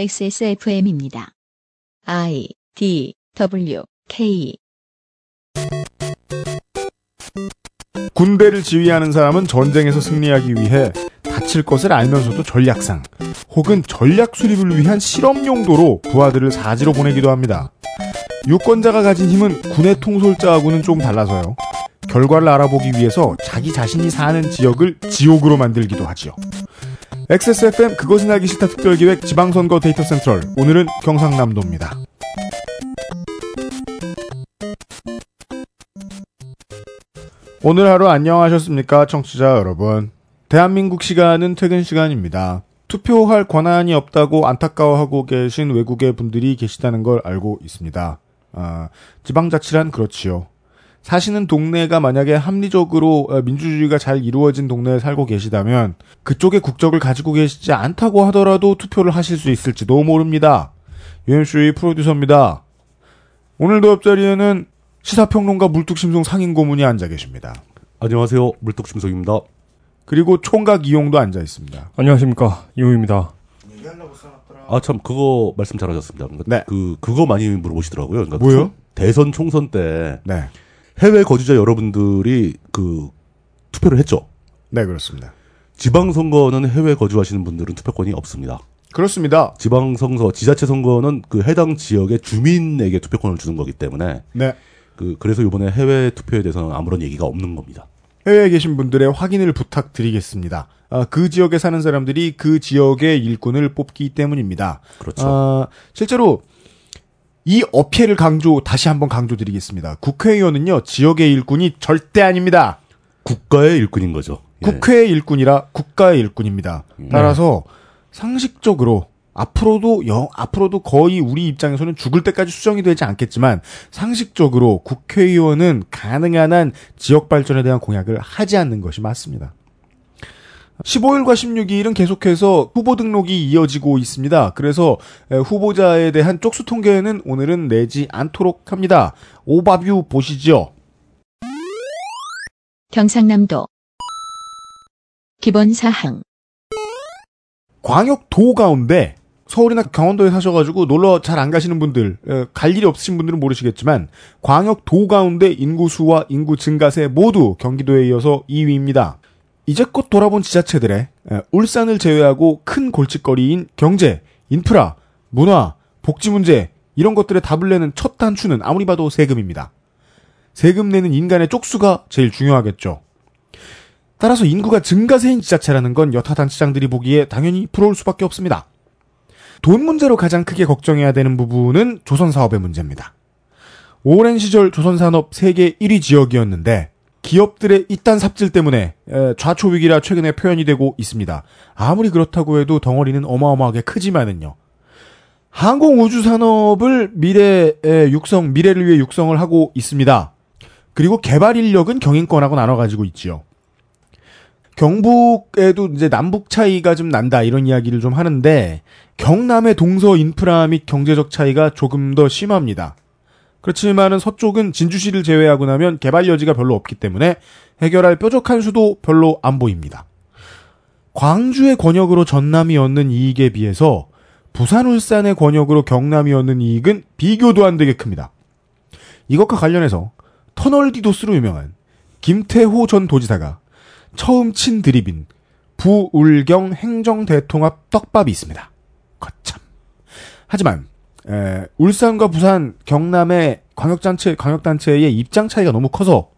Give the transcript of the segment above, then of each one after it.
XSFM입니다. I D W K 군대를 지휘하는 사람은 전쟁에서 승리하기 위해 다칠 것을 알면서도 전략상 혹은 전략 수립을 위한 실험 용도로 부하들을 사지로 보내기도 합니다. 유권자가 가진 힘은 군의 통솔자하고는 좀 달라서요. 결과를 알아보기 위해서 자기 자신이 사는 지역을 지옥으로 만들기도 하지요. XSFM 그것은 알기 싫다 특별기획 지방선거 데이터 센트럴 오늘은 경상남도입니다. 오늘 하루 안녕하셨습니까 청취자 여러분. 대한민국 시간은 퇴근 시간입니다. 투표할 권한이 없다고 안타까워하고 계신 외국의 분들이 계시다는 걸 알고 있습니다. 아, 지방자치란 그렇지요. 사시는 동네가 만약에 합리적으로 어, 민주주의가 잘 이루어진 동네에 살고 계시다면 그쪽의 국적을 가지고 계시지 않다고 하더라도 투표를 하실 수 있을지도 모릅니다. UMC의 프로듀서입니다. 오늘도 옆자리에는 시사평론가 물뚝심송 상인고문이 앉아 계십니다. 안녕하세요. 물떡심성입니다. 그리고 총각 이용도 앉아 있습니다. 안녕하십니까 이호입니다. 아, 참, 그거 말씀 잘하셨습니다. 네. 그, 그거 많이 물어보시더라고요. 그러니까 뭐요? 총- 대선 총선 때 네. 해외 거주자 여러분들이 그 투표를 했죠. 네, 그렇습니다. 지방선거는 해외 거주하시는 분들은 투표권이 없습니다. 그렇습니다. 지방선거, 지자체 선거는 그 해당 지역의 주민에게 투표권을 주는 거기 때문에 네. 그, 그래서 이번에 해외 투표에 대해서는 아무런 얘기가 없는 겁니다. 해외에 계신 분들의 확인을 부탁드리겠습니다. 아, 그 지역에 사는 사람들이 그 지역의 일꾼을 뽑기 때문입니다. 그렇죠. 아, 실제로 이 어폐를 강조 다시 한번 강조드리겠습니다. 국회의원은요 지역의 일꾼이 절대 아닙니다. 국가의 일꾼인 거죠. 예. 국회의 일꾼이라 국가의 일꾼입니다. 따라서 상식적으로 앞으로도 영, 앞으로도 거의 우리 입장에서는 죽을 때까지 수정이 되지 않겠지만 상식적으로 국회의원은 가능한 한 지역 발전에 대한 공약을 하지 않는 것이 맞습니다. 15일과 16일은 계속해서 후보 등록이 이어지고 있습니다. 그래서 에, 후보자에 대한 쪽수 통계는 오늘은 내지 않도록 합니다. 오바뷰 보시죠. 경상남도 기본 사항 광역도 가운데 서울이나 강원도에 사셔가지고 놀러 잘 안 가시는 분들, 에, 갈 일이 없으신 분들은 모르시겠지만 광역도 가운데 인구수와 인구 증가세 모두 경기도에 이어서 2위입니다. 이제껏 돌아본 지자체들의 에, 울산을 제외하고 큰 골칫거리인 경제, 인프라, 문화, 복지 문제 이런 것들의 답을 내는 첫 단추는 아무리 봐도 세금입니다. 세금 내는 인간의 쪽수가 제일 중요하겠죠. 따라서 인구가 증가세인 지자체라는 건 여타 단체장들이 보기에 당연히 부러울 수밖에 없습니다. 돈 문제로 가장 크게 걱정해야 되는 부분은 조선 사업의 문제입니다. 오랜 시절 조선 산업 세계 1위 지역이었는데 기업들의 이딴 삽질 때문에 에, 좌초 위기라 최근에 표현이 되고 있습니다. 아무리 그렇다고 해도 덩어리는 어마어마하게 크지만은요. 항공 우주 산업을 미래의 육성 미래를 위해 육성을 하고 있습니다. 그리고 개발 인력은 경인권하고 나눠 가지고 있지요. 경북에도 이제 남북 차이가 좀 난다 이런 이야기를 좀 하는데 경남의 동서 인프라 및 경제적 차이가 조금 더 심합니다. 그렇지만은 서쪽은 진주시를 제외하고 나면 개발 여지가 별로 없기 때문에 해결할 뾰족한 수도 별로 안 보입니다. 광주의 권역으로 전남이 얻는 이익에 비해서 부산 울산의 권역으로 경남이 얻는 이익은 비교도 안 되게 큽니다. 이것과 관련해서 터널 디도스로 유명한 김태호 전 도지사가 처음 친 드립인 부울경 행정대통합 떡밥이 있습니다. 거참. 하지만 에, 울산과 부산, 경남의 광역단체, 광역단체의 입장 차이가 너무 커서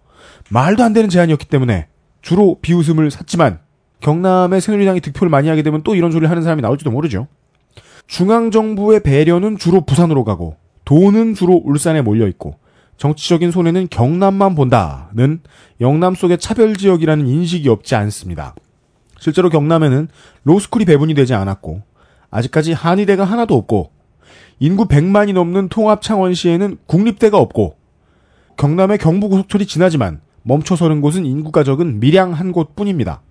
말도 안 되는 제안이었기 때문에 주로 비웃음을 샀지만 경남의 새누리당이 득표를 많이 하게 되면 또 이런 소리를 하는 사람이 나올지도 모르죠. 중앙정부의 배려는 주로 부산으로 가고 돈은 주로 울산에 몰려 있고 정치적인 손해는 경남만 본다는 영남 속의 차별 지역이라는 인식이 없지 않습니다. 실제로 경남에는 로스쿨이 배분이 되지 않았고 아직까지 한의대가 하나도 없고 인구 100만이 넘는 통합 창원시에는 국립대가 없고 경남의 경부고속철이 지나지만 멈춰서는 곳은 인구가 적은 밀양 한 곳뿐입니다.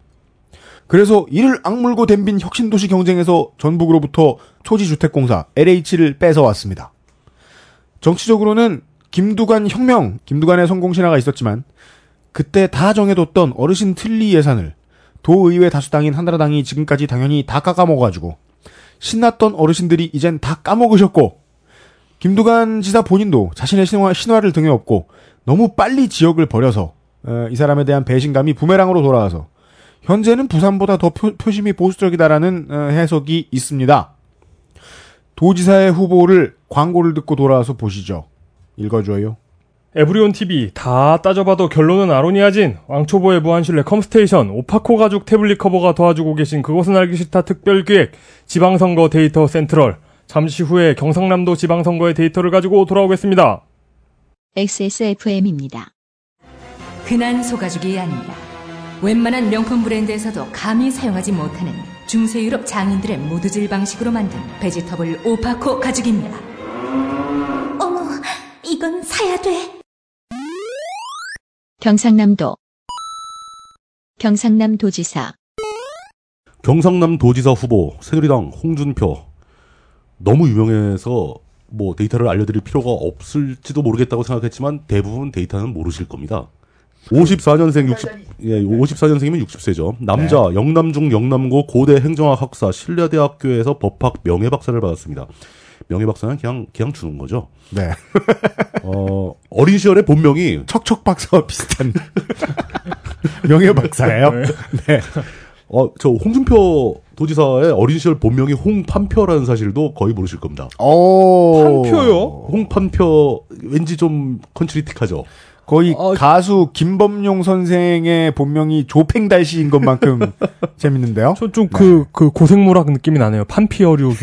그래서 이를 악물고 댐빈 혁신도시 경쟁에서 전북으로부터 초지주택공사 LH를 뺏어왔습니다. 정치적으로는 김두관 혁명, 김두관의 성공 신화가 있었지만 그때 다 정해뒀던 어르신 틀리 예산을 도의회 다수당인 한나라당이 지금까지 당연히 다 깎아먹어가지고 신났던 어르신들이 이젠 다 까먹으셨고 김두관 지사 본인도 자신의 신화, 신화를 등에 업고 너무 빨리 지역을 버려서 어, 이 사람에 대한 배신감이 부메랑으로 돌아와서 현재는 부산보다 더 표, 표심이 보수적이다라는 어, 해석이 있습니다. 도지사의 후보를 광고를 듣고 돌아와서 보시죠. 읽어줘요. 에브리온 TV 다 따져봐도 결론은 아로니아진 왕초보의 무한실내 컴스테이션 오파코 가죽 태블릿 커버가 도와주고 계신 그것은 알기 싫다 특별기획 지방선거 데이터 센트럴 잠시 후에 경상남도 지방선거의 데이터를 가지고 돌아오겠습니다. XSFM입니다. 흔한 소가죽이 아닙니다. 웬만한 명품 브랜드에서도 감히 사용하지 못하는 중세 유럽 장인들의 무두질 방식으로 만든 vegetable 오파코 가죽입니다. 어머, 이건 사야 돼. 경상남도 경상남도지사 경상남 도지사 후보 새누리당 홍준표 너무 유명해서 뭐 데이터를 알려드릴 필요가 없을지도 모르겠다고 생각했지만 대부분 데이터는 모르실 겁니다. 54년생 60, 예, 54년생이면 60세죠. 남자, 영남중 영남고 고대 행정학 학사 신라대학교에서 법학 명예 박사를 받았습니다. 명예박사는 그냥, 그냥 주는 거죠. 네. 어, 어린 시절에 본명이 척척 박사와 비슷한 명예 박사예요. 네. 어, 저 홍준표 도지사의 어린 시절 본명이 홍판표라는 사실도 거의 모르실 겁니다. 오. 판표요? 홍판표 왠지 좀 컨트리틱하죠. 거의 어, 가수 김범용 선생의 본명이 조팽달씨인 것만큼 재밌는데요. 저 좀그그 고생모락 느낌이 나네요. 판피어류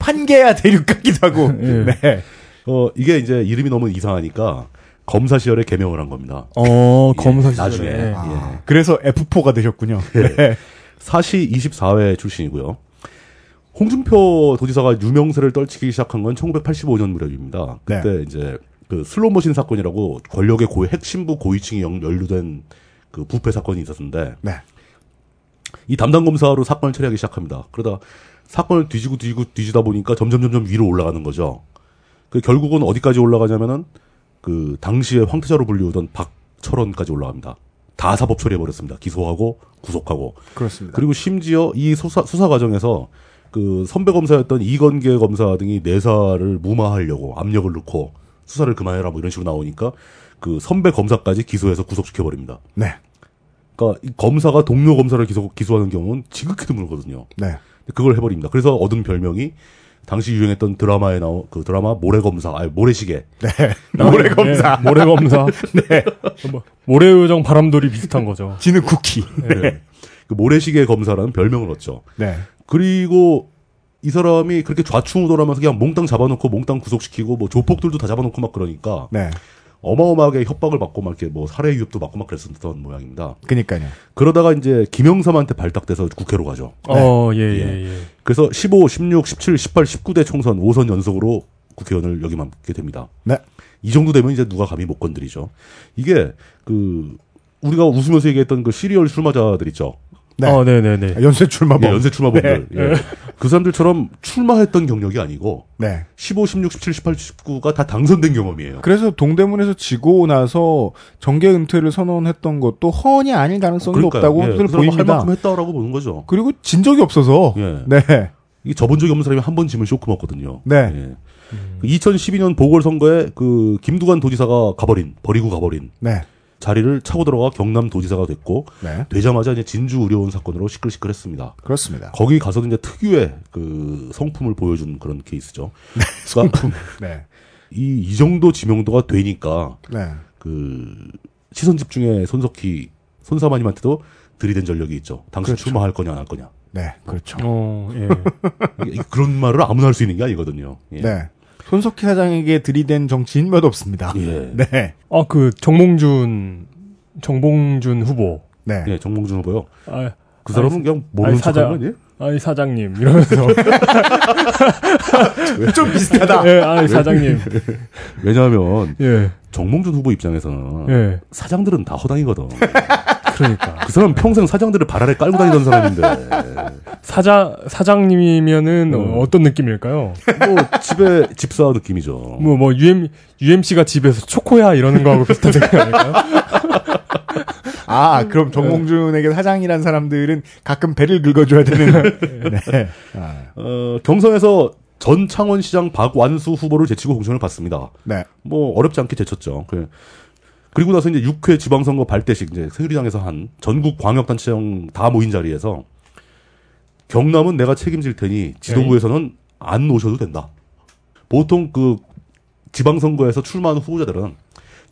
판계야 대륙 같기도 하고. 예. 네. 어, 이게 이제 이름이 너무 이상하니까 검사 시절에 개명을 한 겁니다. 어 예, 검사 시절에 나중에. 예. 그래서 F4가 되셨군요. 네. 사시 24회 출신이고요. 홍준표 도지사가 유명세를 떨치기 시작한 건 1985년 무렵입니다. 그때 이제 그 슬롯머신 사건이라고 권력의 고 핵심부 고위층이 연- 연루된 그 부패 사건이 있었는데 네. 이 담당 검사로 사건을 처리하기 시작합니다. 그러다 사건을 뒤지고 뒤지고 뒤지다 보니까 점점 점점 위로 올라가는 거죠. 그 결국은 어디까지 올라가냐면은 그 당시에 황태자로 불리우던 박철원까지 올라갑니다. 다 사법 처리해 버렸습니다. 기소하고 구속하고 그렇습니다. 그리고 심지어 이 수사, 수사 과정에서 그 선배 검사였던 이건계 검사 등이 내사를 무마하려고 압력을 넣고 수사를 그만해라 뭐 이런 식으로 나오니까 그 선배 검사까지 기소해서 구속시켜 버립니다. 네. 그러니까 이 검사가 동료 검사를 기소, 기소하는 경우는 지극히 드물거든요. 네. 그걸 해버립니다. 그래서 얻은 별명이 당시 유행했던 드라마에 나온 그 드라마 모래검사, 아니 모래시계. 모래 검사. 네, 모래 검사. 네. 뭐, 모래요정 바람돌이 비슷한 거죠. 지는 쿠키. 네. 그 모래시계 검사라는 별명을 얻죠. 네. 그리고 이 사람이 그렇게 좌충우돌하면서 그냥 몽땅 잡아놓고 몽땅 구속시키고 뭐 조폭들도 다 잡아놓고 막 그러니까 네. 어마어마하게 협박을 받고 막 이렇게 뭐 살해 위협도 받고 막 그랬었던 모양입니다. 그니까요. 그러다가 이제 김영삼한테 발탁돼서 국회로 가죠. 어, 예, 예, 예. 그래서 15, 16, 17, 18, 19대 총선 5선 연속으로 국회의원을 역임하게 됩니다. 네. 이 정도 되면 이제 누가 감히 못 건드리죠. 이게 그 우리가 웃으면서 얘기했던 그 시리얼 출마자들 있죠. 네. 어, 네, 네, 네. 연쇄 출마범. 예, 연쇄 출마범들. 예. 그 사람들처럼 출마했던 경력이 아니고 네. 15, 16, 17, 18, 19가 다 당선된 경험이에요. 그래서 동대문에서 지고 나서 정계 은퇴를 선언했던 것도 허언이 아닐 가능성이 그러니까요. 높다고 예, 늘그 사람 할 보입니다. 만큼 했다라고 보는 거죠. 그리고 진 적이 없어서. 예. 네. 이게 접은 적이 없는 사람이 한번 지면 쇼크 먹거든요. 네. 예. 그 2012년 보궐선거에 그 김두관 도지사가 가버린 버리고 가버린 네. 자리를 차고 들어가 경남 도지사가 됐고 네. 되자마자 이제 진주 의료원 사건으로 시끌시끌했습니다. 그렇습니다. 거기 가서도 이제 특유의 그 성품을 보여준 그런 케이스죠. 성품. 네. 이, 이 정도 지명도가 되니까 네. 그 시선 집중의 손석희 손사마님한테도 들이댄 전력이 있죠. 당신 그렇죠. 출마할 거냐 안 할 거냐. 네. 그렇죠. 어, 예. 그런 말을 아무나 할 수 있는 게 아니거든요. 예. 네. 손석희 사장에게 들이댄 정치인 몇 없습니다. 예. 네. 아, 그, 정몽준, 정봉준 후보. 네. 예, 정몽준 후보요. 아, 그 사람은 그냥 모르는 아니, 사장. 거 아니에요? 아니, 사장님. 이러면서. 좀 비슷하다. 예, 아니, 사장님. 왜냐하면 예, 정몽준 후보 입장에서는 예. 사장들은 다 허당이거든. 그러니까. 그 사람 은 평생 사장들을 발 아래 깔고 다니던 사람인데 사장, 사장님이면은 음. 어, 어떤 느낌일까요? 뭐 집에 집사 느낌이죠. 뭐, 뭐, UM, UMC가 집에서 초코야 이러는 거하고 비슷한 느낌 아닐까요? 아, 그럼 정몽준에게 사장이란 사람들은 가끔 배를 긁어줘야 되는. 네. 아, 어, 경선에서 전 창원시장 박완수 후보를 제치고 공천을 받습니다. 네. 뭐 어렵지 않게 제쳤죠. 그, 그리고 나서 이제 6회 지방선거 발대식 이제 새누리당에서 한 전국 광역단체장 다 모인 자리에서 경남은 내가 책임질 테니 지도부에서는 안 오셔도 된다. 보통 그 지방선거에서 출마하는 후보자들은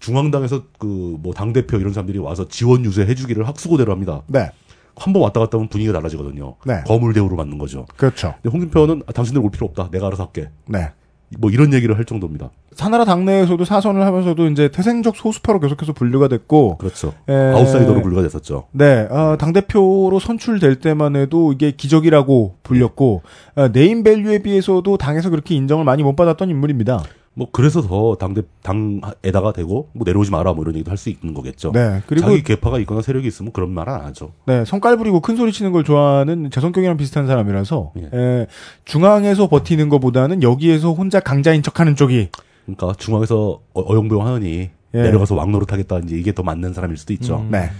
중앙당에서 그 뭐 당대표 이런 사람들이 와서 지원 유세 해주기를 학수고대를 합니다. 네. 한 번 왔다 갔다 하면 분위기가 달라지거든요. 네. 거물 대우로 맞는 거죠. 그렇죠. 근데 홍준표는 아, 당신들 올 필요 없다. 내가 알아서 할게. 네. 뭐 이런 얘기를 할 정도입니다. 한나라 당내에서도 사선을 하면서도 이제 태생적 소수파로 계속해서 분류가 됐고, 그렇죠. 에, 아웃사이더로 분류가 됐었죠. 네, 어, 당 대표로 선출될 때만 해도 이게 기적이라고 불렸고, 어, name value에 비해서도 당에서 그렇게 인정을 많이 못 받았던 인물입니다. 뭐 그래서 더 당대 당에다가 되고 뭐 내려오지 마라 뭐 이런 얘기도 할 수 있는 거겠죠. 네, 그리고 자기 계파가 있거나 세력이 있으면 그런 말은 안 하죠. 네, 성깔 부리고 큰 소리 치는 걸 좋아하는 제 성격이랑 비슷한 사람이라서 예. 에, 중앙에서 버티는 것보다는 여기에서 혼자 강자인 척하는 쪽이 그러니까 중앙에서 어- 어영부영 하느니 예. 내려가서 왕노릇 하겠다 이제 이게 더 맞는 사람일 수도 있죠. 음. 네.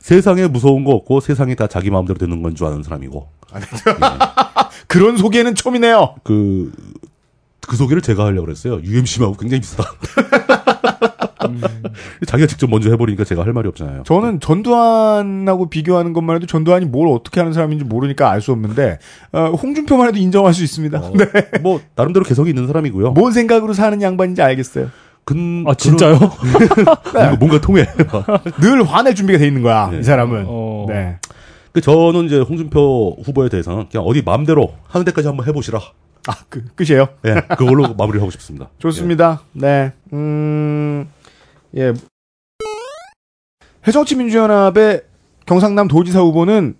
세상에 무서운 거 없고 세상이 다 자기 마음대로 되는 건 줄 아는 사람이고 그런 소개는 처음이네요. 그, 그 소개를 제가 하려고 그랬어요. UMC하고 굉장히 비슷하다. 자기가 직접 먼저 해버리니까 제가 할 말이 없잖아요. 저는 전두환하고 비교하는 것만 해도 전두환이 뭘 어떻게 하는 사람인지 모르니까 알 수 없는데 어, 홍준표만 해도 인정할 수 있습니다. 어, 네. 뭐 나름대로 개성이 있는 사람이고요. 뭔 생각으로 사는 양반인지 알겠어요. 근, 아 진짜요? 그런- 뭔가, 뭔가 통해. 늘 화낼 준비가 돼 있는 거야. 네. 이 사람은. 어. 네. 그 저는 이제 홍준표 후보에 대해서는 그냥 어디 마음대로 하는 데까지 한번 해보시라. 아, 그, 끝이에요. 예, 그걸로 마무리를 하고 싶습니다. 좋습니다. 네. 음, 예. 해정치민주연합의 경상남 도지사 후보는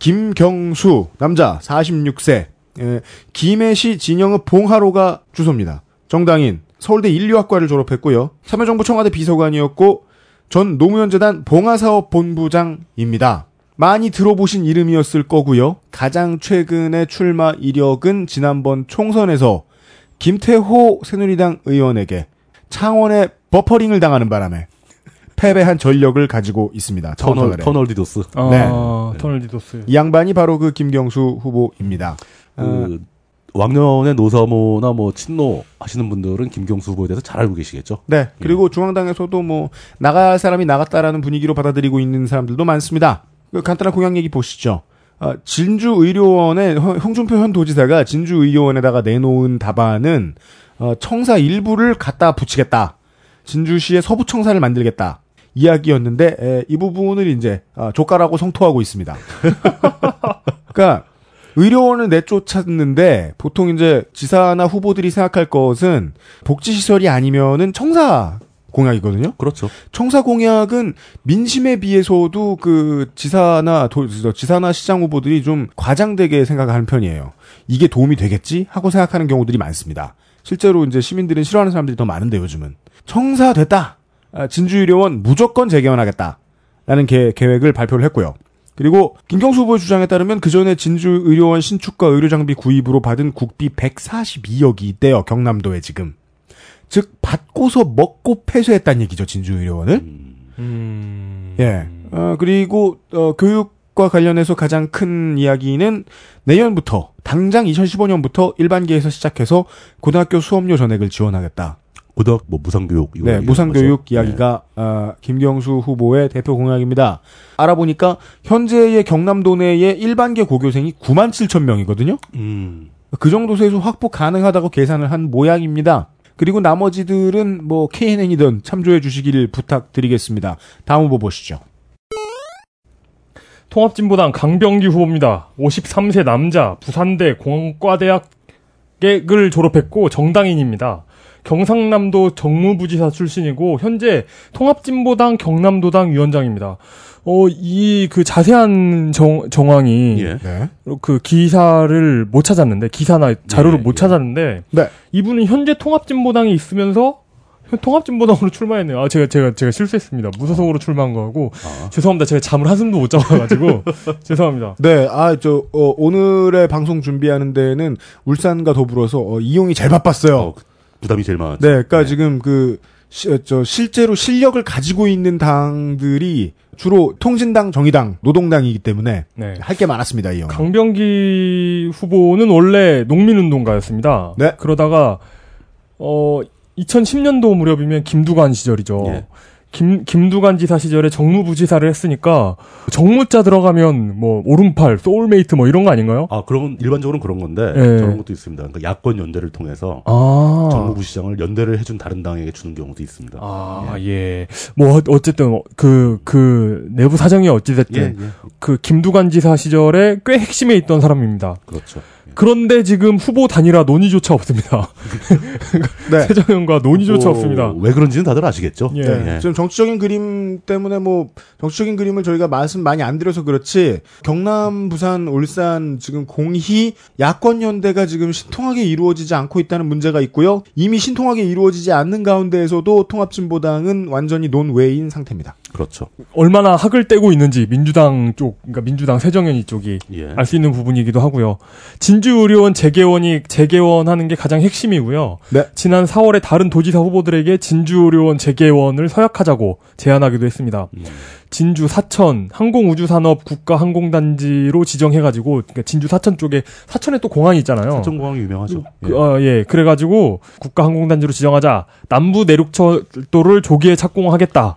김경수, 남자, 46세, 예, 김해시 진영읍 봉하로가 주소입니다. 정당인, 서울대 인류학과를 졸업했고요. 참여정부 청와대 비서관이었고, 전 노무현재단 봉화사업본부장입니다. 많이 들어보신 이름이었을 거고요. 가장 최근의 출마 이력은 지난번 총선에서 김태호 새누리당 의원에게 창원의 버퍼링을 당하는 바람에 패배한 전력을 가지고 있습니다. 터널. 터널 디도스. 아, 터널 디도스. 이 양반이 바로 그 김경수 후보입니다. 어, 그, 왕년의 노사모나 뭐 친노 하시는 분들은 김경수 후보에 대해서 잘 알고 계시겠죠. 네. 그리고 중앙당에서도 뭐 나갈 사람이 나갔다라는 분위기로 받아들이고 있는 사람들도 많습니다. 그 간단한 공약 얘기 보시죠. 아, 진주 의료원의 허- 홍준표 현 도지사가 진주 의료원에다가 내놓은 답안은 어, 청사 일부를 갖다 붙이겠다. 진주시의 서부 청사를 만들겠다. 이야기였는데 에, 이 부분을 이제 아, 조카라고 성토하고 있습니다. 그러니까 의료원을 내쫓았는데 보통 이제 지사나 후보들이 생각할 것은 복지시설이 아니면은 청사 공약이거든요. 그렇죠. 청사 공약은 민심에 비해서도 그 지사나 도, 저 지사나 시장 후보들이 좀 과장되게 생각하는 편이에요. 이게 도움이 되겠지 하고 생각하는 경우들이 많습니다. 실제로 이제 시민들은 싫어하는 사람들이 더 많은데 요즘은 청사 됐다. 아, 진주의료원 무조건 재개원하겠다. 라는 계, 계획을 발표를 했고요. 그리고 김경수 후보의 주장에 따르면 그 전에 진주의료원 신축과 의료장비 구입으로 받은 국비 142억이 있대요. 경남도에 지금. 즉 받고서 먹고 폐쇄했다는 얘기죠. 진주의료원을. 음. 예. 어, 그리고 어, 교육과 관련해서 가장 큰 이야기는 내년부터 당장 2015년부터 일반계에서 시작해서 고등학교 수업료 전액을 지원하겠다. 고등학 뭐 무상교육 이거 네, 무상교육 거죠. 이야기가 어, 김경수 후보의 대표 공약입니다. 알아보니까 현재의 경남도 내의 일반계 고교생이 9만 7천 명이거든요. 네. 음. 그 정도 세수 확보 가능하다고 계산을 한 모양입니다. 그리고 나머지들은 뭐 KNN이든 참조해 주시기를 부탁드리겠습니다. 다음 후보 보시죠. 통합진보당 강병기 후보입니다. 53세 남자, 부산대 공과대학을 졸업했고 정당인입니다. 경상남도 정무부지사 출신이고 현재 통합진보당 경남도당 위원장입니다. 어, 이 그 자세한 정, 정황이 예. 네. 그 기사를 못 찾았는데 기사나 자료를 예, 못 예. 찾았는데 네. 이분은 현재 통합진보당에 있으면서 통합진보당으로 출마했네요. 아 제가 제가 제가 실수했습니다. 무소속으로 출마한 거고 아. 죄송합니다. 제가 잠을 한숨도 못 자가지고 죄송합니다. 네, 아, 저, 어, 오늘의 방송 준비하는 데에는 울산과 더불어서, 어, 이용이 제일 바빴어요. 어, 부담이 제일 많았죠. 네, 그니까 지금 그, 시, 저 실제로 실력을 가지고 있는 당들이 주로 통진당, 정의당, 노동당이기 때문에 네. 할게 많았습니다. 이 영화. 강병기 후보는 원래 농민운동가였습니다. 네. 그러다가 어 2010년도 무렵이면 김두관 시절이죠. 예. 김 김두관 지사 시절에 정무부 지사를 했으니까 정무 자 들어가면 뭐 오른팔, 소울메이트 뭐 이런 거 아닌가요? 아, 그런 일반적으로는 그런 건데 예. 저런 것도 있습니다. 그러니까 야권 연대를 통해서 아. 정무부시장을 연대를 해준 다른 당에게 주는 경우도 있습니다. 아, 예. 뭐, 어- 어쨌든, 그, 그, 내부 사정이 예, 어찌 됐든, 예. 그, 김두관 지사 시절에 꽤 핵심에 있던 사람입니다. 그렇죠. 그런데 지금 후보 단일화 논의조차 없습니다. 네. 새정연과 논의조차 뭐, 없습니다. 왜 그런지는 다들 아시겠죠? 예. 네. 예. 지금 정치적인 그림 때문에 뭐 정치적인 그림을 저희가 말씀 많이 안 드려서 그렇지 경남, 부산, 울산 지금 공히 야권 연대가 지금 신통하게 이루어지지 않고 있다는 문제가 있고요. 이미 신통하게 이루어지지 않는 가운데에서도 통합진보당은 완전히 논외인 상태입니다. 그렇죠. 얼마나 학을 떼고 있는지 민주당 쪽, 그러니까 민주당 세정연이 쪽이 예. 알수 있는 부분이기도 하고요. 진주의료원 재개원이 재개원하는 게 가장 핵심이고요. 네. 지난 4월에 다른 도지사 후보들에게 진주의료원 재개원을 서약하자고 제안하기도 했습니다. 음. 진주 사천 항공우주산업 국가항공단지로 지정해가지고 그러니까 진주 사천 쪽에 사천에 또 공항이 있잖아요. 사천 공항이 유명하죠. 그, 어, 예. 그래가지고 국가항공단지로 지정하자 남부 내륙철도를 조기에 착공하겠다.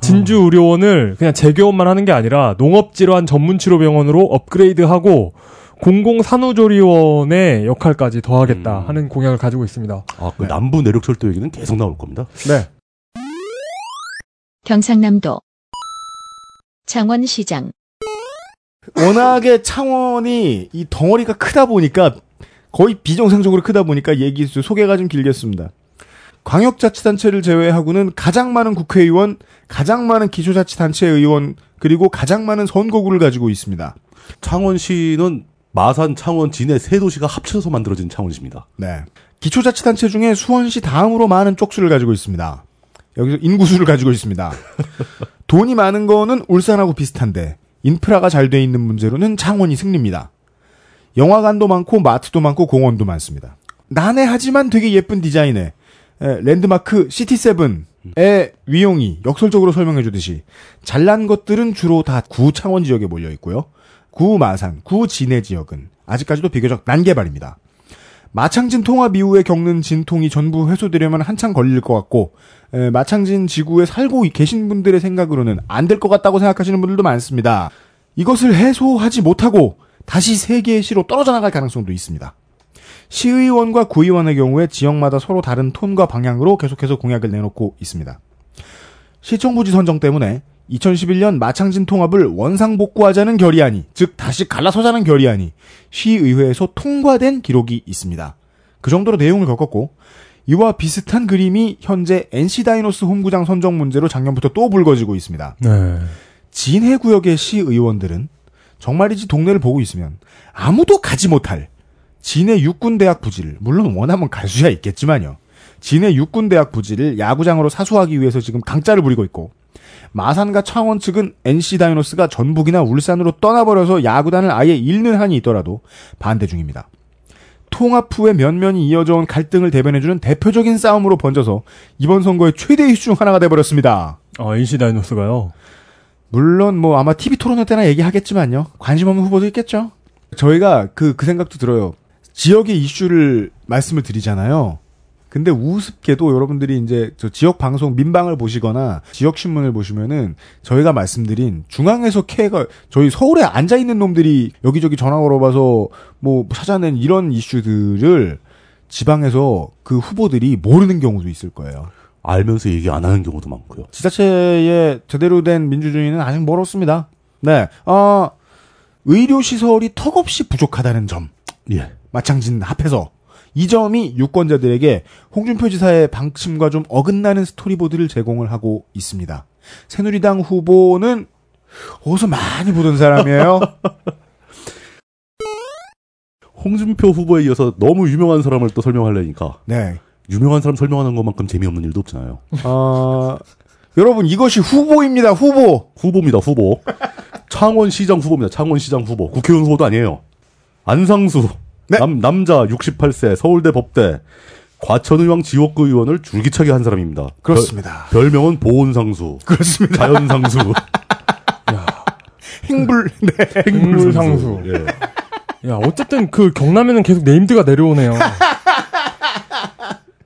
진주 의료원을 그냥 재개원만 하는 게 아니라 농업질환 전문치료병원으로 업그레이드하고 공공산후조리원의 역할까지 더하겠다 음. 하는 공약을 가지고 있습니다. 아, 그 네. 남부 내륙철도 얘기는 계속 나올 겁니다. 네. 경상남도 창원시장 워낙에 창원이 이 덩어리가 크다 보니까 거의 비정상적으로 크다 보니까 얘기 소개가 좀 길겠습니다. 광역자치단체를 제외하고는 가장 많은 국회의원, 가장 많은 기초자치단체 의원, 그리고 가장 많은 선거구를 가지고 있습니다. 창원시는 마산, 창원, 진해 세 도시가 합쳐서 만들어진 창원시입니다. 네. 기초자치단체 중에 수원시 다음으로 많은 쪽수를 가지고 있습니다. 여기서 인구수를 가지고 있습니다. 돈이 많은 거는 울산하고 비슷한데 인프라가 잘 돼 있는 문제로는 창원이 승리입니다. 영화관도 많고 마트도 많고 공원도 많습니다. 난해하지만 되게 예쁜 디자인의 에, 랜드마크 시티세븐의 위용이 역설적으로 설명해 주듯이 잘난 것들은 주로 다 구 창원 지역에 몰려 있고요. 구 마산, 구 진해 지역은 아직까지도 비교적 난개발입니다. 마창진 통합 이후에 겪는 진통이 전부 해소되려면 한참 걸릴 것 같고 에, 마창진 지구에 살고 계신 분들의 생각으로는 안 될 것 같다고 생각하시는 분들도 많습니다. 이것을 해소하지 못하고 다시 세계의 시로 떨어져 나갈 가능성도 있습니다. 시의원과 구의원의 경우에 지역마다 서로 다른 톤과 방향으로 계속해서 공약을 내놓고 있습니다. 시청부지 선정 때문에 2011년 마창진 통합을 원상복구하자는 결의안이, 즉 다시 갈라서자는 결의안이 시의회에서 통과된 기록이 있습니다. 그 정도로 내용을 겪었고 이와 비슷한 그림이 현재 NC 다이노스 홈구장 선정 문제로 작년부터 또 불거지고 있습니다. 네. 진해 구역의 시의원들은 정말이지 동네를 보고 있으면 아무도 가지 못할 진해 육군대학 부지를 물론 원하면 갈 수야 있겠지만요. 진해 육군대학 부지를 야구장으로 사수하기 위해서 지금 강짜를 부리고 있고 마산과 창원 측은 NC 다이노스가 전북이나 울산으로 떠나버려서 야구단을 아예 잃는 한이 있더라도 반대 중입니다. 통합 후에 면면이 이어져 온 갈등을 대변해주는 대표적인 싸움으로 번져서 이번 선거의 최대 이슈 중 하나가 돼버렸습니다. 아, NC 다이노스가요. 물론 뭐 아마 TV 토론회 때나 얘기하겠지만요. 관심 없는 후보도 있겠죠. 저희가 그, 그 생각도 들어요. 지역의 이슈를 말씀을 드리잖아요. 근데 우습게도 여러분들이 이제 저 지역 방송 민방을 보시거나 지역 신문을 보시면은 저희가 말씀드린 중앙에서 캐가 저희 서울에 앉아 있는 놈들이 여기저기 전화 걸어봐서 뭐 찾아낸 이런 이슈들을 지방에서 그 후보들이 모르는 경우도 있을 거예요. 알면서 얘기 안 하는 경우도 많고요. 지자체의 제대로 된 민주주의는 아직 멀었습니다. 네, 어, 의료 시설이 턱없이 부족하다는 점. 예. 마창진 합해서. 이 점이 유권자들에게 홍준표 지사의 방침과 좀 어긋나는 스토리보드를 제공을 하고 있습니다. 새누리당 후보는 어디서 많이 보던 사람이에요. 홍준표 후보에 이어서 너무 유명한 사람을 또 설명하려니까 네. 유명한 사람 설명하는 것만큼 재미없는 일도 없잖아요. 어, 여러분 이것이 후보입니다. 후보. 후보입니다, 후보. 창원시장 후보입니다. 창원시장 후보. 국회의원 후보도 아니에요. 안상수. 네. 남, 남자 68세 서울대 법대 과천의왕 지역구 의원을 줄기차게 한 사람입니다. 그렇습니다. 별, 별명은 보온상수, 그렇습니다. 자연상수, 행불, 네. 행물상수. 예. 야, 어쨌든 그 경남에는 계속 네임드가 내려오네요.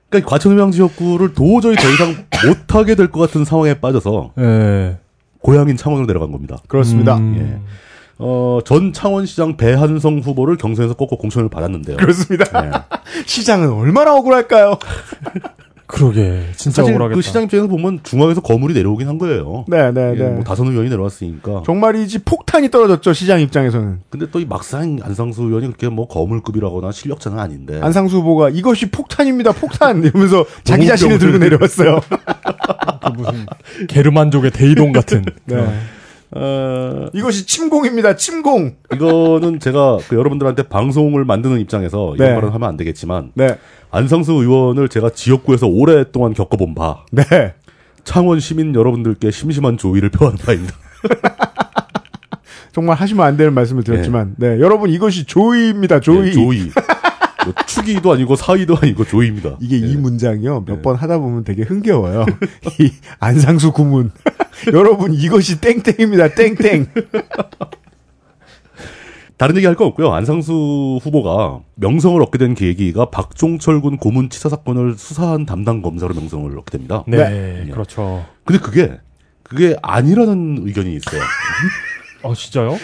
그러니까 과천의왕 지역구를 도저히 더 이상 못하게 될 것 같은 상황에 빠져서 예. 고향인 창원으로 내려간 겁니다. 그렇습니다. 음. 예. 어, 전 창원시장 배한성 후보를 경선에서 꺾고 공천을 받았는데요. 그렇습니다. 예. 시장은 얼마나 억울할까요? 그러게. 진짜 사실 억울하겠다. 그 시장 입장에서 보면 중앙에서 거물이 내려오긴 한 거예요. 네, 네, 예, 네. 뭐 다선 의원이 내려왔으니까. 정말이지 폭탄이 떨어졌죠, 시장 입장에서는. 근데 또 이 막상 안상수 의원이 그렇게 뭐 거물급이라거나 실력자는 아닌데. 안상수 후보가 이것이 폭탄입니다, 폭탄! 이러면서 자기 자신을 들고 내려왔어요. 그 무슨 게르만족의 대이동 같은. 네. 어, 이것이 침공입니다, 침공! 이거는 제가 그 여러분들한테 방송을 만드는 입장에서 이런 네. 말은 하면 안 되겠지만 네. 안상수 의원을 제가 지역구에서 오랫동안 겪어본 바 네. 창원 시민 여러분들께 심심한 조의를 표하는 바입니다. 정말 하시면 안 되는 말씀을 드렸지만, 네. 여러분, 이것이 조의입니다, 조의. 예, 조의. 뭐 축의도 아니고 사의도 아니고 조의입니다. 이게 예. 이 문장이요. 몇 네. 번 하다 보면 되게 흥겨워요. 이 안상수 구문. 여러분 이것이 땡땡입니다. 땡땡. 다른 얘기 할 거 없고요. 안상수 후보가 명성을 얻게 된 계기가 박종철 군 고문 치사 사건을 수사한 담당 검사로 명성을 얻게 됩니다. 네, 그렇죠. 근데 그게 그게 아니라는 의견이 있어요. 아, 진짜요?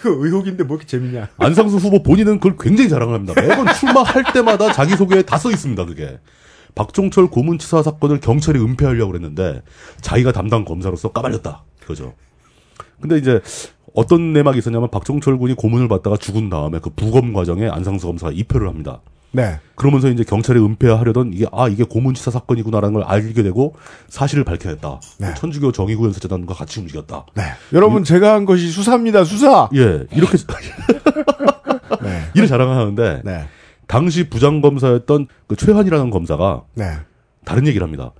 이거 의혹인데 뭐 이렇게 재밌냐. 안상수 후보 본인은 그걸 굉장히 자랑을 합니다. 매번 출마할 때마다 자기 소개에 다 써 있습니다. 그게 박종철 고문치사 사건을 경찰이 은폐하려고 그랬는데 자기가 담당 검사로서 까발렸다. 그거죠. 근데 이제 어떤 내막이 있었냐면 박종철 군이 고문을 받다가 죽은 다음에 그 부검 과정에 안상수 검사가 입회를 합니다. 네. 그러면서 이제 경찰에 은폐하려던 이게 아 이게 고문치사 사건이구나라는 걸 알게 되고 사실을 밝혀냈다. 네. 천주교 정의구현세재단과 같이 움직였다. 네. 여러분 제가 한 것이 수사입니다. 수사. 예 이렇게 네. 이를 자랑하는데 네. 당시 부장검사였던 그 최환이라는 검사가 네. 다른 얘기를 합니다.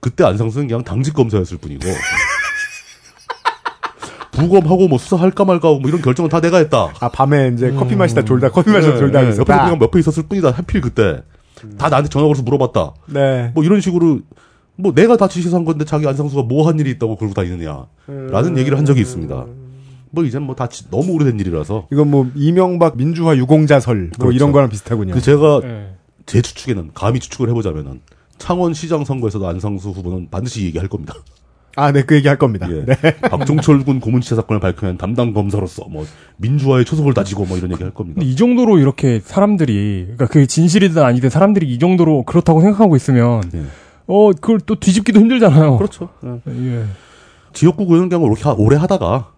그때 안상수는 그냥 당직 검사였을 뿐이고 부검하고 뭐 수사할까 말까 하고 뭐 이런 결정은 다 내가 했다. 아 밤에 이제 커피 마시다 졸다 커피 마시다 졸다 네, 옆에 있었다. 그냥 옆에 있었을 뿐이다. 하필 그때 다 나한테 전화 걸어서 물어봤다. 네. 뭐 이런 식으로 뭐 내가 다 지시한 건데 자기 안상수가 뭐 한 일이 있다고 그러고 다니느냐라는 얘기를 한 적이 있습니다. 뭐 이젠 뭐다 너무 오래된 일이라서 이건 뭐 이명박 민주화 유공자설 뭐 그렇죠. 이런 거랑 비슷하군요. 그 제가 네. 제 추측에는 감히 추측을 해보자면은 창원 시장 선거에서도 안상수 후보는 반드시 얘기할 겁니다. 아, 네, 그 얘기 할 겁니다. 예. 네. 박종철 군 고문치사 사건을 밝혀낸 담당 검사로서 뭐 민주화의 초석을 다지고 뭐 이런 얘기 할 겁니다. 이 정도로 이렇게 사람들이, 그러니까 그게 진실이든 아니든 사람들이 이 정도로 그렇다고 생각하고 있으면, 예. 어, 그걸 또 뒤집기도 힘들잖아요. 그렇죠. 예. 지역구 구현 그냥 오래, 하- 하다가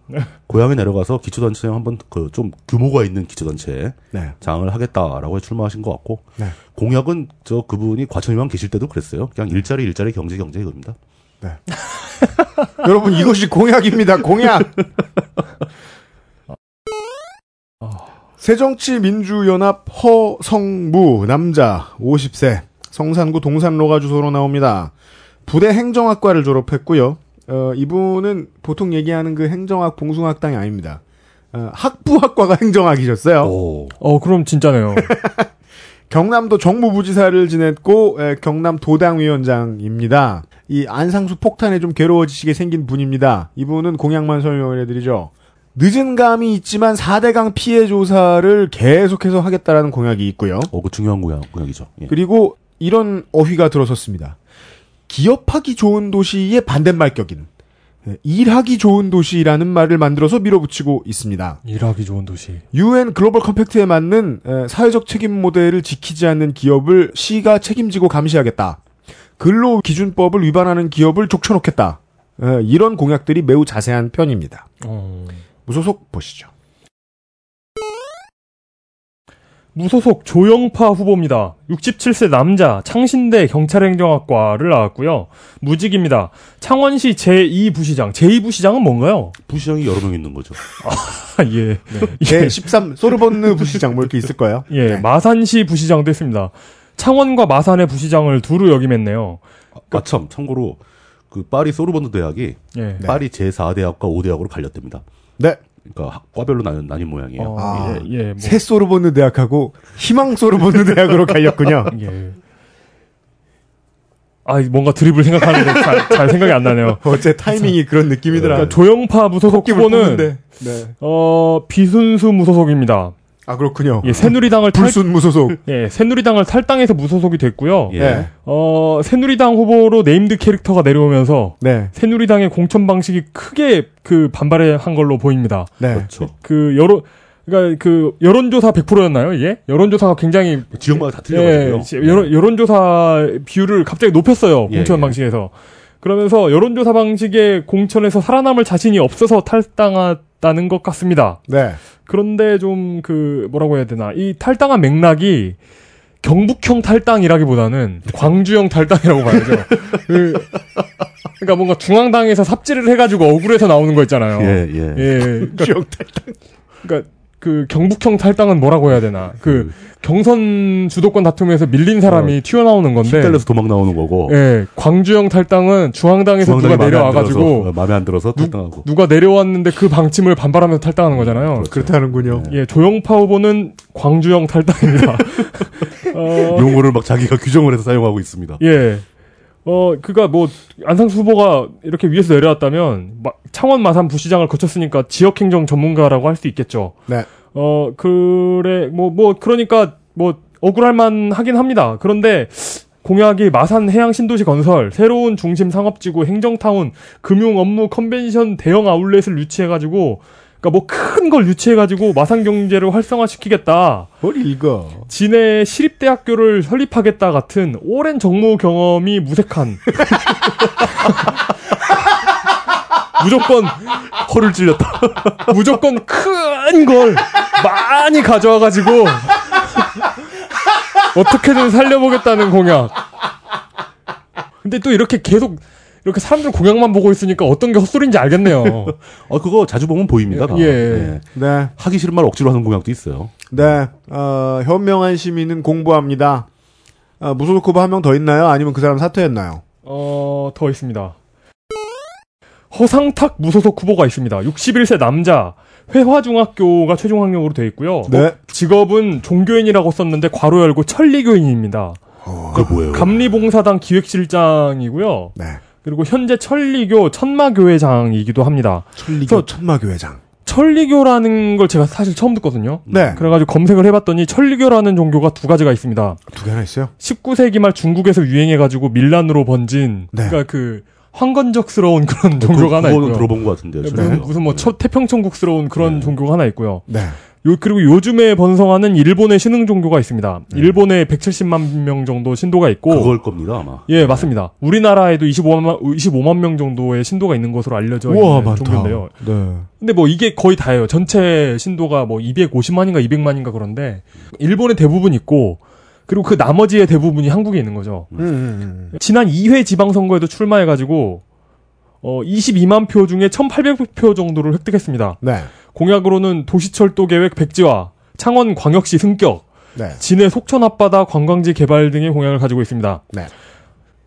고향에 내려가서 기초단체 한번 그 좀 규모가 있는 기초단체에 네. 장을 하겠다라고 해 출마하신 것 같고 네. 공약은 저 그분이 과천이만 계실 때도 그랬어요. 그냥 일자리 일자리 경제 경제 이겁니다. 여러분 이것이 공약입니다. 공약. 새정치민주연합 허성무 남자 50세 성산구 동산로가 주소로 나옵니다. 부대 행정학과를 졸업했고요. 어, 이분은 보통 얘기하는 그 행정학 봉숭학당이 아닙니다. 어, 학부학과가 행정학이셨어요. 오. 어, 그럼 진짜네요. 경남도 정무부지사를 지냈고 에, 경남 도당위원장입니다. 이 안상수 폭탄에 좀 괴로워지시게 생긴 분입니다. 이분은 공약만 설명을 해드리죠. 늦은 감이 있지만 4대강 피해 조사를 계속해서 하겠다라는 공약이 있고요. 어, 그 중요한 공약, 공약이죠. 예. 그리고 이런 어휘가 들어섰습니다. 기업하기 좋은 도시의 반대말 격인 에, 일하기 좋은 도시라는 말을 만들어서 밀어붙이고 있습니다. 일하기 좋은 도시. UN 글로벌 컴팩트에 맞는 에, 사회적 책임 모델을 지키지 않는 기업을 시가 책임지고 감시하겠다. 근로 기준법을 위반하는 기업을 족쳐놓겠다. 에, 이런 공약들이 매우 자세한 편입니다. 어. 무소속 보시죠. 무소속 조영파 후보입니다. 67세 남자, 창신대 경찰행정학과를 나왔고요. 무직입니다. 창원시 제2부시장. 제2부시장은 뭔가요? 부시장이 여러 명 있는 거죠. 아, 예. 제 13, 소르본느 부시장 뭐 이렇게 있을 거예요. 예, 네. 마산시 부시장도 했습니다. 창원과 마산의 부시장을 두루 역임했네요. 아, 참, 참고로, 그, 파리 소르본드 대학이, 예. 파리 제4 대학과 5대학으로 갈렸답니다. 네. 그러니까, 학- 과별로 나뉜, 나뉜 모양이에요. 어, 아, 예, 예, 뭐, 새 소르본느 대학하고 희망 소르본느 대학으로 갈렸군요. 예. 아 뭔가 드립을 생각하는데 잘, 잘 생각이 안 나네요. 어째 타이밍이 그런 느낌이더라. 그러니까 조영파 무소속 후보는. 네. 어 비순수 무소속입니다. 아 그렇군요. 예, 새누리당을 탈 불순 무소속. 예, 새누리당을 탈당해서 무소속이 됐고요. 예. 네. 어 새누리당 후보로 named 캐릭터가 내려오면서 네. 새누리당의 공천 방식이 크게 그 반발한 걸로 보입니다. 네. 그렇죠. 그 여론 그러니까 그 여론조사 100%였나요 이게 여론조사가 굉장히 지역마다 다 예, 틀려가지고요. 여론 여론조사 비율을 갑자기 높였어요 예, 공천 예. 방식에서 그러면서 여론조사 방식의 공천에서 살아남을 자신이 없어서 탈당 했다는 것 같습니다. 네. 그런데 좀 그 뭐라고 해야 되나 이 탈당한 맥락이 경북형 탈당이라기보다는 광주형 탈당이라고 봐야죠. 그, 그러니까 뭔가 중앙당에서 삽질을 해가지고 억울해서 나오는 거 있잖아요. 예, 예. 예, 그러니까, 그러니까 그 경북형 탈당은 뭐라고 해야 되나? 그 경선 주도권 다툼에서 밀린 사람이 튀어나오는 건데. 달려서 도망 나오는 거고. 예, 광주형 탈당은 중앙당에서 누가 내려와가지고 어, 마음에 안 들어서 탈당하고. 누 가 내려왔는데 그 방침을 반발하면서 탈당하는 거잖아요. 그렇다는군요. 예, 조영파 후보는 광주형 탈당입니다. 어, 용어를 막 자기가 규정을 해서 사용하고 있습니다. 예. 어, 그니까 뭐, 안상수 후보가 이렇게 위에서 내려왔다면, 마- 창원 마산 부시장을 거쳤으니까 지역행정 전문가라고 할 수 있겠죠. 네. 어, 그래, 뭐, 뭐, 그러니까, 뭐, 억울할만 하긴 합니다. 그런데, 공약이 마산 해양 신도시 건설, 새로운 중심 상업지구, 행정타운, 금융 업무 컨벤션 대형 아울렛을 유치해가지고, 그니까 뭐 큰 걸 유치해가지고 마산 경제를 활성화시키겠다. 뭘 읽어. 진해 시립대학교를 설립하겠다 같은 오랜 정무 경험이 무색한 무조건 허를 찔렸다. 무조건 큰 걸 많이 가져와가지고 어떻게든 살려보겠다는 공약. 근데 또 이렇게 계속 이렇게 사람들 공약만 보고 있으니까 어떤 게 헛소리인지 알겠네요. 어, 그거 자주 보면 보입니다. 다. 예. 네. 하기 싫은 말 억지로 하는 공약도 있어요. 네. 어, 현명한 시민은 공부합니다. 아, 무소속 후보 한 명 더 있나요? 아니면 그 사람 사퇴했나요? 어, 더 있습니다. 허상탁 무소속 후보가 있습니다. 61세 남자. 회화중학교가 최종 학력으로 돼 있고요. 네. 직업은 종교인이라고 썼는데 괄호 열고 천리교인입니다. 그게 뭐예요? 감리봉사당 기획실장이고요. 네. 그리고 현재 천리교 천마교회장이기도 합니다. 천리교 천마교회장. 천리교라는 걸 제가 사실 처음 듣거든요. 네. 그래가지고 검색을 해봤더니 천리교라는 종교가 두 가지가 있습니다. 두 개나 있어요? 19세기 말 중국에서 유행해가지고 밀란으로 번진 네. 그러니까 그 황건적스러운 그런 종교가 하나 그거는 있고요. 들어본 것 같은데요. 무슨, 저는. 무슨 뭐첫 태평천국스러운 그런 네. 종교가 하나 있고요. 네. 요 그리고 요즘에 번성하는 일본의 신흥 종교가 있습니다. 일본에 170만 명 정도 신도가 있고 그걸 겁니다, 아마. 예, 맞습니다. 우리나라에도 25만 25만 명 정도의 신도가 있는 것으로 알려져 우와, 있는 많다. 종교인데요. 네. 근데 뭐 이게 거의 다예요. 전체 신도가 뭐 250만인가 200만인가 그런데 일본에 대부분 있고 그리고 그 나머지의 대부분이 한국에 있는 거죠. 음, 음, 음. 지난 2회 지방선거에도 출마해가지고 어 22만 표 중에 1,800표 정도를 획득했습니다. 네. 공약으로는 도시철도 계획 백지화, 창원 광역시 승격, 네. 진해 속천 앞바다 관광지 개발 등의 공약을 가지고 있습니다. 네.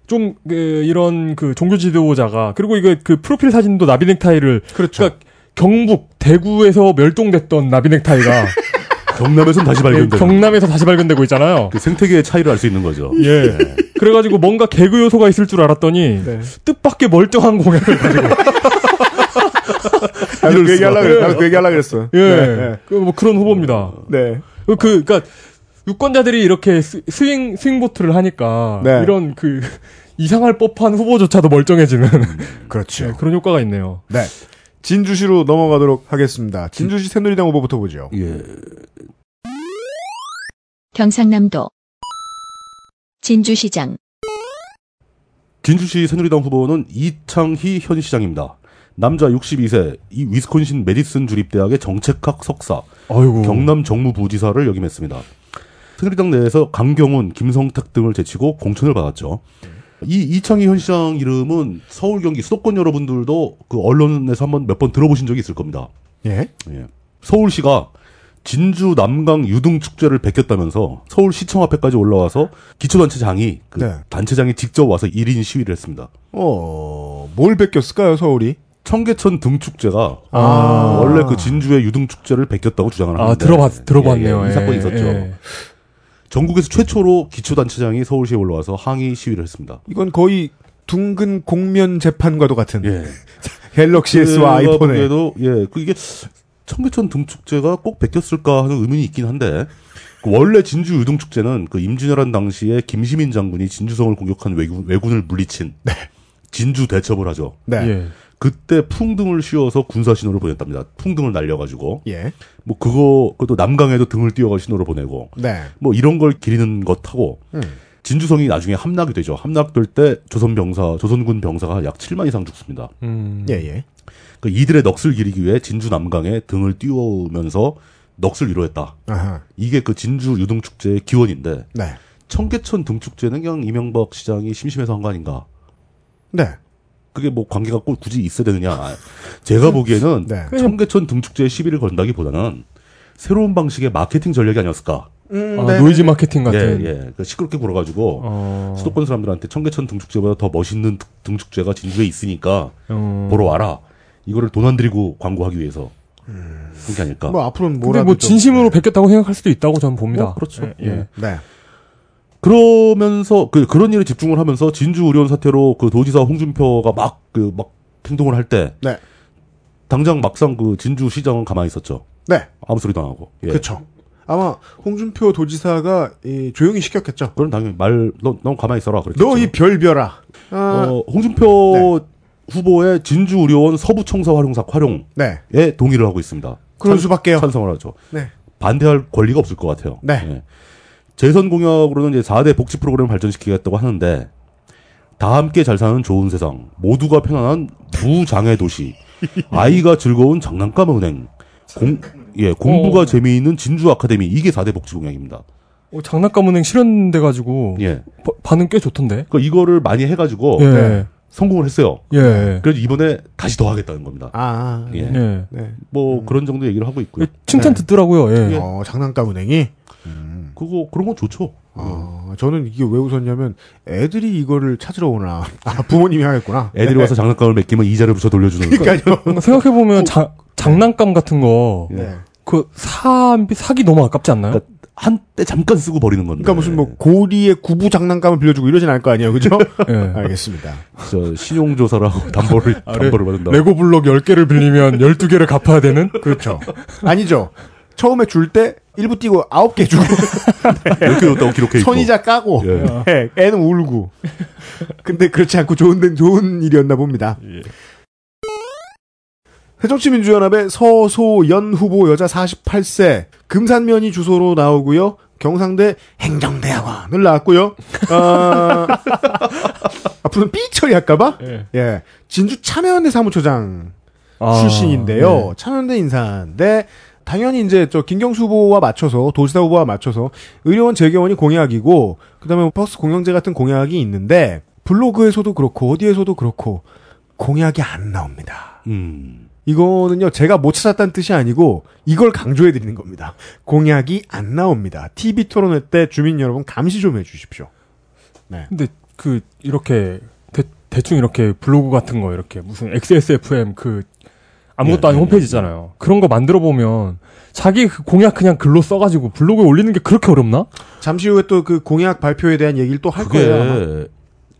좀 그, 이런 그 종교 지도자가 그리고 이거 그 프로필 사진도 나비 넥타이를 그렇죠. 그러니까 경북 대구에서 멸종됐던 나비 넥타이가 경남에선 다시 예, 발견된. 경남에서 다시 발견되고 있잖아요. 그 생태계의 차이를 알 수 있는 거죠. 예. 그래가지고 뭔가 개그 요소가 있을 줄 알았더니 네. 뜻밖의 멀쩡한 공약을 가지고 나도 그 얘기 수가. 하려고 그랬, 나도 그 얘기 하려고 그랬어. 예, 네. 그 뭐 그런 후보입니다. 네. 그, 그, 그니까, 유권자들이 이렇게 스, swing, swing vote를 하니까, 네. 이런 그, 이상할 법한 후보조차도 멀쩡해지는 그렇죠. 네, 그런 효과가 있네요. 네. 진주시로 넘어가도록 하겠습니다. 진주시 새누리당 후보부터 보죠. 예. 경상남도 진주시장 진주시 새누리당 후보는 이창희 현 시장입니다. 남자 62세, 이 위스콘신 메디슨 주립대학의 정책학 석사, 아이고. 경남 정무부지사를 역임했습니다. 새누리당 내에서 강경훈, 김성탁 등을 제치고 공천을 받았죠. 이 이창희 현 시장 이름은 서울 경기 수도권 여러분들도 그 언론에서 한번 몇 번 들어보신 적이 있을 겁니다. 예. 예. 서울시가 진주 남강 유등 축제를 베꼈다면서 서울시청 앞에까지 올라와서 기초단체장이 그 네. 단체장이 직접 와서 1인 시위를 했습니다. 어, 뭘 뺏겼을까요, 서울이? 청계천 등축제가 아. 원래 그 진주의 유등 축제를 베꼈다고 주장을 하는데 아, 들어봤, 들어봤네요. 예, 예, 이 예, 사건이 있었죠. 예. 전국에서 최초로 기초단체장이 서울시에 올라와서 항의 시위를 했습니다. 이건 거의 둥근 공면 재판과도 같은 예. 갤럭시 S와 아이폰에 보기에도 예, 그 이게 청계천 등축제가 꼭 베꼈을까 하는 의문이 있긴 한데 그 원래 진주 유등축제는 그 임진왜란 당시에 김시민 장군이 진주성을 공격한 외군, 외군을 물리친 진주 대첩을 하죠. 네. 예. 그때 풍등을 씌워서 군사 신호를 보냈답니다. 풍등을 날려가지고 예. 뭐 그거 그것도 남강에도 등을 띄워가 신호를 보내고 네. 뭐 이런 걸 기리는 것하고 음. 진주성이 나중에 함락이 되죠. 함락될 때 조선 병사, 조선군 병사가 약 7만 이상 죽습니다. 음. 예, 예. 그 이들의 넋을 기리기 위해 진주 남강에 등을 띄우면서 넋을 위로했다. 아하. 이게 그 진주 유등 축제의 기원인데 네. 청계천 등 축제는 그냥 이명박 시장이 심심해서 한 거 아닌가? 네. 그게 뭐 관계가 꼭 굳이 있어야 되느냐? 제가 보기에는 네. 청계천 등 축제에 시비를 건다기보다는 새로운 방식의 마케팅 전략이 아니었을까? 음, 아, 네. 노이즈 마케팅 같은. 예, 예. 그 시끄럽게 굴어가지고 어. 수도권 사람들한테 청계천 등축제보다 더 멋있는 등- 등축제가 진주에 있으니까 어. 보러 와라. 이거를 돈 안 들이고 광고하기 위해서 그게 아닐까. 뭐 앞으로는 뭐라도 뭐 좀- 진심으로 베꼈다고 생각할 수도 있다고 저는 봅니다. 뭐, 그렇죠. 예. 예. 네. 그러면서 그 그런 일에 집중을 하면서 진주 의료원 사태로 그 도지사 홍준표가 막 그 막 행동을 할때 네. 당장 막상 그 진주 시장은 가만히 있었죠. 네. 아무 소리도 안 하고. 예. 그렇죠. 아마 홍준표 도지사가 이, 조용히 시켰겠죠. 그럼 당연히 말넌넌 가만히 있어라 그랬죠. 너 이 별별아. 아, 어, 홍준표 후보의 진주 의료원 서부 청사 활용사 활용에 네. 동의를 하고 있습니다. 그럴 찬- 수밖에요. 찬성을 하죠. 네. 반대할 권리가 없을 것 같아요. 네. 예. 재선 공약으로는 이제 4대 복지 프로그램을 발전시키겠다고 하는데 다 함께 잘 사는 좋은 세상, 모두가 편안한 무장애 도시, 아이가 즐거운 장난감 은행, 공, 예, 공부가 어. 재미있는 진주 아카데미 이게 4대 복지 공약입니다. 어, 장난감 은행 실현돼 가지고 예. 반응 꽤 좋던데. 그러니까 이거를 많이 해 가지고 예. 네. 성공을 했어요. 예. 그래서 이번에 다시 더 하겠다는 겁니다. 아, 예. 예. 네. 뭐 그런 정도 얘기를 하고 있고요. 예, 칭찬 네. 듣더라고요. 예. 어, 장난감 은행이. 그거 그런 건 좋죠. 어, 저는 이게 왜 웃었냐면 애들이 이거를 찾으러 오나. 아, 부모님이 하겠구나. 애들이 와서 장난감을 맡기면 이자를 붙여 돌려주는. 그러니까요. 생각해 보면 장난감 같은 거 예. 네. 그 사, 사기 너무 아깝지 않나요? 그러니까 한때 잠깐 쓰고 버리는 건데. 그러니까 무슨 뭐 고리의 구부 장난감을 빌려주고 이러진 않을 거 아니에요, 그죠? 예. 알겠습니다. 저 신용 조사를 하고 담보를 아, 레- 담보를 받는다. 레고 블록 10개를 빌리면 12개를 갚아야 되는? 그렇죠. 아니죠. 처음에 줄때 일부 띄고 아홉 개 주고 이렇게 줬다고 기록해. 선이자 까고 예. 예, 애는 울고. 근데 그렇지 않고 좋은 데 좋은 일이었나 봅니다. 새정치민주연합의 서소연 후보 여자 48세 금산면이 주소로 나오고요. 경상대 행정대학원을 나왔고요. 아, 앞으로는 삐 처리할까봐 예. 예 진주 참여연대 사무처장 아, 출신인데요. 네. 참여연대 인사인데 당연히 이제 저 김경수 후보와 맞춰서 도지사 후보와 맞춰서 의료원 재개원이 공약이고 그다음에 버스 공영제 같은 공약이 있는데 블로그에서도 그렇고 어디에서도 그렇고 공약이 안 나옵니다. 음. 이거는요 제가 못 찾았다는 뜻이 아니고 이걸 강조해 드리는 겁니다. 공약이 안 나옵니다. TV 토론회 때 주민 여러분 감시 좀 해주십시오. 근데 그 이렇게 대, 대충 이렇게 블로그 같은 거 이렇게 무슨 XSFM 그 아무것도 예, 아닌 예, 홈페이지잖아요. 그런 거 만들어 보면 자기 그 공약 그냥 글로 써가지고 블로그에 올리는 게 그렇게 어렵나? 잠시 후에 또 그 공약 발표에 대한 얘기를 또 할 거예요. 아마. 그게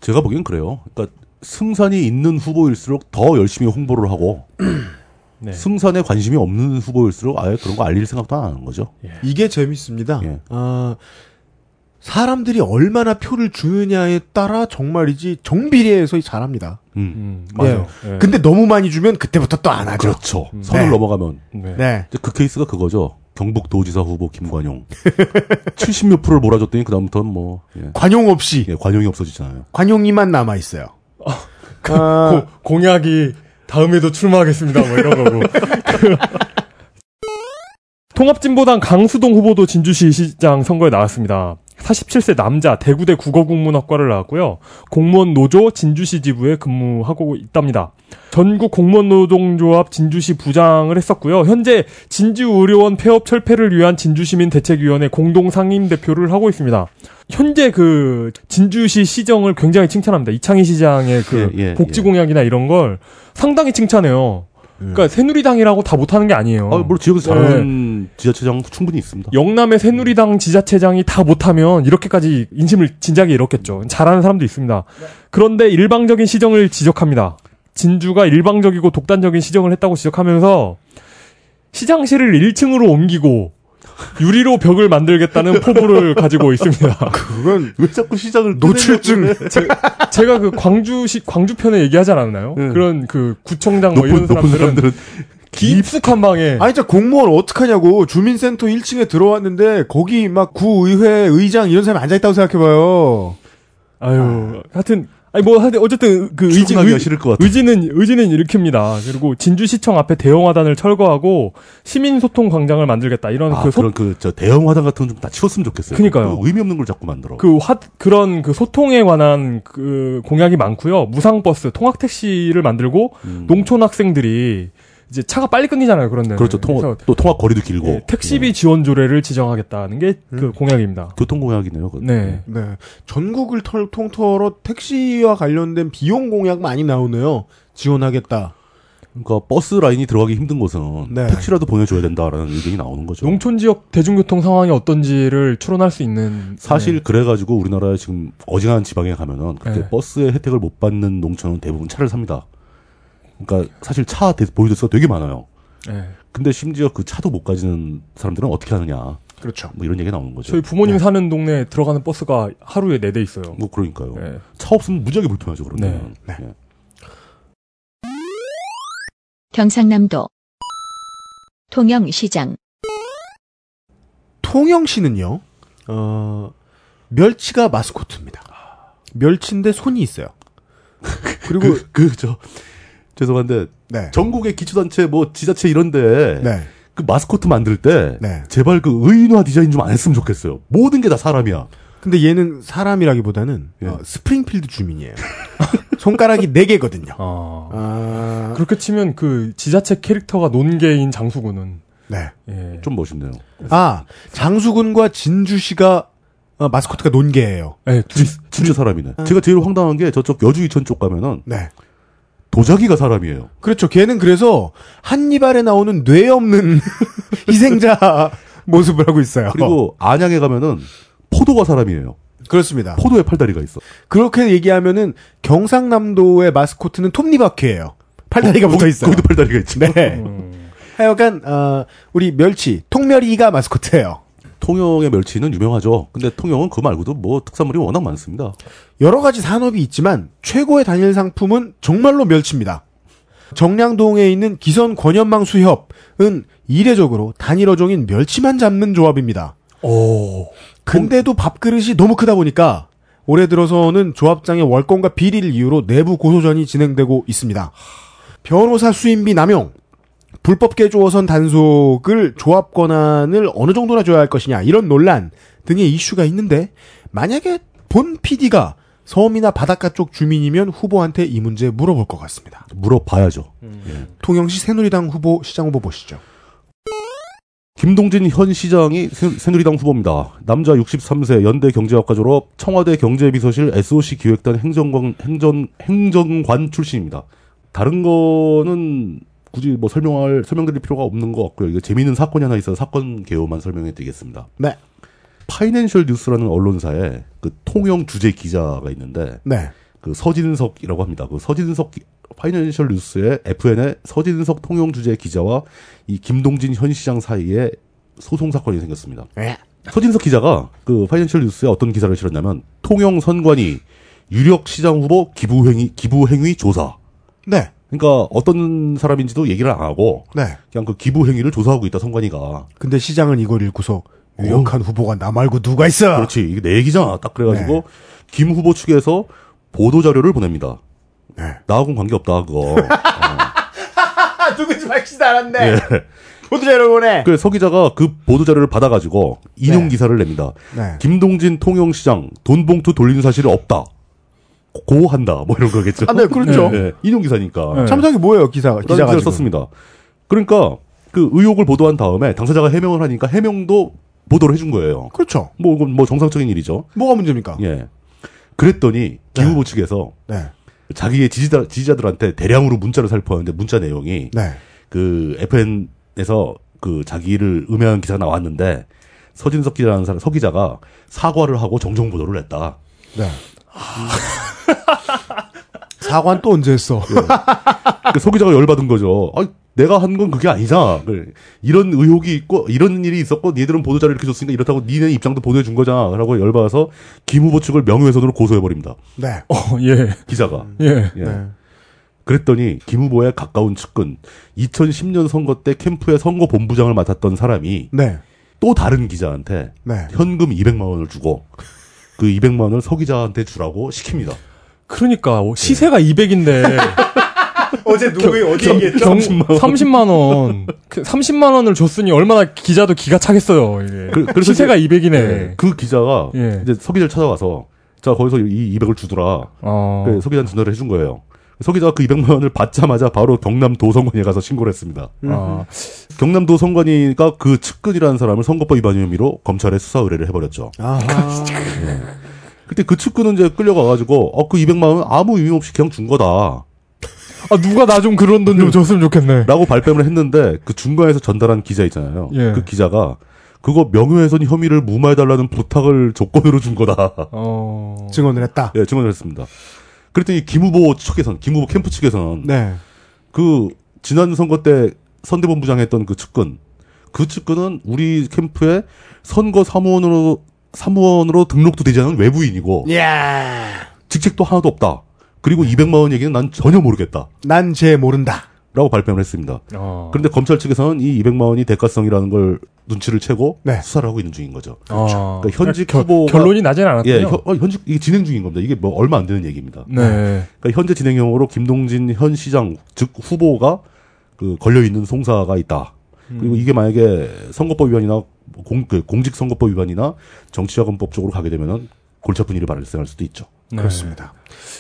제가 보기엔 그래요. 그러니까 승산이 있는 후보일수록 더 열심히 홍보를 하고 네. 승산에 관심이 없는 후보일수록 아예 그런 거 알릴 생각도 안 하는 거죠. 이게 재밌습니다. 예. 아, 사람들이 얼마나 표를 주느냐에 따라 정말이지 정비례해서 잘합니다. 음. 음, 맞아요. 예. 근데 너무 많이 주면 그때부터 또 안 하죠. 그렇죠. 선을 네. 넘어가면 네. 네. 그 케이스가 그거죠. 경북도지사 후보 김관용 70몇 프로를 몰아줬더니 그다음부터는 뭐 예. 관용 없이 예, 관용이 없어지잖아요. 관용이만 남아 있어요. 아, 고- 공약이 다음에도 출마하겠습니다. 뭐 이런 거고. 그 통합진보당 강수동 후보도 진주시 시장 선거에 나왔습니다. 47세 남자 대구대 국어국문학과를 나왔고요. 공무원 노조 진주시 지부에 근무하고 있답니다. 전국 공무원 노동조합 진주시 부장을 했었고요. 현재 진주의료원 폐업 철폐를 위한 진주시민 대책위원회 공동 상임 대표를 하고 있습니다. 현재 그 진주시 시정을 굉장히 칭찬합니다. 이창희 시장의 그 예, 예, 복지 예. 공약이나 이런 걸 상당히 칭찬해요. 그러니까 새누리당이라고 다 못하는 게 아니에요. 아, 물론 지역에서 잘하는 지자체장 충분히 있습니다. 영남의 새누리당 지자체장이 다 못하면 이렇게까지 인심을 진작에 잃었겠죠. 잘하는 사람도 있습니다. 그런데 일방적인 시정을 지적합니다. 진주가 일방적이고 독단적인 시정을 했다고 지적하면서 시장실을 1층으로 옮기고 유리로 벽을 만들겠다는 포부를 가지고 있습니다. 그건 왜 자꾸 시장을 노출증. 제 가 그 광주시 광주 편에 얘기하지 않았나요? 네. 그런 그 구청장 뭐 높은 이런 높은 사람들은 사람들은 깊숙한 방에 아니, 진짜 공무원 어떡하냐고. 주민센터 1층에 들어왔는데, 거기 막 구의회 의장 이런 사람이 앉아있다고 생각해봐요. 아유 하여튼 아니 뭐 하여튼 어쨌든 그 의지 의, 싫을 것 같아. 의지는 의지는 일으킵니다. 그리고 진주시청 앞에 대형 화단을 철거하고 시민 소통 광장을 만들겠다 이런 아, 그 소, 그런 그저 대형 화단 같은 건 좀 다 치웠으면 좋겠어요. 그니까요. 그 의미 없는 걸 자꾸 만들어. 그 화, 그런 그 소통에 관한 그 공약이 많고요. 무상 버스, 통학 택시를 만들고 음. 농촌 학생들이 이제 차가 빨리 끊기잖아요. 그런 데는. 그렇죠. 통, 그래서 또 통학 거리도 길고. 예, 택시비 예. 지원 조례를 지정하겠다는 게그 공약입니다. 교통 공약이네요. 그거. 네. 네. 전국을 털, 통틀어 택시와 관련된 비용 공약 많이 나오네요. 지원하겠다. 그러니까 버스 라인이 들어가기 힘든 곳은 네. 택시라도 보내줘야 된다라는 의견이 나오는 거죠. 농촌 지역 대중교통 상황이 어떤지를 추론할 수 있는 사실 네. 그래가지고 우리나라에 지금 어지간한 지방에 가면은 그렇게 네. 버스의 혜택을 못 받는 농촌은 대부분 차를 삽니다. 그러니까 사실 차 대- 보유대수가 되게 많아요. 네. 근데 심지어 그 차도 못 가지는 사람들은 어떻게 하느냐. 그렇죠. 뭐 이런 얘기가 나오는 거죠. 저희 부모님 사는 동네에 들어가는 버스가 하루에 네 대 있어요. 뭐 그러니까요. 네. 차 없으면 무지하게 불편하죠, 그러면. 네. 예. 경상남도 통영시장 통영시는요, 어, 멸치가 마스코트입니다. 멸치인데 손이 있어요. 그리고, 그, 그, 저, 죄송한데, 네. 전국의 기초단체, 뭐, 지자체 이런데, 네. 그 마스코트 만들 때, 네. 제발 그 의인화 디자인 좀 안 했으면 좋겠어요. 모든 게 다 사람이야. 근데 얘는 사람이라기보다는 예. 어, 스프링필드 주민이에요. 손가락이 4 개거든요. 아. 아, 그렇게 치면 그 지자체 캐릭터가 논개인 장수군은 네. 예. 좀 멋있네요. 아, 장수군과 진주시가 어, 마스코트가 논개예요. 예, 둘이 진짜 사람이네. 제가 제일 황당한 게 저쪽 여주 이천 쪽 가면은 네. 도자기가 사람이에요. 그렇죠. 걔는 그래서 한니발에 나오는 뇌 없는 희생자 모습을 하고 있어요. 그리고 안양에 가면은 포도가 사람이에요. 그렇습니다. 포도에 팔다리가 있어. 그렇게 얘기하면은 경상남도의 마스코트는 톱니바퀴예요. 팔다리가 붙어 있어요. 거기도 팔다리가 있죠. 네. 음. 하여간 어, 우리 멸치 통멸이가 마스코트예요. 통영의 멸치는 유명하죠. 근데 통영은 그거 말고도 뭐 특산물이 워낙 많습니다. 여러 가지 산업이 있지만 최고의 단일 상품은 정말로 멸치입니다. 정량동에 있는 기선 권연망 수협은 이례적으로 단일 어종인 멸치만 잡는 조합입니다. 오. 근데도 밥그릇이 너무 크다 보니까 올해 들어서는 조합장의 월권과 비리를 이유로 내부 고소전이 진행되고 있습니다. 변호사 수임비 남용, 불법 개조어선 단속을 조합 권한을 어느 정도나 줘야 할 것이냐 이런 논란 등의 이슈가 있는데 만약에 본 PD가 섬이나 바닷가 쪽 주민이면 후보한테 이 문제 물어볼 것 같습니다. 물어봐야죠. 통영시 새누리당 후보 시장 후보 보시죠. 김동진 현 시장이 새- 새누리당 후보입니다. 남자 63세 연대 경제학과 졸업, 청와대 경제비서실 SOC 기획단 행정관 행정 행정관 출신입니다. 다른 거는 굳이 뭐 설명할 설명드릴 필요가 없는 것 같고요. 이거 재미있는 사건이 하나 있어서 사건 개요만 설명해 드리겠습니다. 네, 파이낸셜 뉴스라는 언론사에 그 통영 주재 기자가 있는데 네, 그 서진석이라고 합니다. 그 서진석 기- 파이낸셜 뉴스의 FN의 서진석 통영 주재 기자와 이 김동진 현 시장 사이에 소송 사건이 생겼습니다. 네. 서진석 기자가 그 파이낸셜 뉴스에 어떤 기사를 실었냐면 통영 선관위 유력 시장 후보 기부 행위 기부 행위 조사. 네, 그러니까 어떤 사람인지도 얘기를 안 하고 네. 그냥 그 기부 행위를 조사하고 있다 선관위가. 근데 시장은 이걸 읽고서 유력한 후보가 나 말고 누가 있어? 그렇지 이게 내 얘기잖아. 딱 그래가지고 네. 김 후보 측에서 보도 자료를 보냅니다. 네. 나하고는 관계 없다 그거. 아, 누군지 밝히지도 않았네. 예. 보도자료 보내. 그서 기자가 그 보도 자료를 받아가지고 인용 네. 기사를 냅니다. 네. 김동진 통영시장 돈 봉투 돌린 사실이 없다. 고한다. 뭐 이런 거겠죠. 아, 네, 그렇죠. 네, 인용 기사니까. 네. 참석이 뭐예요, 기사가? 기자가 기사를. 썼습니다. 그러니까 그 의혹을 보도한 다음에 당사자가 해명을 하니까 해명도 보도를 해준 거예요. 그렇죠. 뭐, 이건 뭐 정상적인 일이죠. 뭐가 문제입니까? 예. 그랬더니 김 네. 후보 측에서 네. 자기의 지지자, 지지자들한테 대량으로 문자를 살포하는데 문자 내용이 네. 그 FN에서 그 자기를 음해한 기사가 나왔는데 서진석 기자라는 사람 서 기자가 사과를 하고 정정 보도를 했다. 네. 사관 또 언제 했어? 그 소기자가 열받은 거죠. 아, 내가 한 건 그게 아니잖아. 그 이런 의혹이 있고 이런 일이 있었고 니들은 보도자료 이렇게 줬으니까 이렇다고 니네 입장도 보도해 준 거잖아. 라고 열받아서 김 후보 측을 명예훼손으로 고소해 버립니다. 네. 어, 예. 기자가. 예. 예. 네. 그랬더니 김 후보에 가까운 측근 2010년 선거 때 캠프의 선거 본부장을 맡았던 사람이 네. 또 다른 기자한테 네. 현금 200만 원을 주고 그 200만 원을 서 기자한테 주라고 시킵니다. 그러니까 시세가 200인데 어제 누구 어디 경, 30만 원. 그 30만 원을 줬으니 얼마나 기자도 기가 차겠어요. 이게. 그- 시세가 이제- 200이네. 네. 그 기자가 예. 이제 서 기자를 찾아와서 자 거기서 이 200을 주더라. 어. 그서 기자한테 전화를 해준 거예요. 서 기자가 그 200만 원을 받자마자 바로 경남 도 선관위에 가서 신고를 했습니다. 아, 경남 도 선관위가 그 측근이라는 사람을 선거법 위반 혐의로 검찰에 수사 의뢰를 해버렸죠. 아하. 그때 그 측근은 이제 끌려가가지고 어 그 200만 원 아무 의미 없이 그냥 준 거다. 아, 누가 나 좀 그런 돈 좀 줬으면 좋겠네. 라고 발뺌을 했는데 그 중간에서 전달한 기자 있잖아요. 예. 그 기자가 그거 명예훼손 혐의를 무마해달라는 부탁을 조건으로 준 거다. 어. 증언을 했다. 예, 증언을 했습니다. 그랬더니 김 후보 측에선, 김 후보 캠프 측에서는 네. 그 지난 선거 때 선대본부장 했던 그 측근, 그 측근은 우리 캠프에 선거 사무원으로 사무원으로 등록도 되지 않은 외부인이고 야 직책도 하나도 없다. 그리고 200만 원 얘기는 난 전혀 모르겠다. 난 쟤 모른다. 라고 발표를 했습니다. 어. 그런데 검찰 측에서는 이 200만 원이 대가성이라는 걸 눈치를 채고 네. 수사를 하고 있는 중인 거죠. 아. 그러니까 현직 결- 후보가- 결론이 나진 않았군요. 예, 현, 어, 현직 이게 진행 중인 겁니다. 이게 뭐 얼마 안 되는 얘기입니다. 네. 그러니까 현재 진행형으로 김동진 현 시장 즉 후보가 그 걸려 있는 송사가 있다. 그리고 이게 만약에 선거법 위반이나 공, 그 공직선거법 위반이나 정치자금법 쪽으로 가게 되면은 골치 아픈 일이 발생할 수도 있죠. 네. 그렇습니다.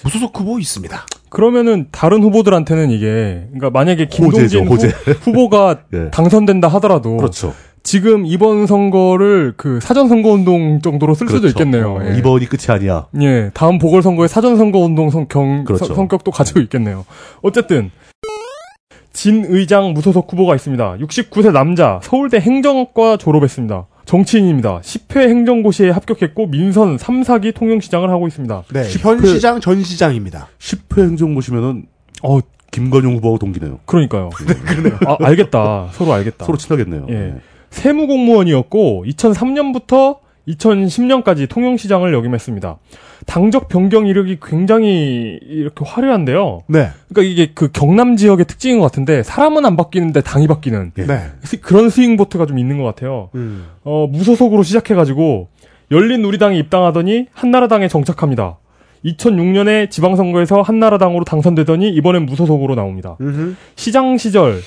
무소속 후보 있습니다. 그러면은 다른 후보들한테는 이게 그러니까 만약에 김동진 호재죠, 호재. 후, 보가 예. 당선된다 하더라도 그렇죠. 지금 이번 선거를 그 사전 선거 운동 정도로 쓸 수도 그렇죠. 있겠네요. 어, 예. 이번이 끝이 아니야. 예, 다음 보궐 선거의 사전 선거 운동 성경, 그렇죠. 서- 성격도 가지고 있겠네요. 어쨌든, 진 의장 무소속 후보가 있습니다. 69세 남자, 서울대 행정학과 졸업했습니다. 정치인입니다. 10회 행정고시에 합격했고, 민선 3, 4기 통영시장을 하고 있습니다. 네. 10회 현 시장, 전 시장입니다. 10회 행정 보시면은 어, 김건용 후보하고 동기네요. 그러니까요. 그러네요. 아, 알겠다. 서로 알겠다. 서로 친하겠네요. 예. 네. 세무공무원이었고 2003년부터 2010년까지 통영시장을 역임했습니다. 당적 변경 이력이 굉장히 이렇게 화려한데요. 네. 그러니까 이게 그 경남 지역의 특징인 것 같은데 사람은 안 바뀌는데 당이 바뀌는 예. 네. 스- 그런 스윙 보트가 좀 있는 것 같아요. 음. 어, 무소속으로 시작해가지고 열린 우리당에 입당하더니 한나라당에 정착합니다. 2006년에 지방선거에서 한나라당으로 당선되더니 이번엔 무소속으로 나옵니다. 음흠. 시장 시절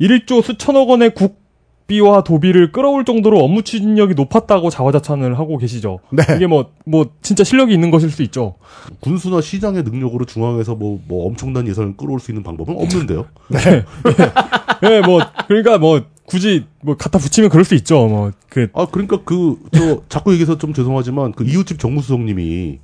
1조 수천억 원의 국 비와 도비를 끌어올 정도로 업무 추진력이 높았다고 자화자찬을 하고 계시죠. 네. 이게 뭐, 뭐, 진짜 실력이 있는 것일 수 있죠. 군수나 시장의 능력으로 중앙에서 뭐, 뭐 엄청난 예산을 끌어올 수 있는 방법은 없는데요. 예, 뭐, 그러니까 뭐, 굳이 뭐 갖다 붙이면 그럴 수 있죠. 뭐, 그, 아, 그러니까 그, 저, 자꾸 얘기해서 좀 죄송하지만, 그 이웃집 정무수석님이,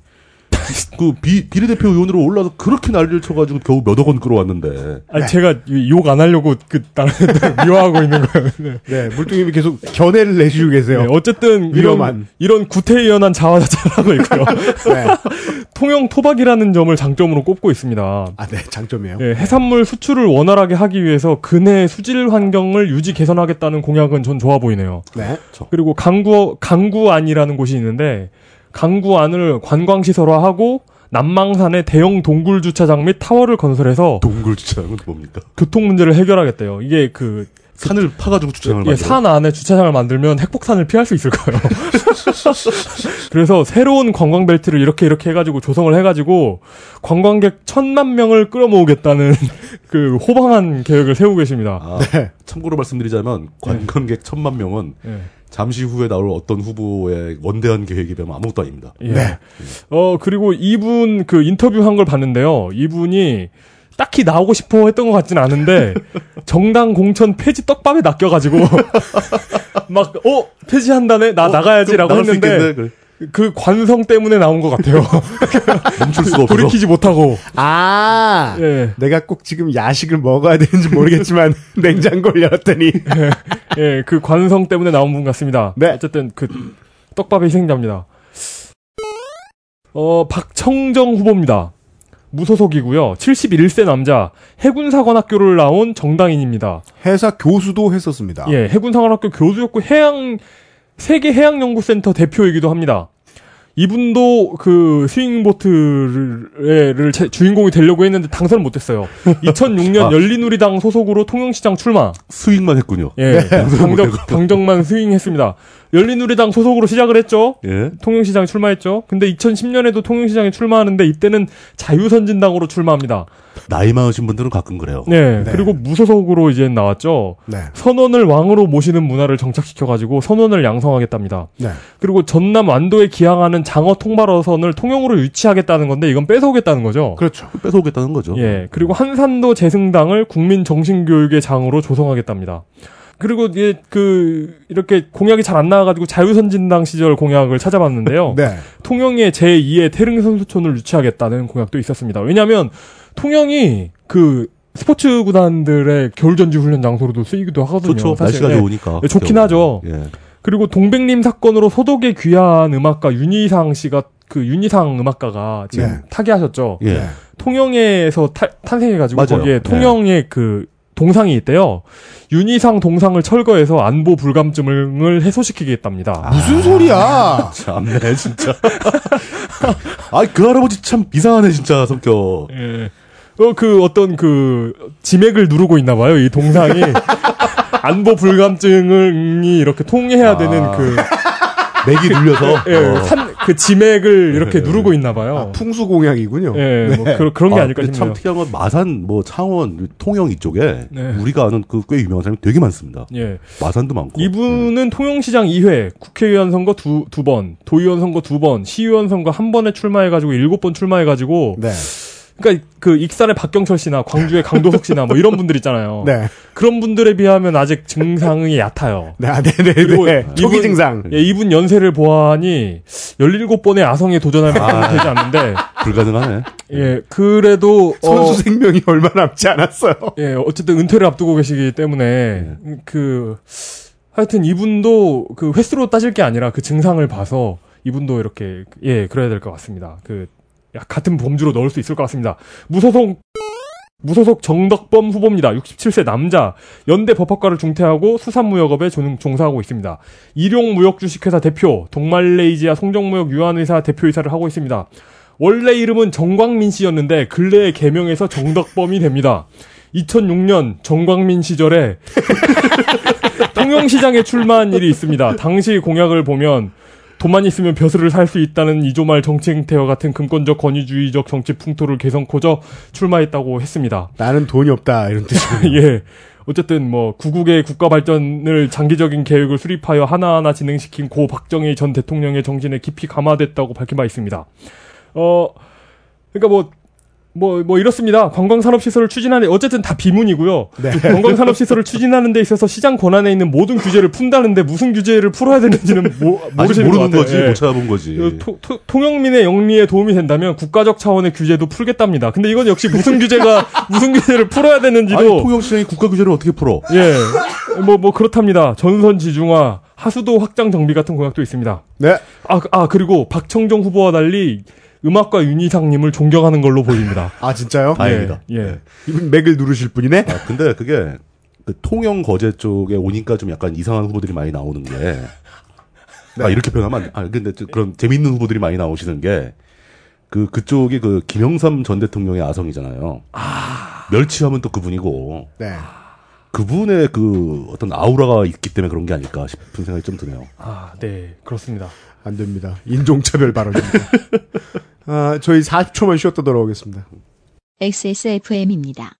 그 비, 비례대표 의원으로 올라서 그렇게 난리를 쳐가지고 겨우 몇억 원 끌어왔는데, 아니, 제가 욕 안 하려고 그, 다른 미워하고 있는 거예요. 네. 네. 물뚱님이 계속 견해를 내주고 계세요. 네, 어쨌든, 이런, 위험한. 이런 구태의연한 자화자찬을 하고 있고요. 네. 통영 토박이라는 점을 장점으로 꼽고 있습니다. 아, 네. 장점이에요. 예, 해산물 수출을 원활하게 하기 위해서 근해 수질 환경을 유지 개선하겠다는 공약은 전 좋아 보이네요. 네. 그리고 강구 강구안이라는 곳이 있는데 강구 안을 관광 시설화하고 남망산에 대형 동굴 주차장 및 타워를 건설해서 동굴 주차장은 뭡니까? 교통 문제를 해결하겠대요. 이게 그 산을 파가지고 주차장을 예, 만들어. 산 안에 주차장을 만들면 핵폭탄을 피할 수 있을 거예요. 그래서 새로운 관광 벨트를 이렇게 이렇게 해가지고 조성을 해가지고 관광객 천만 명을 끌어모으겠다는 그 호방한 계획을 세우고 계십니다. 아, 참고로 말씀드리자면, 관광객 천만 명은 예. 잠시 후에 나올 어떤 후보의 원대한 계획에 비하면 아무것도 아닙니다. 예. 네. 어, 그리고 이분 그 인터뷰 한 걸 봤는데요. 이분이 딱히 나오고 싶어 했던 것 같진 않은데, 정당 공천 폐지 떡밥에 낚여가지고, 막, 어, 폐지한다네? 나 어, 나가야지라고 했는데, 그래. 그 관성 때문에 나온 것 같아요. 멈출 수가 없어. 돌이키지 못하고. 아, 예. 내가 꼭 지금 야식을 먹어야 되는지 모르겠지만 냉장고를 열었더니 예, 그 관성 때문에 나온 분 같습니다. 네. 어쨌든 그 떡밥의 희생자입니다. 어, 박청정 후보입니다. 무소속이고요. 71세 남자, 해군사관학교를 나온 정당인입니다. 회사 교수도 했었습니다. 예, 해군사관학교 교수였고 해양 세계 해양연구센터 대표이기도 합니다. 이분도 그 스윙보트를 제- 주인공이 되려고 했는데 당선을 못했어요. 2006년 아. 열린우리당 소속으로 통영시장 출마. 스윙만 했군요. 예, 당적, 당적만 스윙했습니다. 열린우리당 소속으로 시작을 했죠. 예. 통영시장에 출마했죠. 근데 2010년에도 통영시장에 출마하는데 이때는 자유선진당으로 출마합니다. 나이 많으신 분들은 가끔 그래요. 네, 네. 그리고 무소속으로 이제 나왔죠. 네. 선원을 왕으로 모시는 문화를 정착시켜가지고 선원을 양성하겠답니다. 네. 그리고 전남 완도에 기항하는 장어 통발어선을 통영으로 유치하겠다는 건데 이건 뺏어오겠다는 거죠. 그렇죠. 뺏어오겠다는 거죠. 예. 그리고 한산도 재승당을 국민 정신교육의 장으로 조성하겠답니다. 그리고 이게 그 이렇게 공약이 잘 안 나와가지고 자유선진당 시절 공약을 찾아봤는데요. 네. 통영의 제 2의 태릉 선수촌을 유치하겠다는 공약도 있었습니다. 왜냐하면 통영이 그 스포츠 구단들의 겨울 전지 훈련 장소로도 쓰이기도 하거든요. 좋죠. 사실. 날씨가 예. 좋으니까. 예, 좋긴. 하죠. 예. 그리고 동백님 사건으로 소독의 귀한 음악가 윤희상 씨가 그 윤희상 음악가가 지금 네. 타계하셨죠. 예. 네. 통영에서 타- 탄생해가지고 맞아요. 거기에 네. 통영의 그 동상이 있대요. 윤희상 동상을 철거해서 안보 불감증을 해소시키겠답니다. 무슨 소리야? 참네, 진짜. 아, 그 할아버지 참 이상하네, 진짜, 성격. 예. 어, 그 어떤 그 지맥을 누르고 있나 봐요. 이 동상이 안보 불감증이 이렇게 통해야 되는 아. 그, 맥이 눌려서. 예, 어. 산, 그 지맥을 이렇게 누르고 있나 봐요. 풍수 공약이군요. 예, 뭐 그, 그런 게 아, 아닐까 싶네요. 참 특이한 건 마산, 뭐 창원, 통영 이쪽에 네. 우리가 아는 그 꽤 유명한 사람이 되게 많습니다. 예. 마산도 많고. 이분은 통영시장 2회, 국회의원 선거 두, 두 번, 도의원 선거 두 번, 시의원 선거 한 번에 출마해가지고 일곱 번 출마해가지고, 네. 그러니까 그 익산의 박경철 씨나 광주의 강도석 씨나 뭐 이런 분들 있잖아요. 네. 그런 분들에 비하면 아직 증상이 얕아요. 네, 아, 네네네. 그리고 초기 이분- 증상. 예, 이분 연세를 보아하니 17번의 아성에 도전할 만큼 아. 되지 않는데, 불가능하네. 예, 그래도, 어, 선수 생명이 얼마 남지 않았어요. 예, 어쨌든 은퇴를 앞두고 계시기 때문에 그 하여튼 이분도 그 횟수로 따질 게 아니라 그 증상을 봐서 이분도 이렇게 예 그래야 될 것 같습니다. 그 야, 같은 범주로 넣을 수 있을 것 같습니다. 무소속 무소속 정덕범 후보입니다. 67세 남자 연대 법학과를 중퇴하고 수산무역업에 종, 종사하고 있습니다. 일용무역 주식회사 대표 동말레이지아 송정무역 유한의사 대표이사를 하고 있습니다. 원래 이름은 정광민 씨였는데 근래에 개명해서 정덕범이 됩니다. 2006년 정광민 시절에 통영시장에 출마한 일이 있습니다. 당시 공약을 보면 돈만 있으면 벼슬을 살 수 있다는 이조말 정치 행태와 같은 금권적 권위주의적 정치 풍토를 개선코저 출마했다고 했습니다. 나는 돈이 없다. 이런 뜻이에요. 예. 어쨌든 뭐 구국의 국가 발전을 장기적인 계획을 수립하여 하나하나 진행시킨 고 박정희 전 대통령의 정신에 깊이 감화됐다고 밝힌 바 있습니다. 어 그러니까 뭐 뭐, 뭐 이렇습니다. 관광산업시설을 추진하는, 어쨌든 다 비문이고요. 네. 관광산업시설을 추진하는 데 있어서 시장 권한에 있는 모든 규제를 푼다는데 무슨 규제를 풀어야 되는지는 모, 모르시는 모르는. 거지, 예. 못 찾아본 거지. 그 토- 토- 통영민의 영리에 도움이 된다면 국가적 차원의 규제도 풀겠답니다. 근데 이건 역시 무슨 규제가, 무슨 규제를 풀어야 되는지도. 아니, 통영시장이 국가 규제를 어떻게 풀어? 예. 뭐, 뭐, 그렇답니다. 전선 지중화, 하수도 확장 정비 같은 공약도 있습니다. 네. 아, 그- 아, 그리고 박청정 후보와 달리 음악가 윤희상님을 존경하는 걸로 보입니다. 아, 진짜요? 다행이다. 예. 예. 이분 맥을 누르실 분이네? 아, 근데 그게 그 통영 거제 쪽에 오니까 좀 약간 이상한 후보들이 많이 나오는 게. 아, 이렇게 표현하면 안, 아, 근데 좀 그런 재밌는 후보들이 많이 나오시는 게, 그, 그쪽이 그 김영삼 전 대통령의 아성이잖아요. 멸치하면 또 그분이고, 네. 그분의 그 어떤 아우라가 있기 때문에 그런 게 아닐까 싶은 생각이 좀 드네요. 아, 네. 그렇습니다. 안 됩니다. 인종차별 발언입니다. 아, 저희 40초만 쉬었다 돌아오겠습니다. XSFM입니다.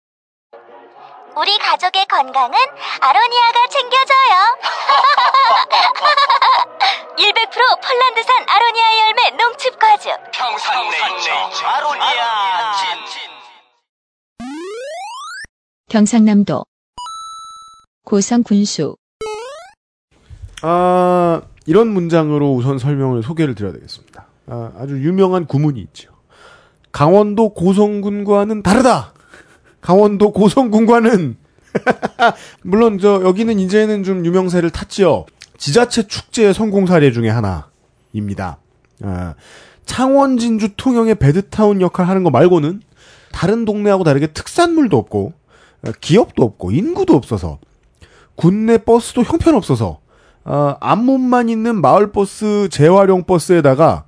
우리 가족의 건강은 아로니아가 챙겨줘요. 100% 폴란드산 아로니아 열매 농축 과즙. 평산네이처 아로니아 진. 경상남도 고성 군수 아, 이런 문장으로 우선 설명을 소개를 드려야 되겠습니다. 아, 아주 유명한 구문이 있죠. 강원도 고성군과는 다르다. 강원도 고성군과는 물론 저 여기는 이제는 좀 유명세를 탔지요. 지자체 축제의 성공 사례 중에 하나입니다. 아, 창원 진주 통영의 배드타운 역할 하는 거 말고는 다른 동네하고 다르게 특산물도 없고 어, 기업도 없고 인구도 없어서 군내 버스도 형편없어서 어, 앞문만 있는 마을버스 재활용 버스에다가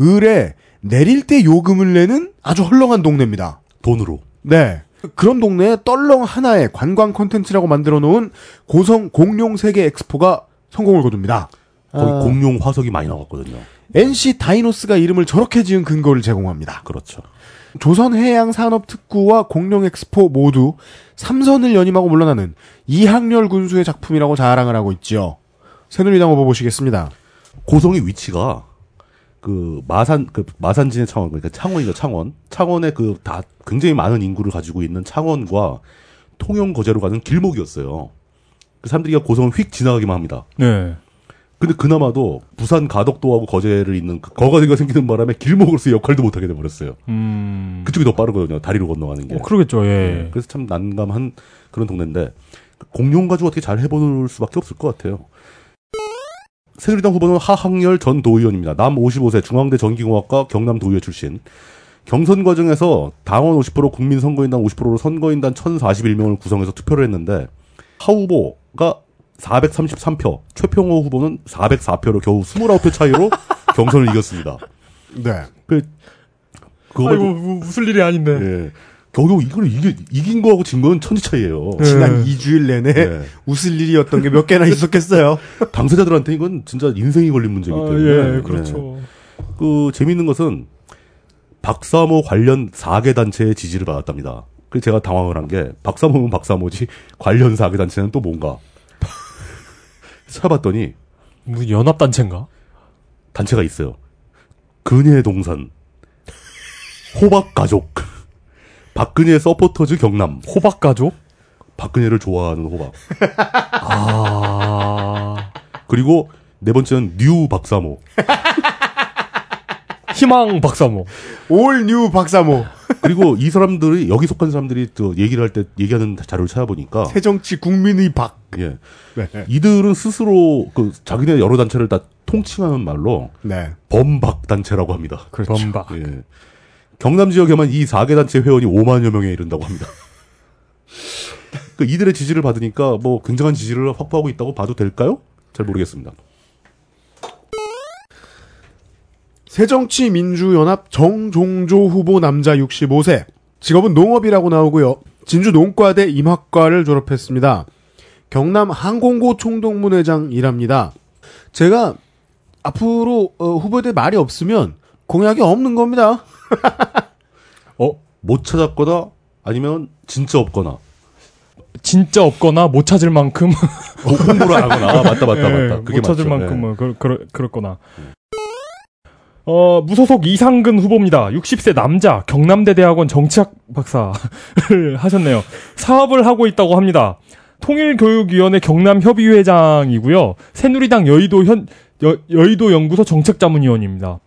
을에 내릴 때 요금을 내는 아주 헐렁한 동네입니다. 돈으로. 네. 그런 동네에 떨렁 하나의 관광 콘텐츠라고 만들어 놓은 고성 공룡 세계 엑스포가 성공을 거둡니다. 거기 아, 공룡 화석이 많이 나왔거든요. NC 다이노스가 이름을 저렇게 지은 근거를 제공합니다. 그렇죠. 조선해양산업특구와 공룡엑스포 모두 삼선을 연임하고 물러나는 이학렬 군수의 작품이라고 자랑을 하고 있지요. 새누리당 후보 보시겠습니다. 고성의 위치가 그 마산 그 마산진의 창원 그러니까 창원이죠 창원 창원의 그 다 굉장히 많은 인구를 가지고 있는 창원과 통영 거제로 가는 길목이었어요. 그 사람들이 고성을 휙 지나가기만 합니다. 네. 근데 그나마도 부산 가덕도하고 거제를 잇는 그 거가지가 생기는 바람에 길목으로서 역할도 못하게 돼버렸어요. 음. 그쪽이 더 빠르거든요. 다리로 건너가는 게. 어, 그러겠죠, 예. 네, 그래서 참 난감한 그런 동네인데 공룡 가지고 어떻게 잘 해볼 수밖에 없을 것 같아요. 새누리당 후보는 하학렬 전 도의원입니다. 남 55세 중앙대 전기공학과 경남 도의회 출신. 경선 과정에서 당원 50% 국민 선거인단 50%로 선거인단 1041명을 구성해서 투표를 했는데 하 후보가 433표, 최평호 후보는 404표로 겨우 29표 차이로 경선을 이겼습니다. 네. 그 그거 아이고, 우- 웃을 일이 아닌데. 예. 겨우 이걸 이게 이긴 거하고 진 거는 천지 차이예요. 지난 2주일 내내 네. 웃을 일이었던 게 몇 개나 있었겠어요. 당사자들한테 이건 진짜 인생이 걸린 문제이기 아, 때문에. 예, 네. 그렇죠. 그 재미있는 것은 박사모 관련 4개 단체의 지지를 받았답니다. 그래서 제가 당황을 한 게 박사모는 박사모지 관련 4개 단체는 또 뭔가 찾아봤더니 무슨 연합 단체인가? 단체가 있어요. 근혜 동산, 호박 가족, 박근혜 서포터즈 경남, 호박 가족? 박근혜를 좋아하는 호박. 아. 그리고 네 번째는 뉴 박사모. 희망 박사모. all new 박사모. 그리고 이 사람들이 여기 속한 사람들이 또 얘기를 할 때 얘기하는 자료를 찾아보니까 새정치 국민의 박. 예. 네. 이들은 스스로 그 자기네 여러 단체를 다 통칭하는 말로 네. 범박 단체라고 합니다. 그렇죠. 범박. 예. 경남 지역에만 이 4개 단체 회원이 5만여 명에 이른다고 합니다. 그 이들의 지지를 받으니까 뭐 굉장한 지지를 확보하고 있다고 봐도 될까요? 잘 모르겠습니다. 새정치민주연합 정종조 후보 남자 65세. 직업은 농업이라고 나오고요. 진주 농과대 임학과를 졸업했습니다. 경남 항공고 총동문회장 일합니다. 제가 앞으로 어, 후보에 말이 없으면 공약이 없는 겁니다. 어? 못 찾았거나 아니면 진짜 없거나 진짜 없거나 못 찾을 만큼 호- 홍보를 안 하거나 아, 맞다 맞다 예, 맞다. 그게 못 찾을 맞죠. 만큼은 그, 그, 그렇거나. 어, 무소속 이상근 후보입니다. 60세 남자, 경남대 대학원 정치학 박사를 하셨네요. 사업을 하고 있다고 합니다. 통일교육위원회 경남협의회장이고요. 새누리당 여의도 현, 여, 여의도 연구소 정책자문위원입니다.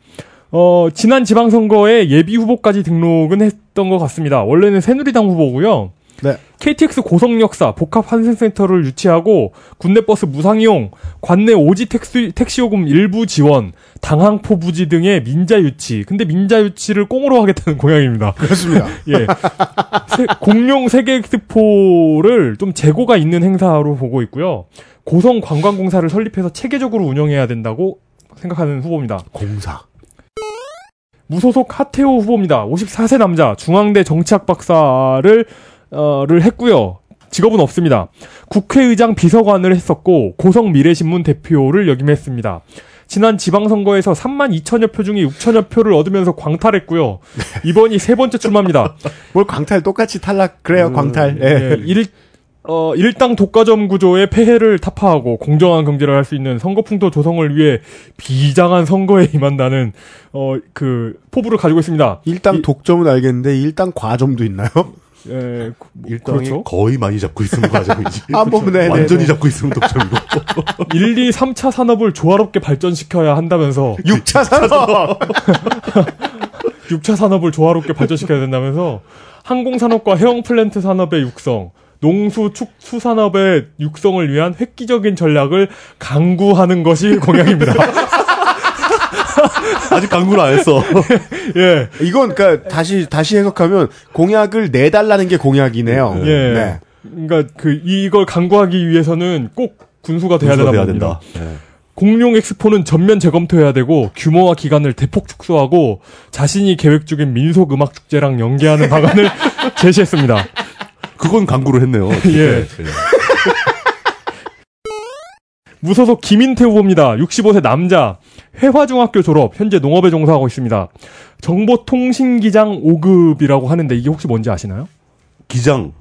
어, 지난 지방선거에 예비 후보까지 등록은 했던 것 같습니다. 원래는 새누리당 후보고요. 네. KTX 고성역사 복합 환승센터를 유치하고 군내버스 무상이용, 관내 오지 택시, 택시요금 일부 지원, 당항포 부지 등의 민자 유치. 근데 민자 유치를 꽁으로 하겠다는 공약입니다. 그렇습니다. 예. 세- 공룡 세계 엑스포를 좀 재고가 있는 행사로 보고 있고요. 고성 관광공사를 설립해서 체계적으로 운영해야 된다고 생각하는 후보입니다. 공사. 무소속 하태호 후보입니다. 54세 남자, 중앙대 정치학 박사를 어를 했고요. 직업은 없습니다. 국회의장 비서관을 했었고 고성 미래신문 대표를 역임했습니다. 지난 지방선거에서 3만 2천여 표 중에 6천여 표를 얻으면서 광탈했고요. 이번이 세 번째 출마입니다. 뭘 광탈 똑같이 탈락 그래요 광탈. 예. 예, 일, 어, 일당 독과점 구조의 폐해를 타파하고 공정한 경제를 할 수 있는 선거풍토 조성을 위해 비장한 선거에 임한다는 어, 그 포부를 가지고 있습니다. 일당 이- 독점은 알겠는데 일당 과점도 있나요? 예, 그- 일당이 그렇죠. 거의 많이 잡고 있으면 과정이지. 아, 뭐, 네, 네, 완전히 네. 잡고 있으면 독점이고. 1, 2, 3차 산업을 조화롭게 발전시켜야 한다면서 6차 산업. 6차 산업을 조화롭게 발전시켜야 된다면서 항공산업과 해영 플랜트 산업의 육성, 농수 축수 산업의 육성을 위한 획기적인 전략을 강구하는 것이 공약입니다. 아직 강구를 안 했어. 예. 이건 그러니까 다시 다시 해석하면 공약을 내달라는 게 공약이네요. 예. 네. 그러니까 그 이걸 강구하기 위해서는 꼭 군수가 돼야 군수가. 된다. 예. 공룡 엑스포는 전면 재검토해야 되고 규모와 기간을 대폭 축소하고 자신이 계획 중인 민속 음악 축제랑 연계하는 방안을 제시했습니다. 그건 강구를 했네요. 예. 무소속 김인태 후보입니다. 65세 남자. 회화중학교 졸업. 현재 농업에 종사하고 있습니다. 정보통신기장 5급이라고 하는데 이게 혹시 뭔지 아시나요? 기장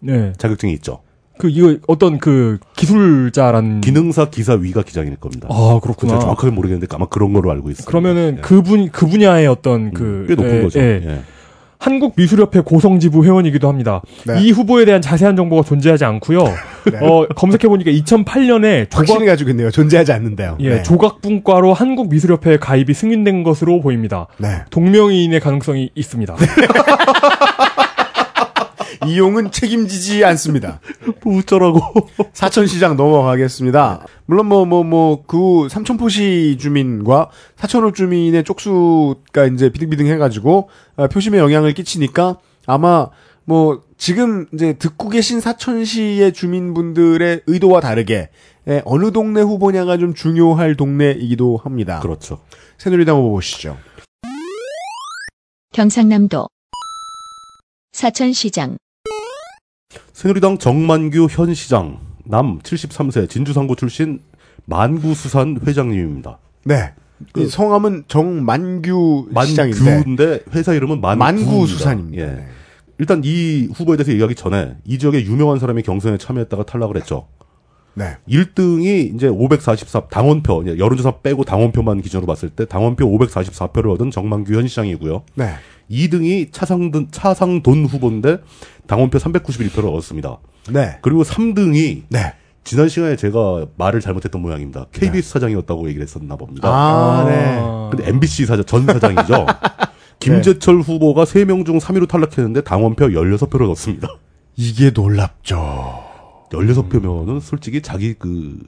네. 자격증이 있죠. 그 이거 어떤 그 기술자란 기능사 기사 위가 기장일 겁니다. 아, 그렇구나. 정확하게 모르겠는데 아마 그런 걸로 알고 있어요. 그러면은 예. 그분 그 분야의 어떤 그 음, 꽤 높은 예, 거죠. 예. 예. 한국 미술협회 고성지부 회원이기도 합니다. 네. 이 후보에 대한 자세한 정보가 존재하지 않고요. 네. 어, 검색해 보니까 2008년에 조각 확신을 가지고 있네요. 존재하지 않는데요. 예, 네. 조각분과로 한국 미술협회에 가입이 승인된 것으로 보입니다. 네. 동명이인의 가능성이 있습니다. 이용은 책임지지 않습니다. 뭐 어쩌라고. 사천시장 넘어가겠습니다. 물론 뭐 뭐 뭐 그 삼천포시 주민과 사천호 주민의 쪽수가 이제 비등비등 해가지고 아, 표심에 영향을 끼치니까 아마 뭐 지금 이제 듣고 계신 사천시의 주민분들의 의도와 다르게 예, 어느 동네 후보냐가 좀 중요할 동네이기도 합니다. 그렇죠. 새누리당 후보 보시죠. 경상남도 사천시장 새누리당 정만규 현 시장 남 73세 진주상구 출신 만구수산 회장님입니다. 네. 이 성함은 정만규 시장인데 만규인데 회사 이름은 만구 만구수산입니다. 예. 네. 일단 이 후보에 대해서 얘기하기 전에 이 지역에 유명한 사람이 경선에 참여했다가 탈락을 했죠. 네. 1등이 이제 544 당원표 여론조사 빼고 당원표만 기준으로 봤을 때 당원표 544표를 얻은 정만규 현 시장이고요. 네. 2등이 차상돈 차상돈 후보인데 당원표 391표를 얻었습니다. 네. 그리고 3등이 네. 지난 시간에 제가 말을 잘못했던 모양입니다. KBS 사장이었다고 얘기를 했었나 봅니다. 아, 네. 근데 MBC 사장 전 사장이죠. 김재철 후보가 3명 중 3위로 탈락했는데 당원표 16표를 얻었습니다. 이게 놀랍죠. 16표면은 솔직히 자기 그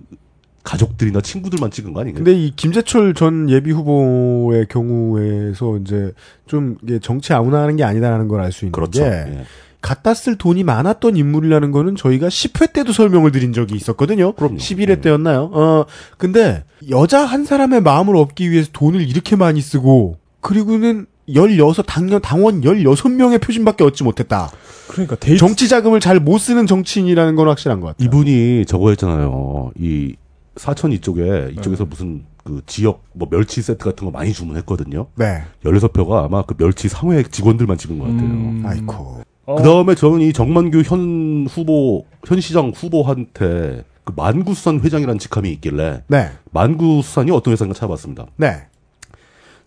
가족들이나 친구들만 찍은 거 아닌가요? 근데 이 김재철 전 예비 후보의 경우에서 이제 좀 이게 정치 아무나 하는 게 아니다라는 걸 알 수 있는 그렇죠. 게 예. 갖다 쓸 돈이 많았던 인물이라는 거는 저희가 10회 때도 설명을 드린 적이 있었거든요. 그럼요. 11회 예. 때였나요? 어, 근데 여자 한 사람의 마음을 얻기 위해서 돈을 이렇게 많이 쓰고 그리고는 16 당연 당원 16명의 표심밖에 얻지 못했다. 그러니까 데이트 정치 자금을 잘 못 쓰는 정치인이라는 건 확실한 것 같아요. 이분이 저거 했잖아요. 이 사천 이쪽에 이쪽에서 무슨 그 지역 뭐 멸치 세트 같은 거 많이 주문했거든요. 네. 16표가 아마 그 멸치 상회 직원들만 찍은 것 같아요. 음, 아이코. 어, 그 다음에 저는 이 정만규 현 후보, 현 시장 후보한테 그 만구수산 회장이라는 직함이 있길래 네. 만구수산이 어떤 회사인가 찾아봤습니다. 네.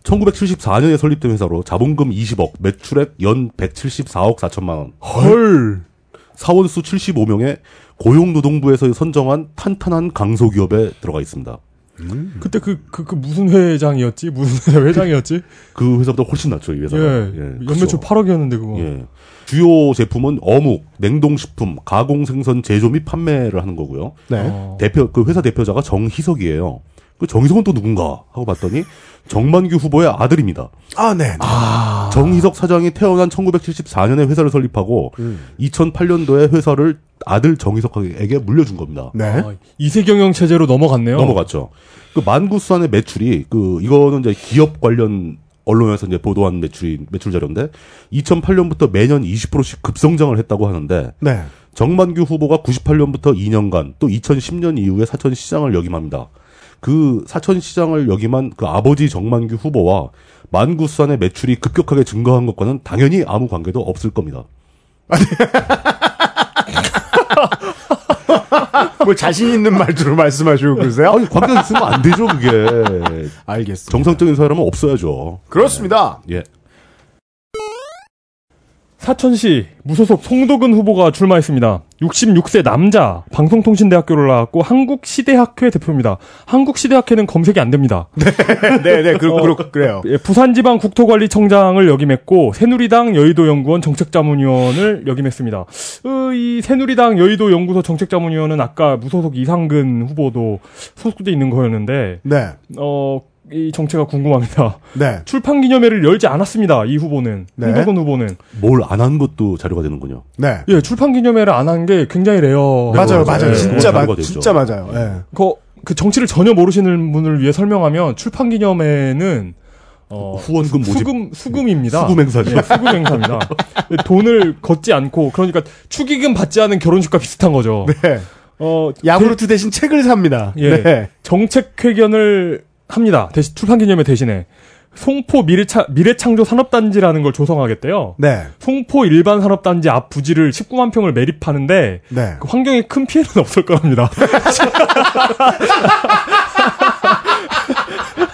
1974년에 설립된 회사로 자본금 20억, 매출액 연 174억 4천만 원, 헐. 사원수 75명의 고용노동부에서 선정한 탄탄한 강소기업에 들어가 있습니다. 그때 그, 그, 그 무슨 회장이었지? 무슨 회장이었지? 그 회사보다 훨씬 낫죠, 이 회사가. 예. 연매출 그쵸. 8억이었는데 그거. 예. 주요 제품은 어묵, 냉동식품, 가공생선 제조 및 판매를 하는 거고요. 네. 어. 대표 그 회사 대표자가 정희석이에요. 그 정희석은 또 누군가 하고 봤더니 정만규 후보의 아들입니다. 아, 네. 정희석 사장이 태어난 1974년에 회사를 설립하고 음. 2008년도에 회사를 아들 정희석에게 물려준 겁니다. 네. 아, 이세경영 체제로 넘어갔네요. 넘어갔죠. 그 만구수산의 매출이 그 이거는 이제 기업 관련 언론에서 이제 보도한 매출이 매출 자료인데 2008년부터 매년 20%씩 급성장을 했다고 하는데 네. 정만규 후보가 98년부터 2년간 또 2010년 이후에 사천 시장을 역임합니다. 그 사천시장을 역임한 그 아버지 정만규 후보와 만구수산의 매출이 급격하게 증가한 것과는 당연히 아무 관계도 없을 겁니다. 뭐 자신 있는 말투로 말씀하시고 그러세요? 아니 관계가 있으면 안 되죠 그게. 알겠습니다. 정상적인 사람은 없어야죠. 그렇습니다. 예. 사천시 무소속 송도근 후보가 출마했습니다. 66세 남자 방송통신대학교를 나왔고 한국시대학회 대표입니다. 한국시대학회는 검색이 안 됩니다. 네, 네, 그, 그, 그래요. 예, 부산지방 국토관리청장을 역임했고 새누리당 여의도연구원 정책자문위원을 역임했습니다. 어, 이 새누리당 여의도 연구소 정책자문위원은 아까 무소속 이상근 후보도 소속돼 있는 거였는데 네, 어, 이 정체가 궁금합니다. 네. 출판 기념회를 열지 않았습니다. 이 후보는 네. 홍덕은 후보는 뭘 안 한 것도 자료가 되는군요. 네. 예 출판 기념회를 안 한 게 굉장히 레어. 맞아요, 맞아요. 맞아요. 네, 진짜, 맞. 진짜 맞아요. 예. 그, 그 정치를 전혀 모르시는 분을 위해 설명하면 출판 기념회는 어, 후원금 모집 수금 수금입니다. 수금 행사죠. 예, 수금 행사입니다. 돈을 걷지 않고 그러니까 축의금 받지 않은 결혼식과 비슷한 거죠. 네. 어 야구르트 대신 책을 삽니다. 예. 네. 정책 회견을 합니다. 대신 출판 기념회 대신에 송포 미래차, 미래창조 산업단지라는 걸 조성하겠대요. 네. 송포 일반 산업단지 앞 부지를 19만 평을 매립하는데 네. 그 환경에 큰 피해는 없을 거랍니다.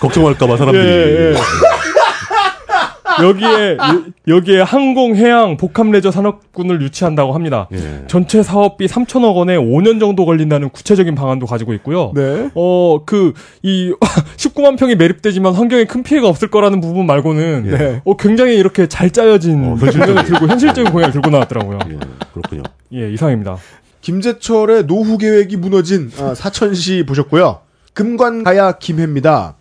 걱정할까봐 사람들이. 예, 예. 여기에 여- 여기에 항공, 해양, 복합 레저 산업군을 유치한다고 합니다. 예. 전체 사업비 3천억 원에 5년 정도 걸린다는 구체적인 방안도 가지고 있고요. 네. 어, 그, 이, 19만 평이 매립되지만 환경에 큰 피해가 없을 거라는 부분 말고는, 네. 어, 굉장히 이렇게 잘 짜여진 어, 공약을 들고, 현실적인 공약을 들고 나왔더라고요. 예, 그렇군요. 예, 이상입니다. 김재철의 노후 계획이 무너진 아, 사천시 보셨고요. 금관가야 김해입니다.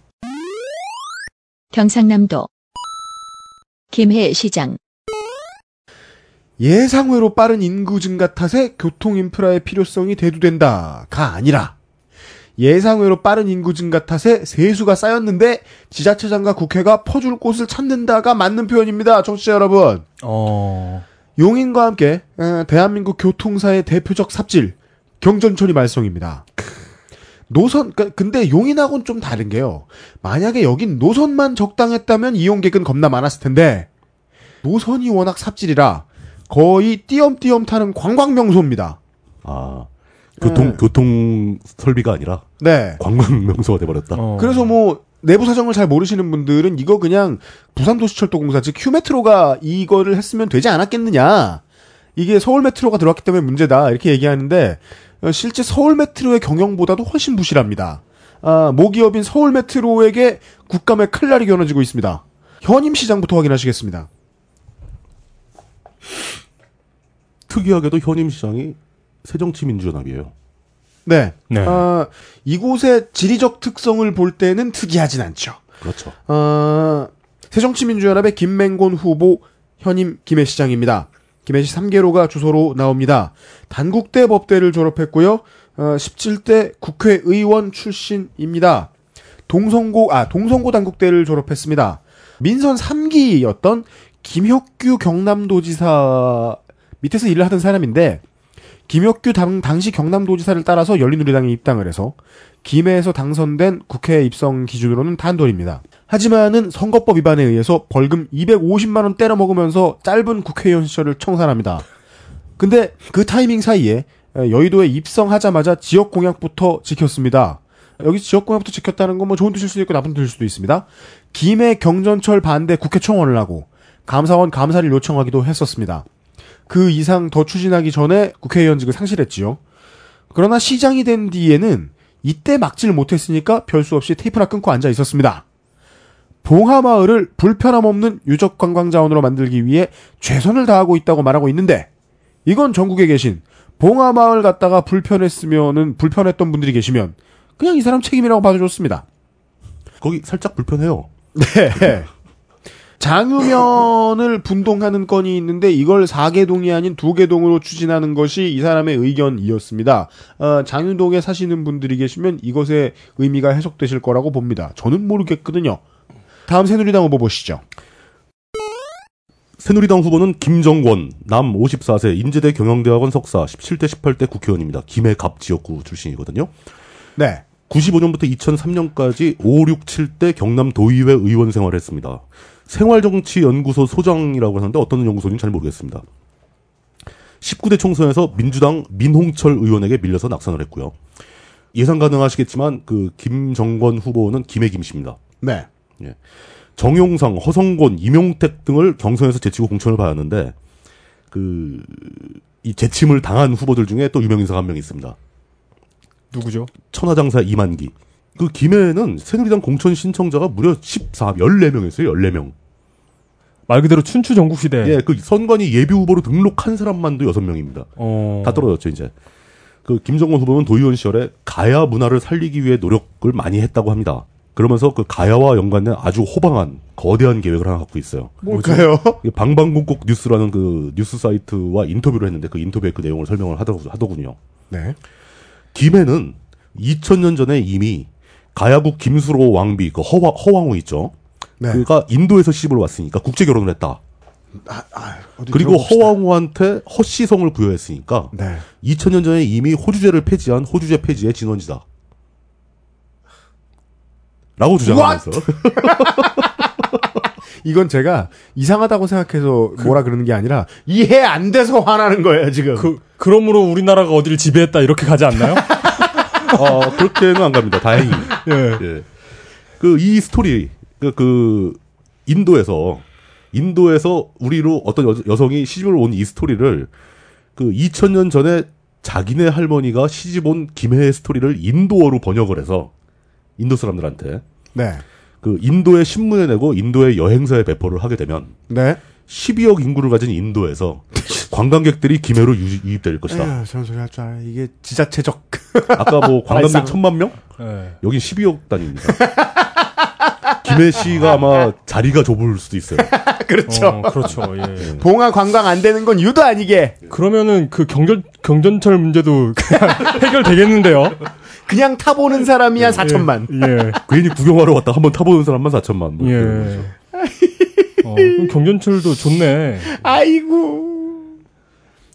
경상남도 김해 시장 예상외로 빠른 인구 증가 탓에 교통 인프라의 필요성이 대두된다가 아니라 예상외로 빠른 인구 증가 탓에 세수가 쌓였는데 지자체장과 국회가 퍼줄 곳을 찾는다가 맞는 표현입니다. 청취자 여러분. 어, 용인과 함께 에, 대한민국 교통사의 대표적 삽질 경전철이 말썽입니다. 노선 그- 근데 용인하고는 좀 다른 게요. 만약에 여긴 노선만 적당했다면 이용객은 겁나 많았을 텐데 노선이 워낙 삽질이라 거의 띄엄띄엄 타는 관광 명소입니다. 아, 교통, 네. 교통 설비가 아니라 네. 관광 명소가 돼 버렸다. 어. 그래서 뭐 내부 사정을 잘 모르시는 분들은 이거 그냥 부산도시철도공사 즉 휴메트로가 이거를 했으면 되지 않았겠느냐. 이게 서울 메트로가 들어왔기 때문에 문제다 이렇게 얘기하는데 어, 실제 서울 메트로의 경영보다도 훨씬 부실합니다. 아, 모기업인 서울 메트로에게 국감의 칼날이 겨눠지고 있습니다. 현임 시장부터 확인하시겠습니다. 특이하게도 현임 시장이 새정치민주연합이에요. 네. 네. 아, 이곳의 지리적 특성을 볼 때는 특이하진 않죠. 그렇죠. 어, 새정치민주연합의 김맹곤 후보 현임 김해 시장입니다. 김해시 3개로가 주소로 나옵니다. 단국대 법대를 졸업했고요. 어, 17대 국회의원 출신입니다. 동성고 아 동성고 단국대를 졸업했습니다. 민선 3기였던 김혁규 경남도지사 밑에서 일을 하던 사람인데 김혁규 당, 당시 경남도지사를 따라서 열린우리당에 입당을 해서 김해에서 당선된 국회 입성 기준으로는 단돌입니다. 하지만은 선거법 위반에 의해서 벌금 250만 원 때려 먹으면서 짧은 국회의원 시절을 청산합니다. 근데 그 타이밍 사이에 여의도에 입성하자마자 지역 공약부터 지켰습니다. 여기 지역 공약부터 지켰다는 건 뭐 좋은 뜻일 수도 있고 나쁜 뜻일 수도 있습니다. 김해 경전철 반대 국회 청원을 하고 감사원 감사를 요청하기도 했었습니다. 그 이상 더 추진하기 전에 국회의원직을 상실했지요. 그러나 시장이 된 뒤에는 이때 막지를 못했으니까 별 수 없이 테이프나 끊고 앉아 있었습니다. 봉하마을을 불편함 없는 유적 관광 자원으로 만들기 위해 최선을 다하고 있다고 말하고 있는데 이건 전국에 계신 봉하마을 갔다가 불편했으면은 불편했던 분들이 계시면 그냥 이 사람 책임이라고 봐도 좋습니다. 거기 살짝 불편해요. 네. 장유면을 분동하는 건이 있는데 이걸 4개 동이 아닌 2개 동으로 추진하는 것이 이 사람의 의견이었습니다. 어, 장유동에 사시는 분들이 계시면 이것의 의미가 해석되실 거라고 봅니다. 저는 모르겠거든요. 다음 새누리당 후보 보시죠. 새누리당 후보는 김정권, 남 54세, 인제대 경영대학원 석사, 17대 18대 국회의원입니다. 김해갑 지역구 출신이거든요. 네. 95년부터 2003년까지 5, 6, 7대 경남 도의회 의원 생활을 했습니다. 생활정치연구소 소장이라고 하는데 어떤 연구소인지 잘 모르겠습니다. 19대 총선에서 민주당 민홍철 의원에게 밀려서 낙선을 했고요. 예상 가능하시겠지만 그 김정권 후보는 김해 김 씨입니다. 네. 정용상, 허성곤, 임용택 등을 경선에서 제치고 공천을 받았는데 그, 이 재침을 당한 후보들 중에 또 유명 인사가 한 명 있습니다. 누구죠? 천하장사 이만기. 그 김해에는 새누리당 공천 신청자가 무려 14, 14명이었어요, 14명. 말 그대로 춘추 전국 시대. 예, 그 선관위 예비 후보로 등록한 사람만도 6명입니다. 어. 다 떨어졌죠, 이제. 그 김정은 후보는 도의원 시절에 가야 문화를 살리기 위해 노력을 많이 했다고 합니다. 그러면서 그 가야와 연관된 아주 호방한 거대한 계획을 하나 갖고 있어요. 뭘까요? 방방곡곡 뉴스라는 그 뉴스 사이트와 인터뷰를 했는데 그 인터뷰에 그 내용을 설명을 하더, 하더군요. 네. 김해는 2000년 전에 이미 가야국 김수로 왕비 그 허와, 허왕후 있죠. 네. 그가 인도에서 시집을 왔으니까 국제 결혼을 했다. 어디 그리고 들어봅시다. 허왕후한테 허씨성을 부여했으니까 네. 2000년 전에 이미 호주제를 폐지한 호주제 폐지의 진원지다. 라고 주장하면서 이건 제가 이상하다고 생각해서 뭐라 그러는 게 아니라 이해 안 돼서 화나는 거예요, 지금. 그 그러므로 우리나라가 어디를 지배했다 이렇게 가지 않나요? 어, 그렇게는 안 갑니다. 다행히. 예. 예. 그 이 스토리 그, 그 인도에서 인도에서 우리로 어떤 여, 여성이 시집을 온 이 스토리를 그 2000년 전에 자기네 할머니가 시집 온 김해의 스토리를 인도어로 번역을 해서 인도 사람들한테 네. 그 인도의 신문에 내고 인도의 여행사에 배포를 하게 되면 네. 12억 인구를 가진 인도에서 관광객들이 김해로 유, 유입될 것이다. 에휴, 저런 소리 할줄 알아. 이게 지자체적. 아까 뭐 관광객. 천만 명? 예. 여긴 12억 단위입니다. 김해시가 아마 자리가 좁을 수도 있어요. 그렇죠. 어, 그렇죠. 예. 봉화 관광 안 되는 건 유도 아니게. 그러면은 그 경전 경전철 문제도 해결되겠는데요. 그냥 타보는 사람이야 4천만. 예. 괜히 구경하러 왔다 한번 타보는 사람만 4천만. 뭐 예. 어, 경전철도 좋네. 아이고.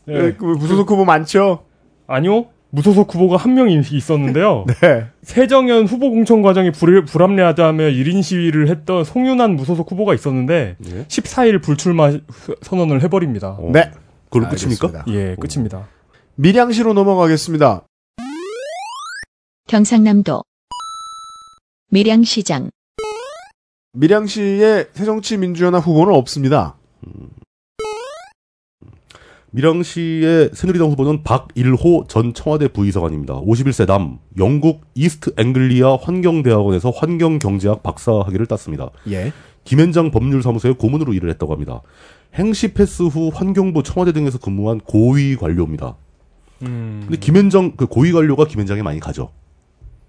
예. 네, 그 무소속 후보 많죠? 아니요. 무소속 후보가 한 명이 있었는데요. 네. 세정연 후보 공천 과정이 불, 불합리하다며 1인 시위를 했던 송윤환 무소속 후보가 있었는데 예. 14일 불출마 후- 선언을 해버립니다. 어, 네. 그걸로 끝입니까? 알겠습니다. 예, 끝입니다. 밀양시로 넘어가겠습니다. 경상남도 밀양시장 밀양시의 새정치민주연합 후보는 없습니다. 밀양시의 새누리당 후보는 박일호 전 청와대 부의사관입니다. 51세 남, 영국 이스트 앵글리아 환경대학원에서 환경경제학 박사 학위를 땄습니다. 예. 김현장 법률사무소의 고문으로 일을 했다고 합니다. 행시 패스 후 환경부 청와대 등에서 근무한 고위 관료입니다. 음. 근데 김현장 그 고위 관료가 김현장에 많이 가죠.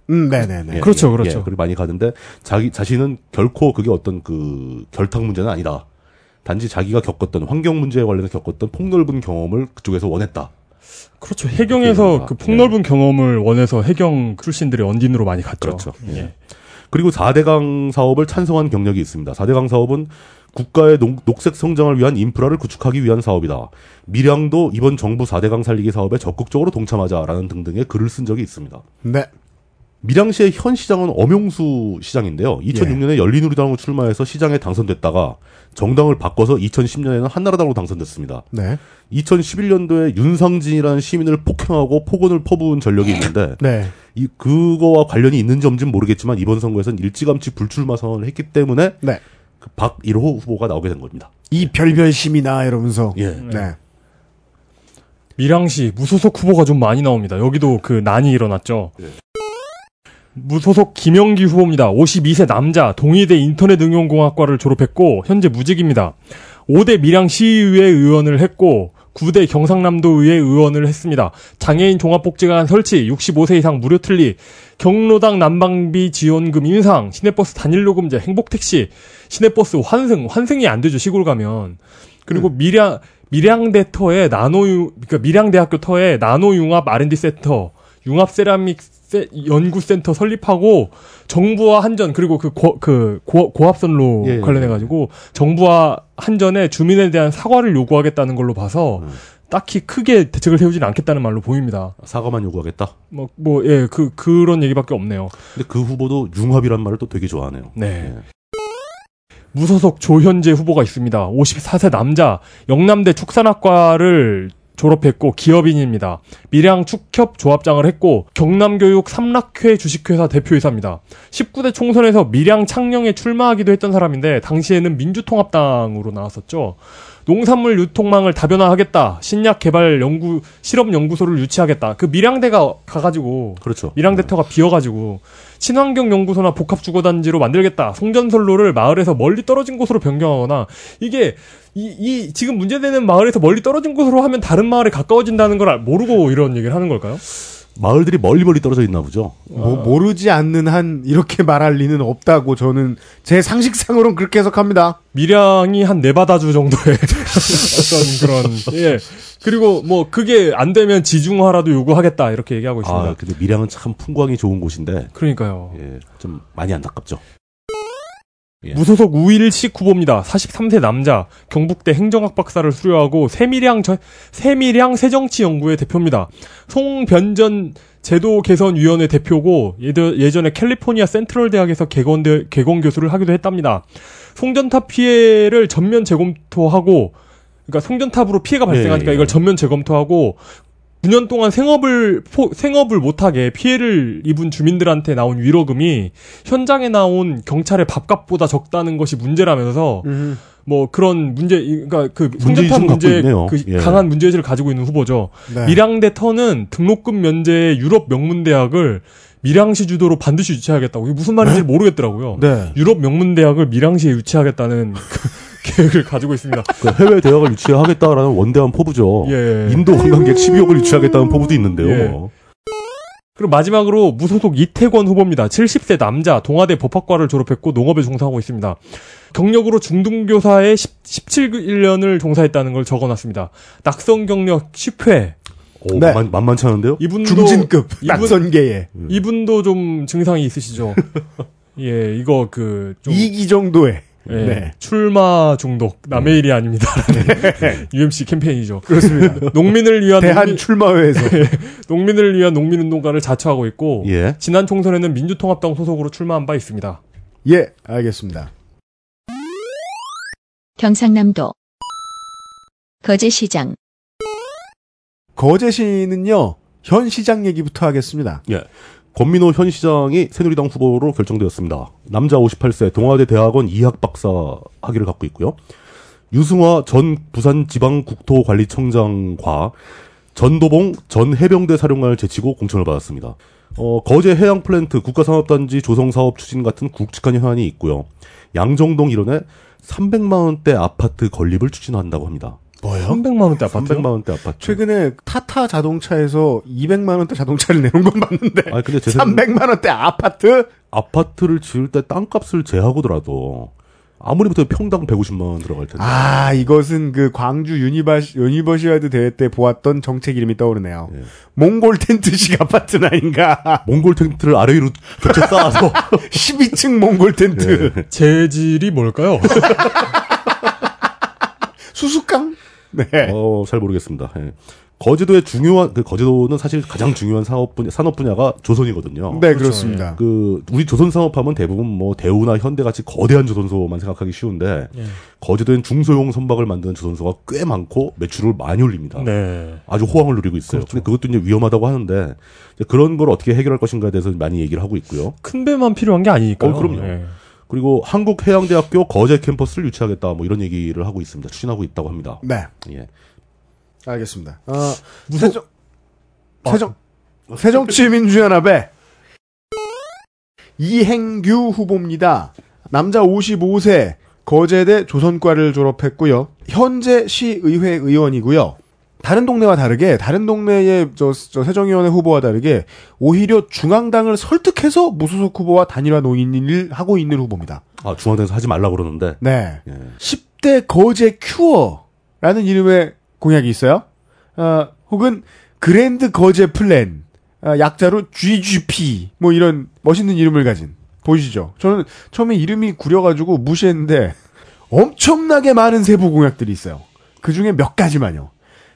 음, 네네네. 예, 그렇죠, 예, 그렇죠. 예, 그리고 많이 가는데 자기 자신은 결코 그게 어떤 그 결탁 문제는 아니다. 단지 자기가 겪었던 환경 문제에 관련해 겪었던 폭넓은 경험을 그쪽에서 원했다. 그렇죠. 해경에서. 그 폭넓은 경험을 원해서 해경 출신들이 언딘으로 많이 갔죠. 그렇죠. 예. 그리고 4대강 사업을 찬성한 경력이 있습니다. 4대강 사업은 국가의 녹, 녹색 성장을 위한 인프라를 구축하기 위한 사업이다. 밀양도 이번 정부 4대강 살리기 사업에 적극적으로 동참하자라는 등등의 글을 쓴 적이 있습니다. 네. 밀양시의 현 시장은 엄용수 시장인데요. 2006년에 열린우리당으로 출마해서 시장에 당선됐다가 정당을 바꿔서 2010년에는 한나라당으로 당선됐습니다. 네. 2011년도에 윤상진이라는 시민을 폭행하고 폭언을 퍼부은 전력이 있는데 네. 이 그거와 관련이 있는지 없는지는 모르겠지만 이번 선거에서는 일찌감치 불출마 선언을 했기 때문에 네. 그 박일호 후보가 나오게 된 겁니다. 이 별별 심이나 이러면서. 예. 네. 밀양시 무소속 후보가 좀 많이 나옵니다. 여기도 그 난이 일어났죠. 예. 무소속 김영기 후보입니다. 52세 남자, 동의대 인터넷 응용공학과를 졸업했고 현재 무직입니다. 5대 밀양시의회 의원을 했고 9대 경상남도 의회 의원을 했습니다. 장애인 종합복지관 설치, 65세 이상 무료 틀리, 경로당 난방비 지원금 인상, 시내버스 단일요금제, 행복택시, 시내버스 환승, 환승이 안 되죠 시골 가면. 그리고 밀양 밀양대 터에 나노 그러니까 밀양대학교 터에 나노융합 R&D 센터, 융합 세라믹 세- 연구센터 설립하고 정부와 한전 그리고 그, 고, 그 고, 고압선로 예, 예. 관련해 가지고 정부와 한전에 주민에 대한 사과를 요구하겠다는 걸로 봐서 음. 딱히 크게 대책을 세우지는 않겠다는 말로 보입니다. 사과만 요구하겠다. 뭐 뭐 예 그 그런 얘기밖에 없네요. 근데 그 후보도 융합이란 말을 또 되게 좋아하네요. 네. 예. 무소속 조현재 후보가 있습니다. 54세 남자, 영남대 축산학과를 졸업했고 기업인입니다. 밀양 축협 조합장을 했고 경남교육 삼락회 주식회사 대표이사입니다. 19대 총선에서 밀양 창녕에 출마하기도 했던 사람인데 당시에는 민주통합당으로 나왔었죠. 농산물 유통망을 다변화하겠다. 신약 개발 연구 실험 연구소를 유치하겠다. 그 밀양대가 가가지고 그렇죠. 밀양대터가 비어가지고 친환경 연구소나 복합 주거단지로 만들겠다. 송전선로를 마을에서 멀리 떨어진 곳으로 변경하거나 이게 이, 이 지금 문제되는 마을에서 멀리 떨어진 곳으로 하면 다른 마을에 가까워진다는 걸 알- 모르고 이런 얘기를 하는 걸까요? 마을들이 멀리 멀리 떨어져 있나 보죠. 뭐 모르지 않는 한 이렇게 말할 리는 없다고 저는 제 상식상으로는 그렇게 해석합니다. 밀양이 한 네바다주 정도의 어떤 그런 예 그리고 뭐 그게 안 되면 지중화라도 요구하겠다 이렇게 얘기하고 있습니다. 아, 근데 밀양은 참 풍광이 좋은 곳인데, 그러니까요. 예, 좀 많이 안타깝죠. 예. 무소속 우일식 후보입니다. 43세 남자, 경북대 행정학 박사를 수료하고 세밀양 저, 세밀양 새정치연구회 대표입니다. 송변전 제도 개선 위원회 대표고 예더- 예전에 캘리포니아 센트럴 대학에서 개건대, 개건 교수를 하기도 했답니다. 송전탑 피해를 전면 재검토하고 그러니까 송전탑으로 피해가 발생하니까 예, 예. 이걸 전면 재검토하고 9년 동안 생업을 포- 생업을 못하게 피해를 입은 주민들한테 나온 위로금이 현장에 나온 경찰의 밥값보다 적다는 것이 문제라면서 뭐 그런 문제 이- 그러니까 그 송전탑 문제. 그 예. 강한 문제의식을 가지고 있는 후보죠. 네. 밀양대 터는 등록금 면제의 유럽 명문대학을 밀양시 주도로 반드시 유치하겠다고 이게 무슨 말인지 모르겠더라고요. 네. 유럽 명문대학을 밀양시에 유치하겠다는 그 계획을 가지고 있습니다. 그 해외 대학을 유치하겠다라는 원대한 포부죠. 예. 인도 관광객 12억을 유치하겠다는 포부도 있는데요. 예. 뭐. 그리고 마지막으로 무소속 이태권 후보입니다. 70세 남자, 동아대 법학과를 졸업했고 농업에 종사하고 있습니다. 경력으로 중등교사에 17년을 종사했다는 걸 적어놨습니다. 낙성 경력 10회. 오, 네. 만만, 만만치 않은데요? 이분도 중진급 이분- 낙선계에 이분도 좀 증상이 있으시죠. 예, 이거 그 좀, 2기 정도의 예, 네. 출마 중독 남의 일이 아닙니다. UMC 캠페인이죠. 그렇습니다. 농민을 위한 대한 농민, 출마회에서 농민을 위한 농민운동가를 자처하고 있고 예. 지난 총선에는 민주통합당 소속으로 출마한 바 있습니다. 예 알겠습니다. 경상남도 거제시장 거제시는요 현 시장 얘기부터 하겠습니다. 예. 권민호 현 시장이 새누리당 후보로 결정되었습니다. 남자 58세 동아대 대학원 이학 박사 학위를 갖고 있고요. 유승화 전 부산지방국토관리청장과 전도봉 전 해병대 사령관을 제치고 공천을 받았습니다. 어, 거제 해양 플랜트 국가산업단지 조성 사업 추진 같은 굵직한 현안이 있고요. 양정동 일원에 300만 원대 아파트 건립을 추진한다고 합니다. 뭐요? 300만 원대 아파트. 300만 원대 아파트. 최근에 타타 자동차에서 200만 원대 자동차를 내놓은 건 봤는데 아 근데 제 생각 300만 원대 아파트? 아파트를 지을 때 땅값을 제하고더라도 아무리 부터 평당 150만 원 들어갈 텐데. 아 이것은 그 광주 유니버시, 유니버시아드 대회 때 보았던 정책 이름이 떠오르네요. 예. 몽골 텐트식 아파트는 아닌가? 몽골 텐트를 아래 위로 겹쳐 쌓아서 12층 몽골 텐트 예. 재질이 뭘까요? 수수깡? 네. 어, 잘 모르겠습니다. 예. 거제도의 중요한 그 거제도는 사실 가장 중요한 사업 분야 산업 분야가 조선이거든요. 네 그렇습니다. 그 우리 조선 산업하면 대부분 뭐 대우나 현대 같이 거대한 조선소만 생각하기 쉬운데 예. 거제도엔 중소형 선박을 만드는 조선소가 꽤 많고 매출을 많이 올립니다. 네. 아주 호황을 누리고 있어요. 그렇죠. 근데 그것도 이제 위험하다고 하는데 그런 걸 어떻게 해결할 것인가에 대해서 많이 얘기를 하고 있고요. 큰 배만 필요한 게 아니니까요. 어, 그럼요. 예. 그리고 한국해양대학교 거제 캠퍼스를 유치하겠다 뭐 이런 얘기를 하고 있습니다. 추진하고 있다고 합니다. 네 예. 알겠습니다. 어, 세정 세정 새정치민주연합의 이행규 후보입니다. 남자 55세 거제대 조선과를 졸업했고요. 현재 시의회 의원이고요. 다른 동네와 다르게 다른 동네의 저, 저 새정연의 후보와 다르게 오히려 중앙당을 설득해서 무소속 후보와 단일화 논의를 하고 있는 후보입니다. 아 중앙당에서 하지 말라 고 그러는데 네. 예. 10대 거제 cure라는 이름의 공약이 있어요. 어, 혹은 grand 거제 플랜, 어, 약자로 GGP, 뭐 이런 멋있는 이름을 가진. 보이시죠? 저는 처음에 이름이 구려가지고 무시했는데 엄청나게 많은 세부 공약들이 있어요. 그 중에 몇 가지만요.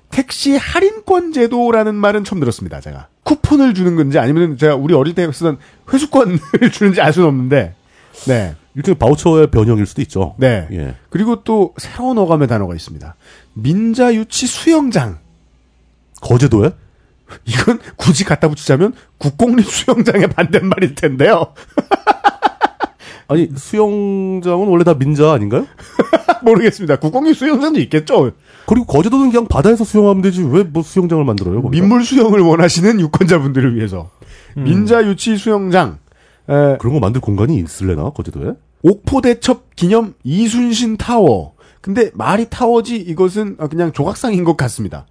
택시 할인권 제도라는 말은 처음 들었습니다, 제가. 쿠폰을 주는 건지 아니면 제가 우리 어릴 때 쓰던 회수권을 주는지 알 수는 없는데, 네. 일종의 바우처의 변형일 수도 있죠. 네. 예. 그리고 또 새로운 어감의 단어가 있습니다. 민자유치 수영장. 거제도에? 이건 굳이 갖다 붙이자면 국공립 수영장의 반대말일 텐데요. 아니 수영장은 원래 다 민자 아닌가요? 모르겠습니다. 국공립 수영장도 있겠죠. 그리고 거제도는 그냥 바다에서 수영하면 되지 왜 뭐 수영장을 만들어요? 거기다? 민물 수영을 원하시는 유권자분들을 위해서 음. 민자 유치 수영장 에, 그런 거 만들 공간이 있을래나 거제도에? 옥포대첩 기념 이순신 타워. 근데 말이 타워지 이것은 그냥 조각상인 것 같습니다.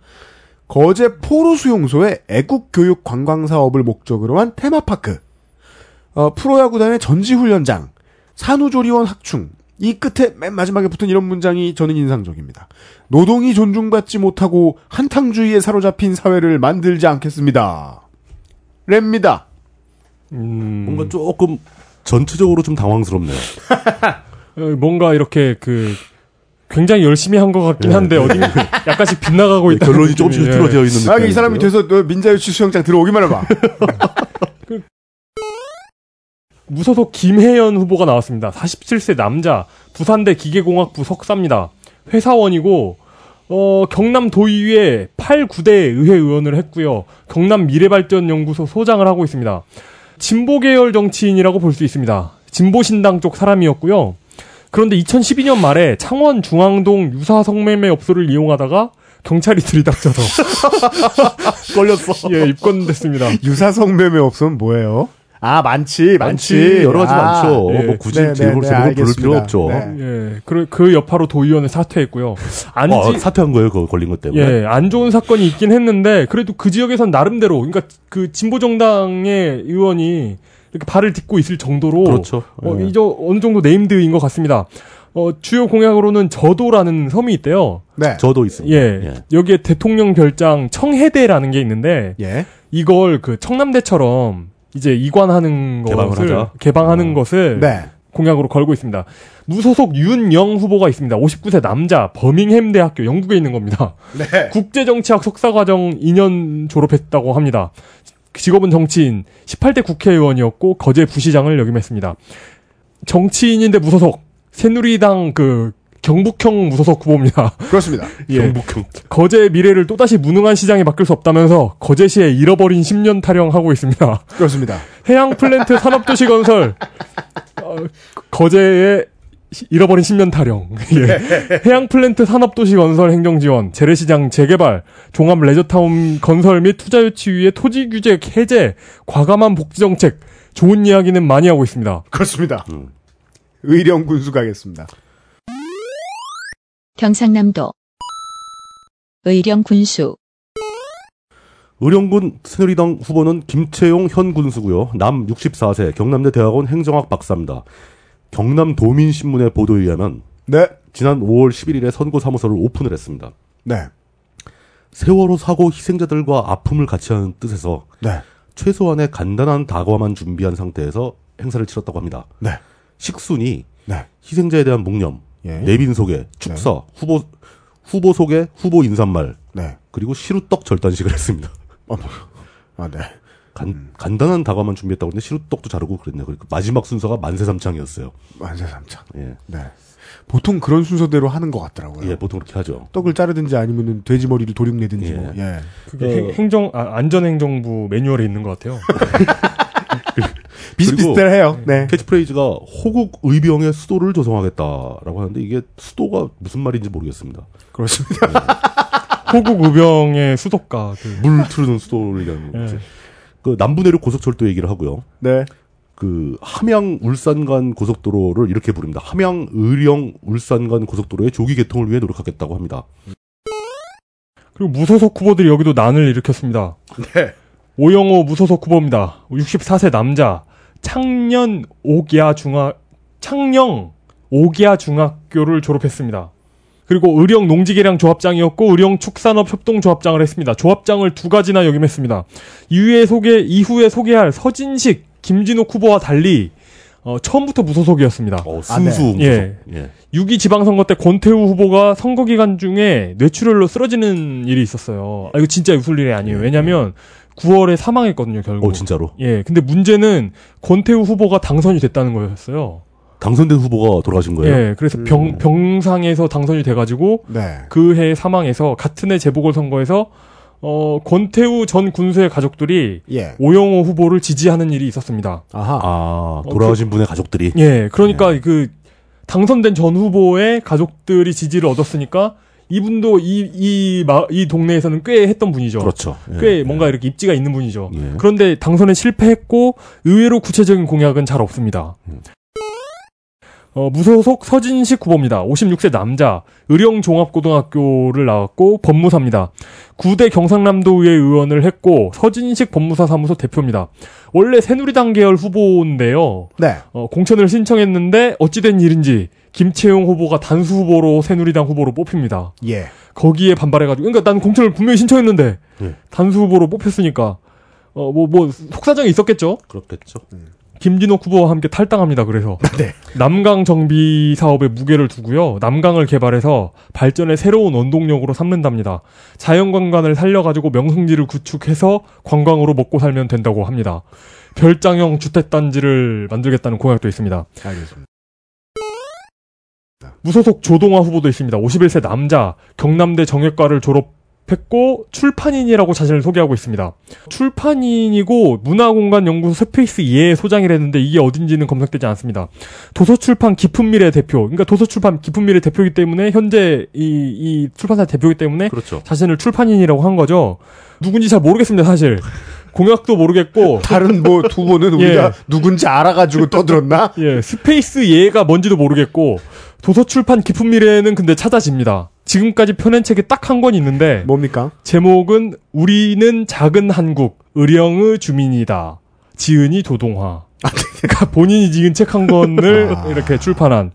거제 포로 수용소의 애국 교육 관광 사업을 목적으로 한 테마파크. 어, 프로야구단의 전지훈련장, 산후조리원 학충. 이 끝에 맨 마지막에 붙은 이런 문장이 저는 인상적입니다. 노동이 존중받지 못하고 한탕주의에 사로잡힌 사회를 만들지 않겠습니다. 랩니다. 음, 뭔가 조금 전체적으로 좀 당황스럽네요. 어, 뭔가 이렇게 그 굉장히 열심히 한 것 같긴 예. 한데 어디 약간씩 빗나가고 있다. 결론이 조금씩 흐트러져 있는 아, 느낌. 이 사람이 돼서 너 민자유치 수영장 들어오기만 해봐. 무소속 김혜연 후보가 나왔습니다. 47세 남자, 부산대 기계공학부 석사입니다. 회사원이고 어, 경남 도의회 8, 9대 의회 의원을 했고요. 경남 미래발전연구소 소장을 하고 있습니다. 진보 계열 정치인이라고 볼 수 있습니다. 진보 신당 쪽 사람이었고요. 그런데 2012년 말에 창원 중앙동 유사 성매매 업소를 이용하다가 경찰이 들이닥쳐서 걸렸어. 예, 입건됐습니다. 유사 성 매매 없으면 뭐예요? 아, 많지, 많지. 많지 여러 가지 아, 많죠. 예. 뭐 굳이 네, 제목을 네, 제목을 부를 필요. 없죠. 네. 예, 그, 그 여파로 도의원을 사퇴했고요. 안지, 어, 사퇴한 거예요, 그거 걸린 것 때문에. 예, 안 좋은 사건이 있긴 했는데, 그래도 그 지역에선 나름대로, 그러니까 그 진보 정당의 의원이 이렇게 발을 딛고 있을 정도로, 그렇죠. 어, 예. 이저 어느 정도 네임드인 것 같습니다. 어, 주요 공약으로는 저도라는 섬이 있대요. 네. 저도 있습니다. 예, 여기에 대통령 별장 청해대라는 게 있는데, 예. 이걸 그 청남대처럼 이제 이관하는 것을, 하자. 개방하는 어. 것을 네. 공약으로 걸고 있습니다. 무소속 윤영 후보가 있습니다. 59세 남자, 버밍햄 대학교, 영국에 있는 겁니다. 네. 국제정치학 석사과정 2년 졸업했다고 합니다. 직업은 정치인, 18대 국회의원이었고 거제 부시장을 역임했습니다. 정치인인데 무소속, 새누리당 그 경북형 무소속 후보입니다. 그렇습니다. 예. 경북형. 거제의 미래를 또다시 무능한 시장에 맡길 수 없다면서 거제시에 잃어버린 10년 타령하고 있습니다. 그렇습니다. 해양 플랜트 산업도시 건설 어, 거제에 시- 잃어버린 10년 타령 예. 해양 플랜트 산업도시 건설 행정 지원 재래시장 재개발 종합 레저타운 건설 및 투자 유치 위해 토지 규제 해제 과감한 복지 정책 좋은 이야기는 많이 하고 있습니다. 그렇습니다. 음. 의령 군수 가겠습니다. 경상남도 의령 군수 의령군 새누리당 후보는 김채용 현 군수고요. 남 64세 경남대 대학원 행정학 박사입니다. 경남 도민신문의 보도에 의하면 네. 지난 5월 11일에 선거 사무소를 오픈을 했습니다. 네. 세월호 사고 희생자들과 아픔을 같이 하는 뜻에서 네. 최소한의 간단한 다과만 준비한 상태에서 행사를 치렀다고 합니다. 네. 식순이 네. 희생자에 대한 묵념, 예. 내빈 소개, 축사, 후보 후보 소개, 후보 인사말, 네. 그리고 시루떡 절단식을 했습니다. 아, 네. 간, 간단한 다과만 준비했다고 했는데 시루떡도 자르고 그랬네요. 그리고 마지막 순서가 만세삼창이었어요. 만세삼창. 예. 네. 보통 그런 순서대로 하는 것 같더라고요. 예, 보통 그렇게 하죠. 떡을 자르든지 아니면은 돼지 머리를 도륙내든지 예. 뭐. 예. 그게 어. 행- 행정 아, 안전행정부 매뉴얼에 있는 것 같아요. 비슷비슷해요. 네. 캐치프레이즈가 호국 의병의 수도를 조성하겠다라고 하는데 이게 수도가 무슨 말인지 모르겠습니다. 그렇습니다. 호국 의병의 수도가 그, 물 트르는 수도를 얘기하는 거지. 예. 그 남부내륙 고속철도 얘기를 하고요. 네. 그 함양 울산 간 고속도로를 이렇게 부릅니다. 함양 의령 울산 간 고속도로의 조기 개통을 위해 노력하겠다고 합니다. 그리고 무소속 후보들이 여기도 난을 일으켰습니다. 네. 오영호 무소속 후보입니다. 64세 남자. 창년 옥야 중학 창녕 옥야 중학교를 졸업했습니다. 그리고 의령 농지개량 조합장이었고 의령 축산업 협동조합장을 했습니다. 조합장을 두 가지나 역임했습니다. 이후에 소개 이후에 소개할 서진식 김진욱 후보와 달리 어, 처음부터 무소속이었습니다. 어, 아, 네. 순수 무소속. 예. 예. 6.2 지방선거 때 권태우 후보가 선거 기간 중에 뇌출혈로 쓰러지는 일이 있었어요. 아, 이거 진짜 웃을 일이 아니에요. 왜냐면 9월에 사망했거든요, 결국. 어, 진짜로. 예. 근데 문제는 권태우 후보가 당선이 됐다는 거였어요. 당선된 후보가 돌아가신 거예요? 예. 그래서 병, 병상에서 당선이 돼가지고 네. 그해 사망해서 같은 해 재보궐선거에서 어, 권태우 전 군수의 가족들이 예. 오영호 후보를 지지하는 일이 있었습니다. 아하. 아, 돌아가신 분의 가족들이. 예, 그러니까 그 당선된 전 후보의 가족들이 지지를 얻었으니까 이분도 이, 이, 마, 이 동네에서는 꽤 했던 분이죠. 그렇죠. 예. 꽤 뭔가 이렇게 입지가 있는 분이죠. 예. 그런데 당선에 실패했고 의외로 구체적인 공약은 잘 없습니다. 음. 어, 무소속 서진식 후보입니다. 56세 남자, 의령종합고등학교를 나왔고 법무사입니다. 9대 경상남도의회 의원을 했고 서진식 법무사 사무소 대표입니다. 원래 새누리당 계열 후보인데요. 네. 어, 공천을 신청했는데 어찌된 일인지 김채용 후보가 단수 후보로 새누리당 후보로 뽑힙니다. 예. 거기에 반발해가지고, 그러니까 난 공천을 분명히 신청했는데 예. 단수 후보로 뽑혔으니까 어 뭐 뭐 속사정이 있었겠죠. 그렇겠죠. 김진호 후보와 함께 탈당합니다. 그래서 네. 남강 정비 사업에 무게를 두고요. 남강을 개발해서 발전의 새로운 원동력으로 삼는답니다. 자연관광을 살려가지고 명승지를 구축해서 관광으로 먹고 살면 된다고 합니다. 별장형 주택단지를 만들겠다는 공약도 있습니다. 알겠습니다. 무소속 조동화 후보도 있습니다. 51세 남자, 경남대 정외과를 졸업했고 출판인이라고 자신을 소개하고 있습니다. 출판인이고 문화공간연구소 스페이스 예 소장이랬는데 이게 어딘지는 검색되지 않습니다. 도서출판 깊은미래 대표, 그러니까 도서출판 깊은미래 대표이기 때문에 현재 이, 이 출판사 대표이기 때문에 그렇죠. 자신을 출판인이라고 한 거죠. 누군지 잘 모르겠습니다, 사실. 공약도 모르겠고 다른 뭐두 분은 우리가 예. 누군지 알아가지고 떠들었나? 예, 스페이스 예가 뭔지도 모르겠고 도서 출판 깊은 미래는 근데 찾아집니다. 지금까지 펴낸 책이 딱 한 권 있는데 뭡니까? 제목은 우리는 작은 한국 의령의 주민이다. 지은이 조동화. 그러니까 본인이 지은 책 한 권을 아. 이렇게 출판한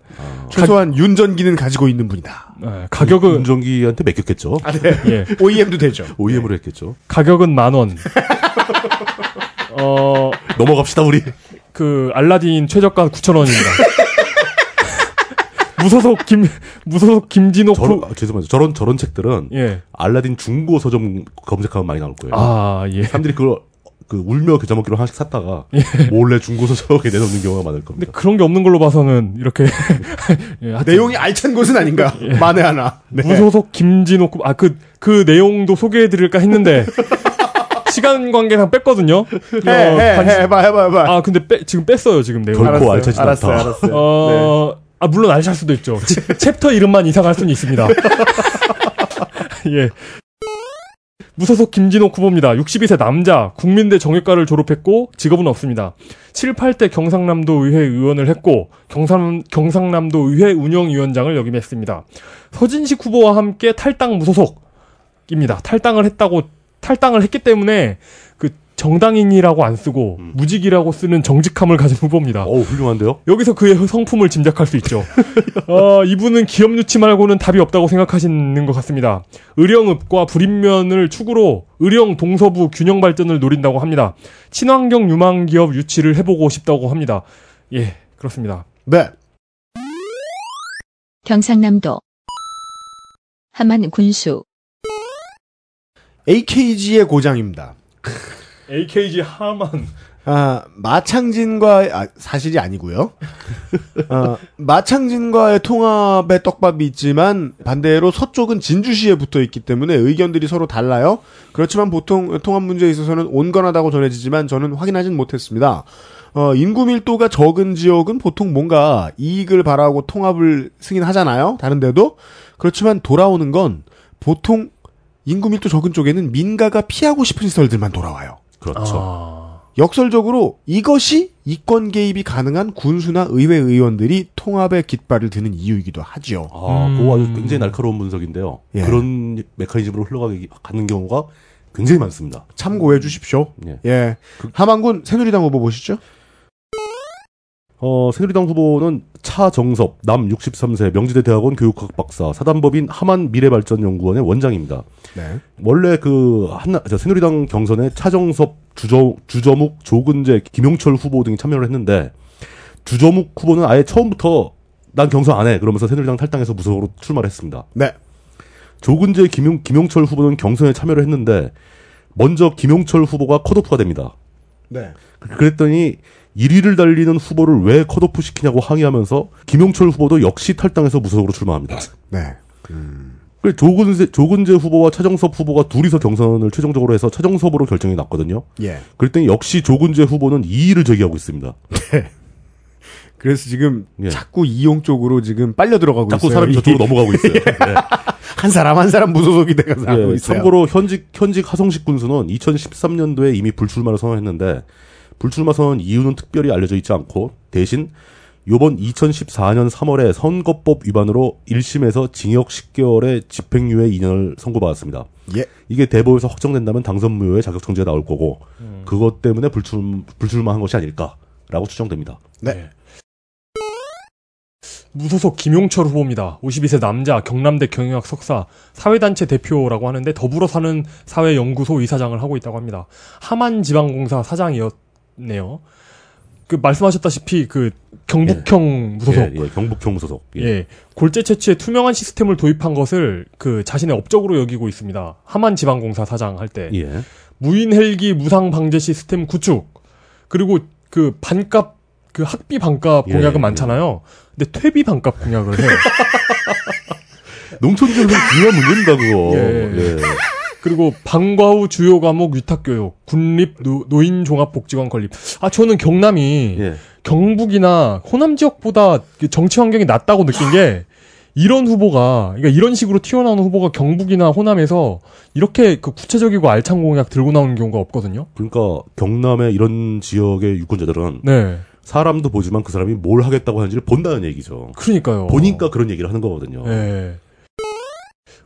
최소한 윤전기는 가지고 있는 분이다. 예, 가격은 윤전기한테 맡겼겠죠. 아, 네. 예, OEM도 되죠. OEM으로 했겠죠. 가격은 만 원. 어, 넘어갑시다 우리. 그 알라딘 최저가 9,000원입니다. 무소속 김 무소속 김진호 저런 후 아, 죄송합니다. 저런 저런 책들은 예. 알라딘 중고 서점 검색하면 많이 나올 거예요. 아, 예. 사람들이 그걸 그 울며 겨자 먹기로 하나씩 샀다가 몰래 중고 서점에 내놓는 경우가 많을 근데 겁니다. 그런 게 없는 걸로 봐서는 이렇게 예, 내용이 알찬 것은 아닌가? 만에 하나. 네. 무소속 김진호 아그 그 내용도 소개해 드릴까 했는데 시간 관계상 뺐거든요. 해, 해, 어, 해, 해봐, 해봐, 해봐. 아 근데 빼, 지금 뺐어요 지금 내용. 결코 알차지 알았어요, 않다. 알았어요. 네. 어, 아 물론 알찰 수도 있죠. 치- 챕터 이름만 이상할 수는 있습니다. 예. 무소속 김진호 후보입니다. 62세 남자, 국민대 정외과를 졸업했고 직업은 없습니다. 7, 8대 경상남도 의회 의원을 했고 경상, 경상남도 의회 운영위원장을 역임했습니다. 서진식 후보와 함께 탈당 무소속입니다. 탈당을 했다고 탈당을 했기 때문에 그 정당인이라고 안 쓰고 무직이라고 쓰는 정직함을 가진 후보입니다. 어우 훌륭한데요. 여기서 그의 성품을 짐작할 수 있죠. 어, 이분은 기업 유치 말고는 답이 없다고 생각하시는 것 같습니다. 의령읍과 불인면을 축으로 의령 동서부 균형 발전을 노린다고 합니다. 친환경 유망 기업 유치를 해보고 싶다고 합니다. 예, 그렇습니다. 네. 경상남도 함안 군수 AKG의 고장입니다. AKG 하만. 아, 마창진과, 아, 사실이 아니고요. 아, 마창진과의 통합의 떡밥이 있지만 반대로 서쪽은 진주시에 붙어 있기 때문에 의견들이 서로 달라요. 그렇지만 보통 통합 문제에 있어서는 온건하다고 전해지지만 저는 확인하진 못했습니다. 어, 인구 밀도가 적은 지역은 보통 뭔가 이익을 바라고 통합을 승인하잖아요. 다른 데도. 그렇지만 돌아오는 건 보통 인구 밀도 적은 쪽에는 민가가 피하고 싶은 시설들만 돌아와요. 그렇죠. 아, 역설적으로 이것이 이권 개입이 가능한 군수나 의회 의원들이 통합의 깃발을 드는 이유이기도 하죠. 아, 음. 그거 아주 굉장히 날카로운 분석인데요. 예. 그런 메커니즘으로 흘러가게 가는 경우가 굉장히 많습니다. 참고해 주십시오. 예. 예. 하만군 새누리당 후보 보시죠. 어, 새누리당 후보는 차정섭, 남 63세, 명지대 대학원 교육학 박사, 사단법인 하만 미래발전연구원의 원장입니다. 네. 원래 그 한나 저 새누리당 경선에 차정섭, 주저 주저묵, 조근재, 김용철 후보 등이 참여를 했는데 주저묵 후보는 아예 처음부터 난 경선 안 해. 그러면서 새누리당 탈당해서 무소속으로 출마를 했습니다. 네. 조근재, 김용, 김용철 후보는 경선에 참여를 했는데 먼저 김용철 후보가 컷오프가 됩니다. 네. 그랬더니 1위를 달리는 후보를 왜 컷오프 시키냐고 항의하면서 김용철 후보도 역시 탈당해서 무소속으로 출마합니다. 네. 그 조근재, 조근재 후보와 차정섭 후보가 둘이서 경선을 최종적으로 해서 차정섭으로 결정이 났거든요. 예. 때 역시 조근재 후보는 이의를 제기하고 있습니다. 그래서 지금 예. 자꾸 이용 쪽으로 지금 빨려 들어가고 자꾸 있어요. 사람이 이- 저쪽으로 넘어가고 있어요. 네. 한 사람 한 사람 무소속이 돼가서 하고 예, 있어요. 참고로 현직 현직 하성식 군수는 2013년도에 이미 불출마를 선언했는데 불출마 선언 이유는 특별히 알려져 있지 않고 대신 요번 2014년 3월에 선거법 위반으로 1심에서 징역 10개월의 집행유예 2년을 선고받았습니다. 예. 이게 대법에서 확정된다면 당선 무효의 자격 정지가 나올 거고 그것 때문에 불출 불출마한 것이 아닐까라고 추정됩니다. 네. 무소속 김용철 후보입니다. 52세 남자, 경남대 경영학 석사, 사회단체 대표라고 하는데 더불어 사는 사회연구소 이사장을 하고 있다고 합니다. 함안지방공사 사장이었네요. 그 말씀하셨다시피 그 경북형 무소속 예, 예, 경북형 소속. 예. 예. 골재 채취에 투명한 시스템을 도입한 것을 그 자신의 업적으로 여기고 있습니다. 함안 지방공사 사장 할 때. 예. 무인 헬기 무상 방제 시스템 구축. 그리고 그 반값 그 학비 반값 예, 공약은 예. 많잖아요. 근데 퇴비 반값 공약을 해요. 농촌 지역은 중요한 문제입니다, 그거. 그리고 방과 후 주요 과목 위탁 교육, 군립 노, 노인 종합 복지관 건립. 아 저는 경남이 예. 경북이나 호남 지역보다 그 정치 환경이 낫다고 느낀 게 이런 후보가 그러니까 이런 식으로 튀어나오는 후보가 경북이나 호남에서 이렇게 그 구체적이고 알찬 공약 들고 나오는 경우가 없거든요. 그러니까 경남의 이런 지역의 유권자들은 네. 사람도 보지만 그 사람이 뭘 하겠다고 하는지를 본다는 얘기죠. 그러니까요. 보니까 그런 얘기를 하는 거거든요. 네.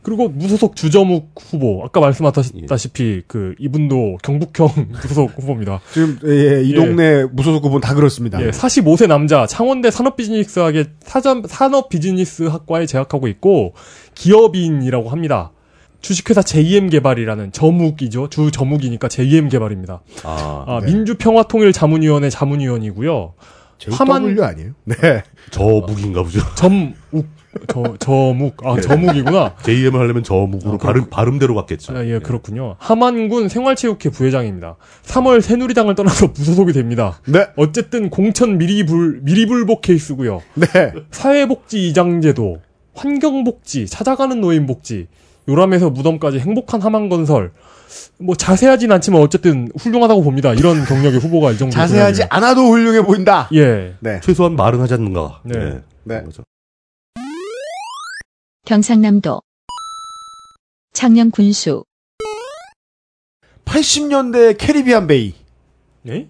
그리고 무소속 주저묵 후보 아까 말씀하셨다시피 그 이분도 경북형 무소속 후보입니다. 지금 예, 이 예. 동네 무소속 후보는 다 그렇습니다. 예, 45세 남자 창원대 산업비즈니스학의 사전 산업비즈니스학과에 재학하고 있고 기업인이라고 합니다. 주식회사 JM 개발이라는 저묵이죠. 주 저묵이니까 JM 개발입니다. 아, 아, 네. 민주평화통일 자문위원회 자문위원이고요. 화만- JW 아니에요? 네. 저 묵인가 보죠. 점욱 저 저묵 아 저묵이구나. JM을 하려면 저 묵으로 아, 발음, 발음대로 받겠죠. 아, 예, 그렇군요. 하만군 생활체육회 부회장입니다. 3월 새누리당을 떠나서 무소속이 됩니다. 네. 어쨌든 공천 미리불 미리불복 케이스고요. 네. 사회복지 이장제도, 환경복지, 찾아가는 노인복지, 요람에서 무덤까지 행복한 하만건설. 뭐 자세하진 않지만 어쨌든 훌륭하다고 봅니다. 이런 경력의 후보가 이 정도. 자세하지. 않아도 훌륭해 보인다. 예. 네. 최소한 말은 하지 않는가. 네. 네. 네. 경상남도 창녕 군수 80년대 캐리비안 베이, 네?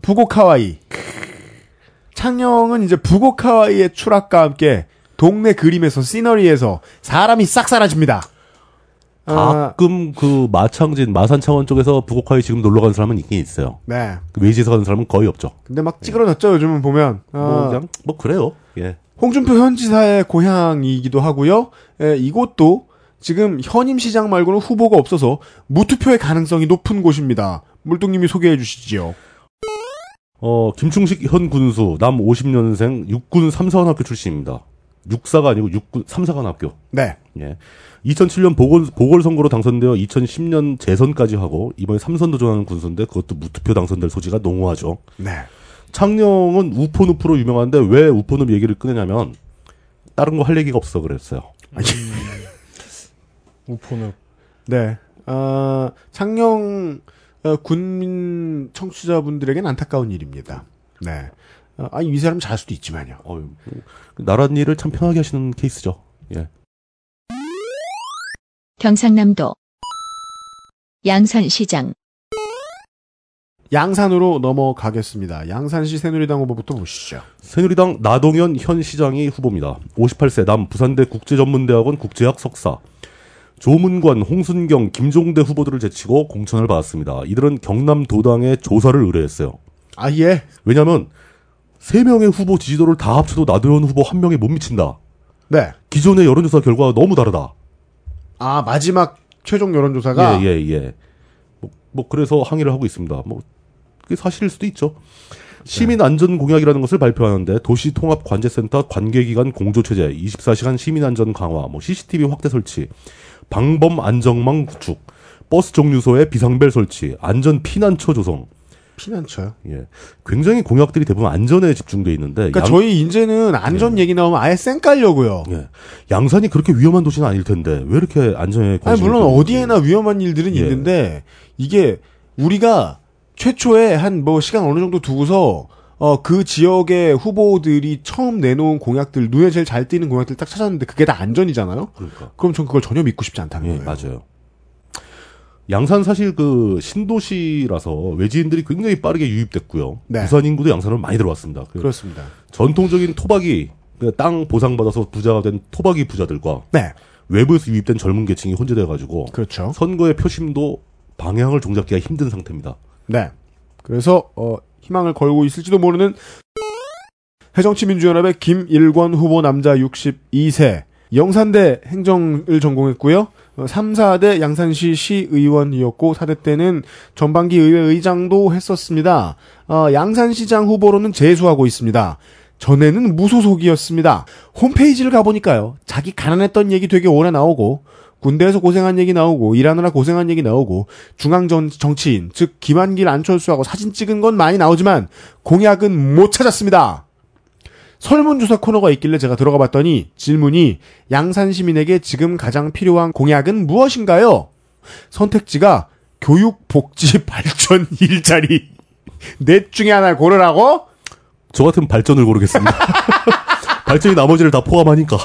부곡 하와이. 창녕은 이제 부곡 하와이의 추락과 함께 동네 그림에서 시너리에서 사람이 싹 사라집니다. 아, 가끔 그 마창진, 마산 창원 쪽에서 부곡하에 지금 놀러 가는 사람은 있긴 있어요. 네. 그 외지에서 가는 사람은 거의 없죠. 근데 막 찌그러졌죠, 요즘은 보면. 아, 뭐 그냥 뭐 그래요. 예. 홍준표 현 지사의 고향이기도 하고요. 예, 이곳도 지금 현임 시장 말고는 후보가 없어서 무투표의 가능성이 높은 곳입니다. 물뚱님이 소개해 주시지요. 어, 김충식 현 군수, 남 50년생, 육군 3사관학교 출신입니다. 육사가 아니고 육군 3사관학교. 네. 예. 2007년 보궐, 보궐선거로 당선되어 2010년 재선까지 하고, 이번에 3선 도전하는 군수인데, 그것도 무투표 당선될 소지가 농후하죠. 네. 창녕은 우포늪으로 유명한데, 왜 우포늪 얘기를 꺼내냐면, 다른 거 할 얘기가 없어 그랬어요. 우포는 네. 아, 창녕 어, 군민 청취자분들에겐 안타까운 일입니다. 네. 어, 아니 이 사람 잘 수도 있지만요. 어휴, 뭐, 나라 일을 참 편하게 하시는 케이스죠. 예. 경상남도 양산시장 양산으로 넘어가겠습니다. 양산시 새누리당 후보부터 보시죠. 새누리당 나동현 현 시장이 후보입니다. 58세 남 부산대 국제전문대학원 국제학 석사. 조문관, 홍순경, 김종대 후보들을 제치고 공천을 받았습니다. 이들은 경남도당에 조사를 의뢰했어요. 아 예. 왜냐하면 세 명의 후보 지지도를 다 합쳐도 나도현 후보 한 명에 못 미친다. 네. 기존의 여론조사 결과가 너무 다르다. 아 마지막 최종 여론조사가 예, 예, 예. 뭐, 뭐 그래서 항의를 하고 있습니다. 뭐 그게 사실일 수도 있죠. 시민 안전 공약이라는 것을 발표하는데 도시 통합 관제센터 관계 기관 공조 체제, 24시간 시민 안전 강화, 뭐 CCTV 확대 설치, 방범 안정망 구축, 버스 정류소에 비상벨 설치, 안전 피난처 조성, 피난처요. 예. 굉장히 공약들이 대부분 안전에 집중돼 있는데 그러니까 양- 저희 이제는 안전 얘기 나오면 아예 쌩 깔려고요. 예. 양산이 그렇게 위험한 도시는 아닐 텐데 왜 이렇게 안전에 아니 관심을 물론. 어디에나 위험한 일들은 예. 있는데 이게 우리가 최초에 한 뭐 시간 어느 정도 두고서 어 그 지역의 후보들이 처음 내놓은 공약들 눈에 제일 잘 띄는 공약들 딱 찾았는데 그게 다 안전이잖아요. 그러니까 그럼 전 그걸 전혀 믿고 싶지 않다는 예, 거예요. 맞아요. 양산 사실 그 신도시라서 외지인들이 굉장히 빠르게 유입됐고요. 네. 부산 인구도 양산으로 많이 들어왔습니다. 그 그렇습니다. 전통적인 토박이 그땅 보상받아서 부자가 된 토박이 부자들과 네, 외부에서 유입된 젊은 계층이 혼재돼 가지고 그렇죠. 선거의 표심도 방향을 종잡기가 힘든 상태입니다. 네. 그래서 어 희망을 걸고 있을지도 모르는 해정치민주연합의 김일권 후보 남자 62세 영산대 행정을 전공했고요. 어, 3, 4대 양산시 시의원이었고 4대 때는 전반기 의회 의장도 했었습니다. 어, 양산시장 후보로는 재수하고 있습니다. 전에는 무소속이었습니다. 홈페이지를 가보니까요. 자기 가난했던 얘기 되게 오래 나오고 군대에서 고생한 얘기 나오고 일하느라 고생한 얘기 나오고 중앙 정, 정치인 즉 김한길 안철수하고 사진 찍은 건 많이 나오지만 공약은 못 찾았습니다. 설문조사 코너가 있길래 제가 들어가 봤더니 질문이 양산 시민에게 지금 가장 필요한 공약은 무엇인가요? 선택지가 교육, 복지, 발전, 일자리 넷 중에 하나 고르라고? 저 같은 발전을 고르겠습니다. 발전이 나머지를 다 포함하니까.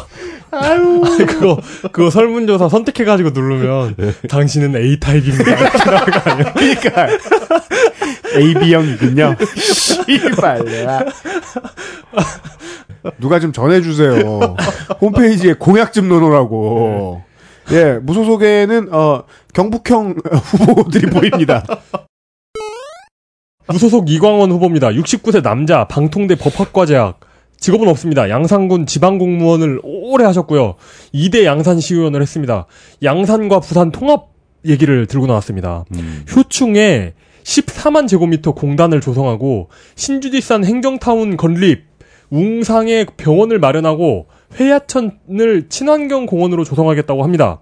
아유 그거 그거 설문조사 선택해가지고 누르면 당신은 A 타입입니다. 이렇게 나올 거 아니야? 그러니까 AB형이군요. 씨발 야. 누가 좀 전해주세요. 홈페이지에 공약 좀 넣어놓으라고. 예, 무소속에는 어 경북형 후보들이 보입니다. 무소속 이광원 후보입니다. 69세 남자, 방통대 법학과 재학. 직업은 없습니다. 양산군 지방공무원을 오래 하셨고요. 2대 양산시의원을 했습니다. 양산과 부산 통합 얘기를 들고 나왔습니다. 효충에 14만 제곱미터 공단을 조성하고 신주지산 행정타운 건립, 웅상에 병원을 마련하고 회야천을 친환경 공원으로 조성하겠다고 합니다.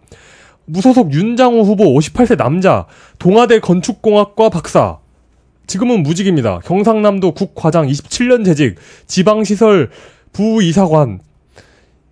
무소속 윤장호 후보 58세 남자, 동아대 건축공학과 박사, 지금은 무직입니다. 경상남도 국과장 27년 재직, 지방시설 부이사관,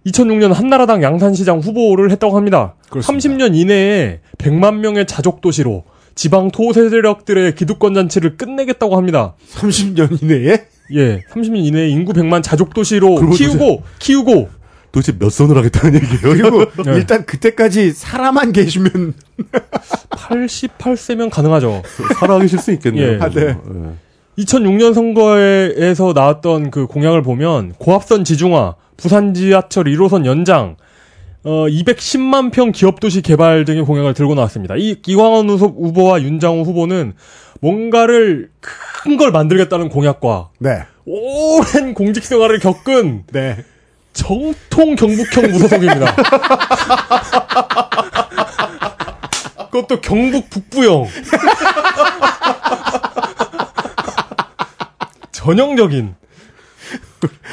2006년 한나라당 양산시장 후보를 했다고 합니다. 그렇습니다. 30년 이내에 100만 명의 자족 도시로 지방 토세력들의 기득권 잔치를 끝내겠다고 합니다. 30년 이내에 예, 30년 이내에 인구 100만 자족 도시로 그러고 키우고 키우고 도대체 몇 선을 하겠다는 얘기예요? 그리고 네. 일단 그때까지 사람만 계시면 88세면 가능하죠. 살아계실 수 있겠네요. 예. 아, 네. 2006년 선거에서 나왔던 그 공약을 보면 고합선 지중화, 부산 지하철 1호선 연장, 어 210만 평 기업 도시 개발 등의 공약을 들고 나왔습니다. 이 이광원 후보- 후보와 윤장호 후보는 뭔가를 큰 걸 만들겠다는 공약과 네, 오랜 공직 생활을 겪은 네. 정통 경북형 무소속입니다. 그것도 경북 북부형. 전형적인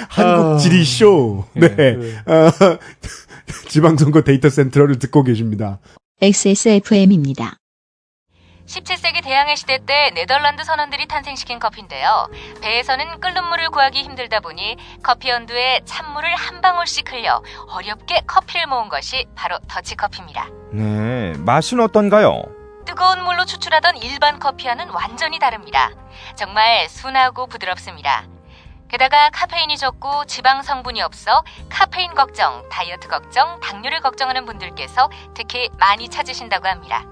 한국 지리 쇼. 네. 어, 지방선거 데이터 센트럴을 듣고 계십니다. XSFM입니다. 17세기 대항해 시대 때 네덜란드 선원들이 탄생시킨 커피인데요. 배에서는 끓는 물을 구하기 힘들다 보니 커피 연두에 찬물을 한 방울씩 흘려 어렵게 커피를 모은 것이 바로 더치커피입니다. 네, 맛은 어떤가요? 뜨거운 물로 추출하던 일반 커피와는 완전히 다릅니다. 정말 순하고 부드럽습니다. 게다가 카페인이 적고 지방 성분이 없어 카페인 걱정, 다이어트 걱정, 당뇨를 걱정하는 분들께서 특히 많이 찾으신다고 합니다.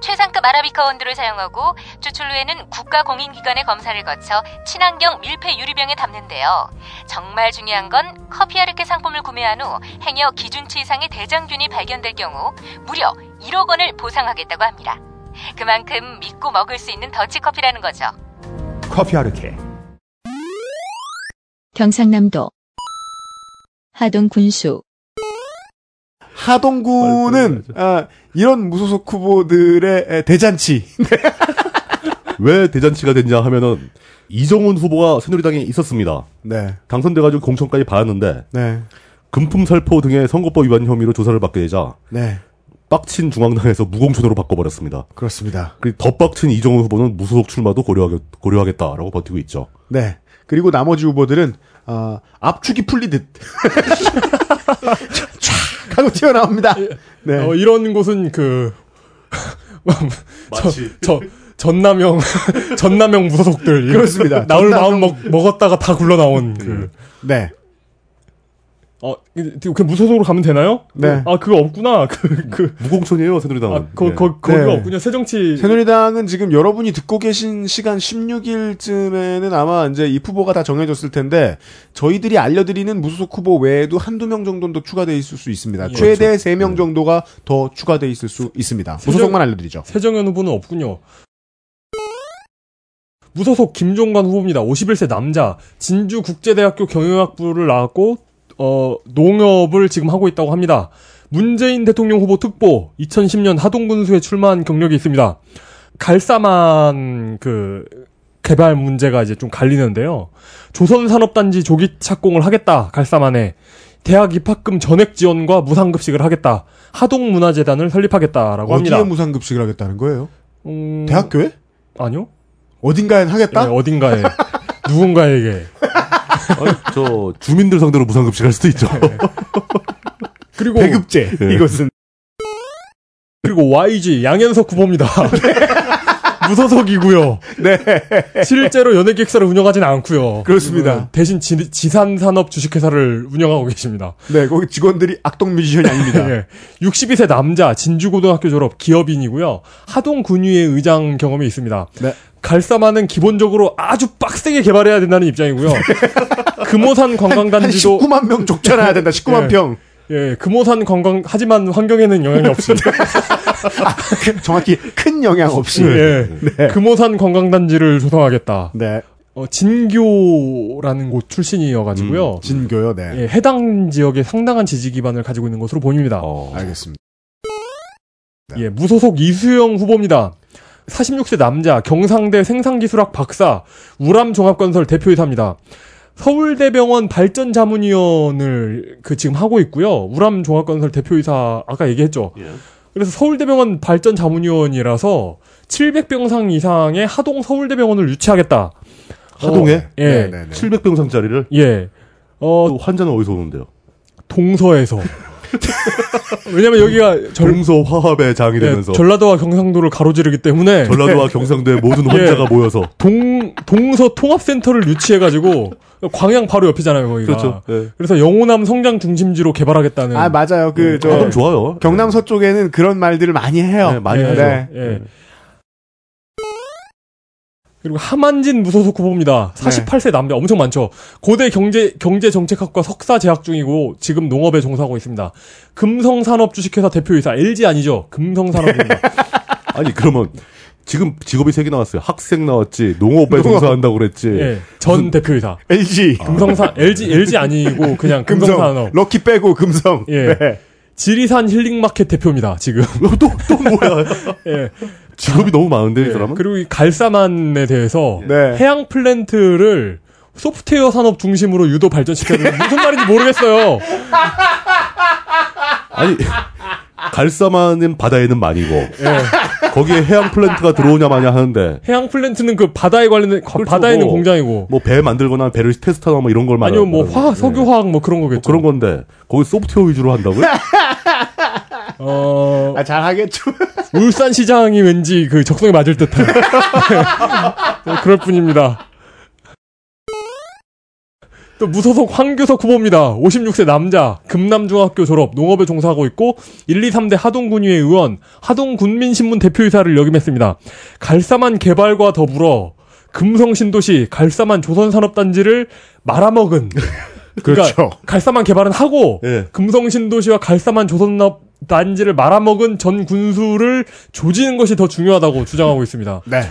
최상급 아라비카 원두를 사용하고 추출 후에는 국가 공인기관의 검사를 거쳐 친환경 밀폐 유리병에 담는데요. 정말 중요한 건 커피 아르케 상품을 구매한 후 행여 기준치 이상의 대장균이 발견될 경우 무려 1억 원을 보상하겠다고 합니다. 그만큼 믿고 먹을 수 있는 더치커피라는 거죠. 커피 아르케. 경상남도 하동 군수 하동구는 아, 이런 무소속 후보들의 에, 대잔치. 왜 대잔치가 됐냐 하면은 이정훈 후보가 새누리당에 있었습니다. 네, 당선돼가지고 공천까지 받았는데 네, 금품 살포 등의 선거법 위반 혐의로 조사를 받게 되자 네. 빡친 중앙당에서 무공천으로 바꿔버렸습니다. 그렇습니다. 그리고 더 빡친 이정우 후보는 무소속 출마도 고려하겠, 고려하겠 다라고 버티고 있죠. 네. 그리고 나머지 후보들은 어, 압축이 풀리듯 촥 하고 튀어나옵니다. 네. 어, 이런 곳은 그 마치 저 전남형 전남형 무소속들 그렇습니다. 나올 전남형- 마음 먹, 먹었다가 다 굴러 나온 그. 네. 어, 그 무소속으로 가면 되나요? 네. 아, 그거 없구나. 그, 그, 무공천이에요 새누리당은. 아, 거, 예. 거, 거기가 네. 없군요. 새정치. 새누리당은 지금 여러분이 듣고 계신 시간 16일쯤에는 아마 이제 이 후보가 다 정해졌을 텐데 저희들이 알려드리는 무소속 후보 외에도 한두 명 정도는 더 추가돼 있을 수 있습니다. 예. 최대 세명 정도가 더 추가돼 있을 수 있습니다. 무소속만 알려드리죠. 세정현 후보는 없군요. 무소속 김종관 후보입니다. 51세 남자. 진주국제대학교 경영학부를 나왔고, 어, 농업을 지금 하고 있다고 합니다. 문재인 대통령 후보 특보 2010년 하동군수에 출마한 경력이 있습니다. 갈사만 그 개발 문제가 이제 좀 갈리는데요. 조선산업단지 조기 착공을 하겠다. 갈사만에 대학 입학금 전액 지원과 무상급식을 하겠다. 하동문화재단을 설립하겠다라고 어디에 합니다. 무상급식을 하겠다는 거예요? 음, 대학교에? 아니요. 어딘가엔 하겠다? 예, 어딘가에 누군가에게 아니, 저 주민들 상대로 무상급식 할 수도 있죠. 그리고 배급제. 이것은. 그리고 YG 양현석 후보입니다. 무소속이고요. 네. 실제로 연예기획사를 운영하지는 않고요. 그렇습니다. 대신 지, 지산산업 주식회사를 운영하고 계십니다. 네, 거기 직원들이 악동 뮤지션이 아닙니다. 예. 62세 남자 진주고등학교 졸업 기업인이고요. 하동 군위의 의장 경험이 있습니다. 네. 갈사만은 기본적으로 아주 빡세게 개발해야 된다는 입장이고요. 금호산 한 관광단지도 19만 명 족쳐놔야 된다, 19만 예. 평. 예, 금호산 관광 하지만 환경에는 영향이 없이 정확히 큰 영향 없이. 예. 금호산 관광단지를 조성하겠다. 네. 어, 진교라는 곳 출신이어가지고요. 진교요, 네. 예, 해당 지역에 상당한 지지 기반을 가지고 있는 것으로 보입니다. 어. 알겠습니다. 예, 무소속 이수영 후보입니다. 46세 남자, 경상대 생산기술학 박사, 우람종합건설 대표이사입니다. 서울대병원 발전자문위원을 그 지금 하고 있고요. 우람종합건설 대표이사 아까 얘기했죠. 예. 그래서 서울대병원 발전자문위원이라서 700병상 이상의 하동 서울대병원을 유치하겠다. 하동에 예, 네, 네, 네. 700병상짜리를 예. 어, 또 환자는 어디서 오는데요? 동서에서. 왜냐면 여기가 절, 동서 화합의 장이 예, 되면서 전라도와 경상도를 가로지르기 때문에 전라도와 경상도의 모든 환자가 모여서 동 동서 통합센터를 유치해 가지고 광양 바로 옆이잖아요 거기가. 그렇죠. 예. 그래서 영호남 성장 중심지로 개발하겠다는. 아, 맞아요. 그, 저, 하동 좋아요. 경남 서쪽에는 그런 말들을 많이 해요. 네, 많이 예, 하죠. 네. 예. 그리고 하만진 무소속 후보입니다. 48세 남자 엄청 많죠. 고대 경제 경제 정책학과 석사 재학 중이고 지금 농업에 종사하고 있습니다. 금성산업 주식회사 대표이사 LG 아니죠? 금성산업입니다. 아니 그러면 지금 직업이 세 개 나왔어요. 학생 나왔지, 농업에 농업. 종사한다고 그랬지. 예. 전 대표이사. LG. 금성산 LG LG 아니고 그냥 금성. 금성산업. 럭키 빼고 금성. 예. 네. 지리산 힐링마켓 대표입니다. 지금. 또, 또 뭐야. 예. 직업이 너무 많은데, 이 예. 사람은? 그리고 이 갈사만에 대해서 네. 해양 플랜트를 소프트웨어 산업 중심으로 유도 발전시켰는데 무슨 말인지 모르겠어요. 아니, 갈사만은 바다에는 많이고, 예. 거기에 해양 플랜트가 들어오냐 마냐 하는데, 해양 플랜트는 그 바다에 관련된 과- 그렇죠, 바다에 있는 뭐. 공장이고 뭐 배 만들거나 배를 테스트하거나 뭐 이런 걸 말하는 아니면 뭐 화학 석유화학 뭐 그런 뭐 거겠죠. 그런 건데, 거기 소프트웨어 위주로 한다고요? 어 아, 잘 하겠죠. 울산 시장이 왠지 그 적성에 맞을 듯한 네, 그럴 뿐입니다. 또 무소속 황교석 후보입니다. 56세 남자, 금남중학교 졸업, 농업에 종사하고 있고 1, 2, 3대 하동군위의 의원, 하동군민신문 대표이사를 역임했습니다. 갈사만 개발과 더불어 금성신도시 갈사만 조선산업단지를 말아먹은 그러니까 그렇죠. 갈사만 개발은 하고 예. 금성신도시와 갈사만 조선단지를 말아먹은 전 군수를 조지는 것이 더 중요하다고 주장하고 있습니다. 네.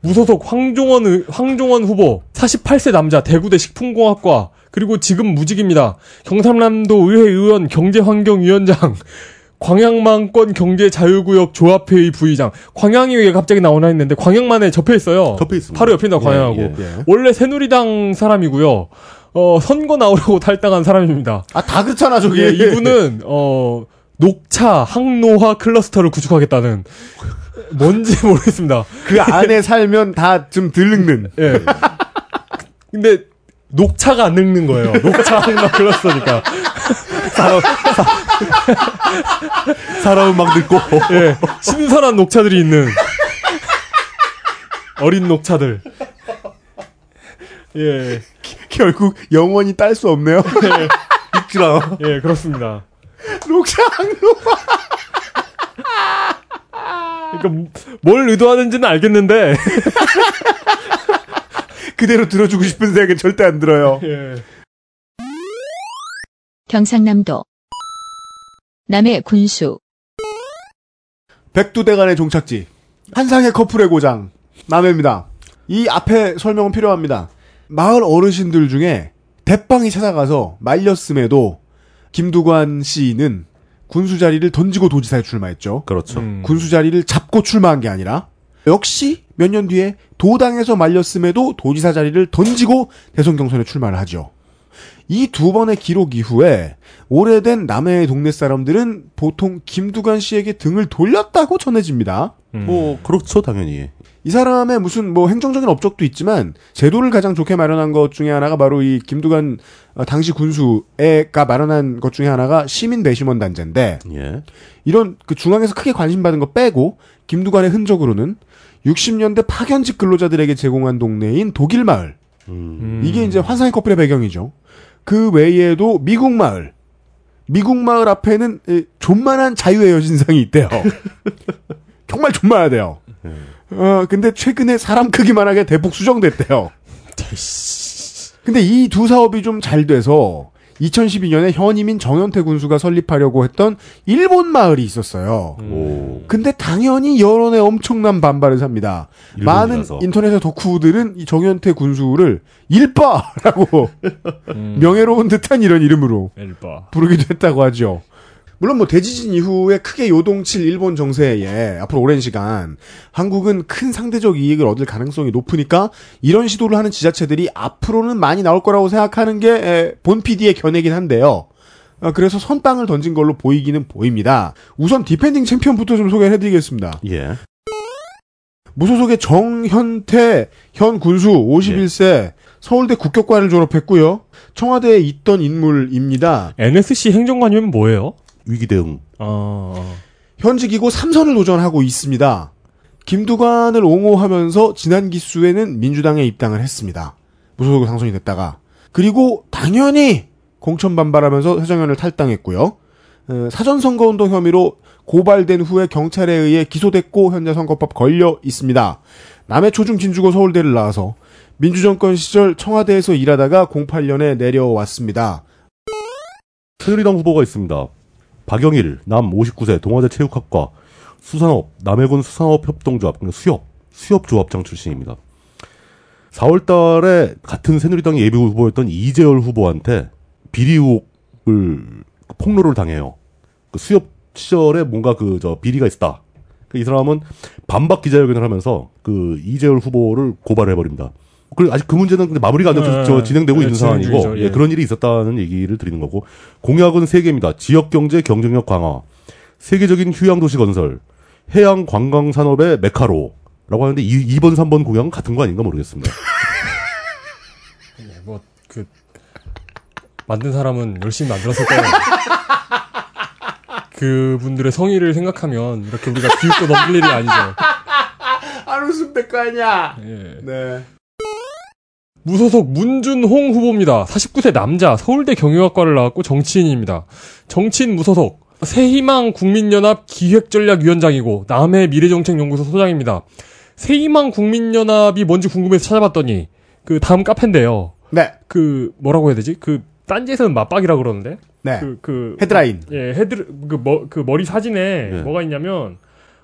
무소속 황종원 의- 황종원 후보 48세 남자 대구대 식품공학과 그리고 지금 무직입니다. 경상남도 의회 의원 경제환경위원장 광양만권 경제자유구역 조합회의 부의장 광양이 왜 갑자기 나오나 했는데 광양만에 접해 있어요. 접해 있습니다. 바로 옆입니다. 광양하고 예, 예. 예. 원래 새누리당 사람이고요. 어 선거 나오려고 탈당한 사람입니다. 아, 다 그렇잖아, 저기. 예, 이분은 어 녹차 항노화 클러스터를 구축하겠다는 뭔지 모르겠습니다. 그 안에 살면 다좀덜 늙는. 예. 근데 녹차가 안 늙는 거예요. 녹차 항노화 클러스터니까. 사람은 막 늙고 예. 신선한 녹차들이 있는 어린 녹차들. 예. 결국 영원히 딸 수 없네요. 읽질 않아. 예, 그렇습니다. 녹차항로. 그러니까 뭘 의도하는지는 알겠는데 그대로 들어주고 싶은 생각은 절대 안 들어요. 예. 경상남도 남해 군수 백두대간의 종착지. 한상의 커플의 고장. 남해입니다. 이 앞에 설명은 필요합니다. 마을 어르신들 중에 대빵이 찾아가서 말렸음에도 김두관 씨는 군수 자리를 던지고 도지사에 출마했죠. 그렇죠. 음. 군수 자리를 잡고 출마한 게 아니라 역시 몇 년 뒤에 도당에서 말렸음에도 도지사 자리를 던지고 대선 경선에 출마를 하죠. 이 두 번의 기록 이후에 오래된 남해의 동네 사람들은 보통 김두관 씨에게 등을 돌렸다고 전해집니다. 음. 뭐 그렇죠 당연히. 이 사람의 무슨 뭐 행정적인 업적도 있지만 제도를 가장 좋게 마련한 것 중에 하나가 바로 이 김두관 어, 당시 군수가 마련한 것 중에 하나가 시민 배심원 단제인데 예. 이런 그 중앙에서 크게 관심 받은 거 빼고 김두관의 흔적으로는 60년대 파견직 근로자들에게 제공한 동네인 독일 마을 음. 이게 이제 환상의 커플의 배경이죠. 그 외에도 미국 마을 미국 마을 앞에는 에, 존만한 자유의 여신상이 있대요. 정말 존만하대요. 어 근데 최근에 사람 크기만 하게 대폭 수정됐대요. 근데 이 두 사업이 좀 잘 돼서 2012년에 현임인 정현태 군수가 설립하려고 했던 일본 마을이 있었어요. 오. 근데 당연히 여론의 엄청난 반발을 삽니다. 많은 일본이라서. 인터넷의 덕후들은 이 정현태 군수를 일바라고 음. 명예로운 듯한 이런 이름으로 엘바. 부르기도 했다고 하죠. 물론 뭐 대지진 이후에 크게 요동칠 일본 정세에 앞으로 오랜 시간 한국은 큰 상대적 이익을 얻을 가능성이 높으니까 이런 시도를 하는 지자체들이 앞으로는 많이 나올 거라고 생각하는 게 에, 본 PD의 견해긴 한데요. 어, 그래서 선빵을 던진 걸로 보이기는 보입니다. 우선 defending 챔피언부터 좀 소개를 해드리겠습니다. 예. 무소속의 정현태 현 군수 51세 서울대 국격과를 졸업했고요. 청와대에 있던 인물입니다. NSC 행정관이면 뭐예요? 위기 대응. 아, 현직이고 삼선을 도전하고 있습니다. 김두관을 옹호하면서 지난 기수에는 민주당에 입당을 했습니다. 무소속으로 당선이 됐다가 그리고 당연히 공천 반발하면서 새정연을 탈당했고요. 어, 사전 선거운동 혐의로 고발된 후에 경찰에 의해 기소됐고 현재 선거법 걸려 있습니다. 남해 초중 진주고 서울대를 나와서 민주정권 시절 청와대에서 일하다가 08년에 내려왔습니다. 새누리당 후보가 있습니다. 박영일, 남 59세, 동아대 체육학과, 수산업, 남해군 수산업 협동조합, 그러니까 수협, 수협조합장 출신입니다. 4월 달에 같은 새누리당 예비 후보였던 이재열 후보한테 비리 의혹을, 폭로를 당해요. 그 수협 시절에 뭔가 그, 저, 비리가 있었다. 그이 사람은 반박 기자회견을 하면서 그 이재열 후보를 고발을 해버립니다. 그리고 아직 그 문제는 근데 마무리가 안 돼서 네, 저 진행되고 네, 있는 상황이고 중이죠, 예, 예. 그런 일이 있었다는 얘기를 드리는 거고 공약은 세 개입니다. 지역 경제 경쟁력 강화, 세계적인 휴양 도시 건설, 해양 관광 산업의 메카로라고 하는데 이, 2번 3번 공약은 같은 거 아닌가 모르겠습니다. 뭐, 그, 만든 사람은 열심히 만들었을 거예요. 그분들의 성의를 생각하면 이렇게 우리가 비웃고 넘길 일이 아니죠. 안 웃으면 될거 아니야. 예. 네. 무소속 문준홍 후보입니다. 49세 남자, 서울대 경영학과를 나왔고 정치인입니다. 정치인 무소속, 새희망 국민연합 기획전략위원장이고 남해 미래정책연구소 소장입니다. 새희망 국민연합이 뭔지 궁금해서 찾아봤더니 그 다음 카페인데요. 네. 그 뭐라고 해야 되지? 그 딴지에서는 마빡이라 그러는데 네. 그, 그 헤드라인. 예, 헤드 그, 머, 그 머리 사진에 네. 뭐가 있냐면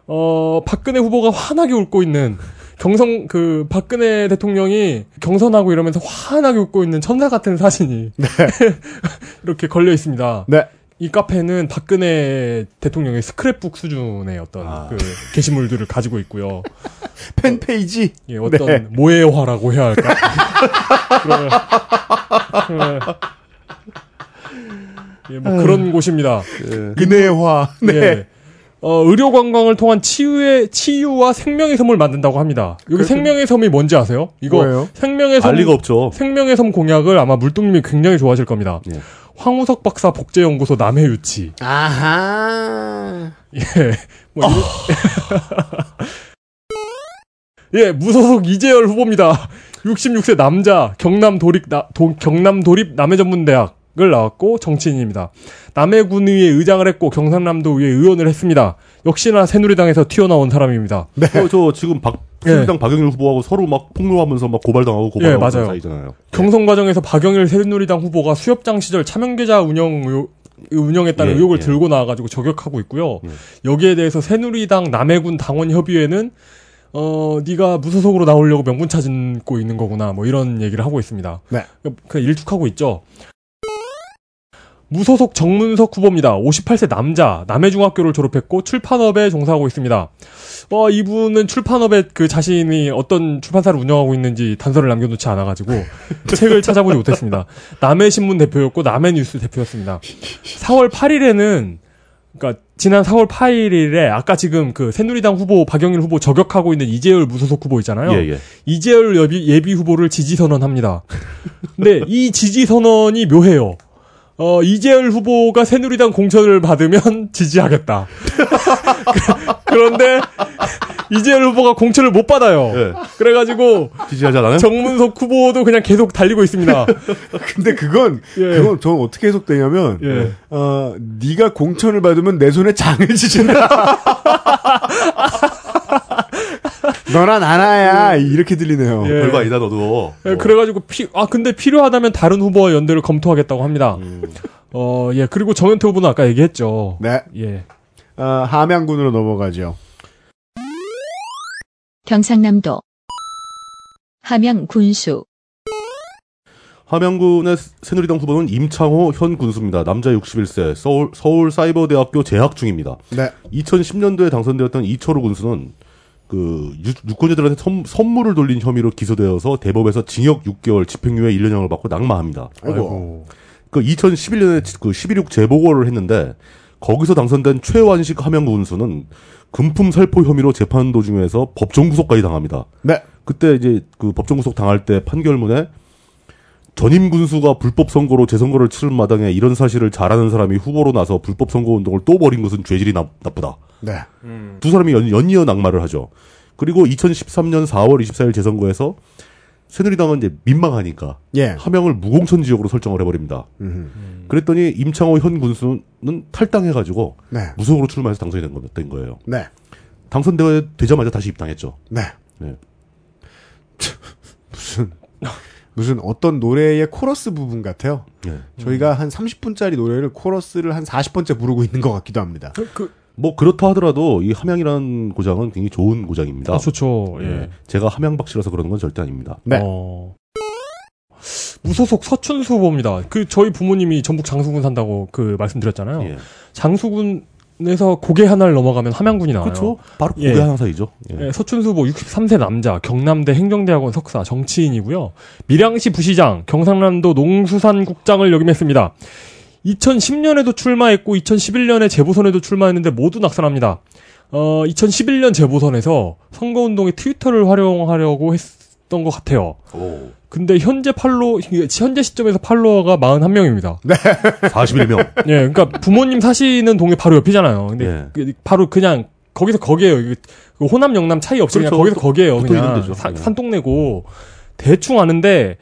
어 박근혜 후보가 환하게 웃고 있는 경성 그 박근혜 대통령이 경선하고 이러면서 환하게 웃고 있는 천사 같은 사진이 이렇게 걸려 있습니다. 네. 이 카페는 박근혜 대통령의 스크랩북 수준의 어떤 아. 그 게시물들을 가지고 있고요. 팬페이지. 예, 어떤 네. 모해화라고 해야 할까? 그런, 예. 예, 뭐 그런 곳입니다. 은혜화. 네. 예. 어, 의료 관광을 통한 치유의 치유와 생명의 섬을 만든다고 합니다. 여기 생명의 섬이 뭔지 아세요? 이거 뭐예요? 생명의 섬 알 리가 없죠. 생명의 섬 공약을 아마 물뚱님이 굉장히 좋아하실 겁니다. 예. 황우석 박사 복제연구소 남해 유치. 아하. 예. 뭐 이런- 예, 무소속 이재열 후보입니다. 66세 남자, 경남 도립, 나- 도- 경남 도립 남해 전문대학 을 나왔고 정치인입니다. 남해군의회 의장을 했고 경상남도의회 의원을 했습니다. 역시나 새누리당에서 튀어나온 사람입니다. 어, 저 지금 박 새누리당 박영일 후보하고 서로 막 폭로하면서 막 고발당하고 고발하고 예, 맞아요. 사이잖아요. 경선 과정에서 박영일 새누리당 후보가 수협장 시절 차명계좌 운영 운영했다는 예, 의혹을 예. 들고 나와가지고 저격하고 있고요. 예. 여기에 대해서 새누리당 남해군 당원 협의회는 어 네가 무소속으로 나오려고 명분 찾고 있는 거구나 뭐 이런 얘기를 하고 있습니다. 네. 그 일축하고 있죠. 무소속 정문석 후보입니다. 58세 남자, 남해중학교를 졸업했고 출판업에 종사하고 있습니다. 어, 이분은 출판업에 그 자신이 어떤 출판사를 운영하고 있는지 단서를 남겨놓지 않아가지고 책을 찾아보지 못했습니다. 남해신문 대표였고 남해뉴스 대표였습니다. 4월 8일에는 그러니까 지난 4월 8일에 아까 지금 그 새누리당 후보 박영일 후보 저격하고 있는 이재열 무소속 후보 있잖아요. 예, 예. 이재열 예비, 예비 후보를 지지 선언합니다. 근데 이 지지 선언이 묘해요. 어, 이재열 후보가 새누리당 공천을 받으면 지지하겠다. 그런데 이재열 후보가 공천을 못 받아요. 예. 그래가지고 지지하잖아요. 정문석 후보도 그냥 계속 달리고 있습니다. 근데 그건 예. 그건 저는 어떻게 해석되냐면 예. 어 네가 공천을 받으면 내 손에 장을 지진다. 너나 나나야 이렇게 들리네요. 예. 별거 아니다 너도. 예, 그래가지고 피, 아 근데 필요하다면 다른 후보와 연대를 검토하겠다고 합니다. 어, 예 그리고 정현태 후보는 아까 얘기했죠. 네. 예. 어, 함양군으로 넘어가죠. 경상남도 함양 군수 함양군의 새누리당 후보는 임창호 현 군수입니다. 남자 61세, 서울, 서울사이버대학교 재학 중입니다. 네. 2010년도에 당선되었던 이철우 군수는 그 유- 유권자들한테 선, 선물을 돌린 혐의로 기소되어서 대법에서 징역 6개월, 집행유예 1년형을 받고 낙마합니다. 아이고. 그 2011년에 그 11.6 재보고를 했는데 거기서 당선된 최완식 함양구 군수는 금품 살포 혐의로 재판 도중에서 법정 구속까지 당합니다. 네. 그때 이제 그 법정 구속 당할 때 판결문에 전임 군수가 불법 선거로 재선거를 치른 마당에 이런 사실을 잘하는 사람이 후보로 나서 불법 선거 운동을 또 벌인 것은 죄질이 나, 나쁘다. 네. 두 사람이 연, 연이어 낙마를 하죠. 그리고 2013년 4월 24일 재선거에서 새누리당은 이제 민망하니까 예. 함양을 무공천 지역으로 설정을 해버립니다. 음. 그랬더니 임창호 현 군수는 탈당해가지고 네. 무소속으로 출마해서 당선이 된, 거, 된 거예요. 네. 당선되자마자 다시 입당했죠. 네. 네. 무슨 무슨 어떤 노래의 코러스 부분 같아요. 네. 저희가 한 30분짜리 노래를 코러스를 한 40번째 부르고 있는 것 같기도 합니다. 그, 그, 뭐 그렇다 하더라도 이 함양이라는 고장은 굉장히 좋은 고장입니다. 아, 좋죠. 예. 네. 제가 함양 박씨라서 그러는 건 절대 아닙니다. 네. 어. 무소속 서춘수 후보입니다. 그 저희 부모님이 전북 장수군 산다고 그 말씀드렸잖아요. 예. 장수군 에서 고개 하나를 넘어가면 함양군이 나와요. 그렇죠. 바로 예. 고개 하나 사이죠. 예. 예, 서춘수 후보 63세 남자, 경남대 행정대학원 석사, 정치인이고요. 밀양시 부시장, 경상남도 농수산국장을 역임했습니다. 2010년에도 출마했고 2011년에 재보선에도 출마했는데 모두 낙선합니다. 어, 2011년 재보선에서 선거운동에 트위터를 활용하려고 했던 것 같아요. 오. 근데 현재 팔로 현재 시점에서 팔로워가 41명입니다. 41명. 예, 그러니까 부모님 사시는 동네 바로 옆이잖아요. 근데 예. 그 바로 그냥 거기서 거기에요. 그 호남 영남 차이 없이 그렇죠. 그냥 거기서 거기에요. 그냥. 사- 예. 산동네고 대충 아는데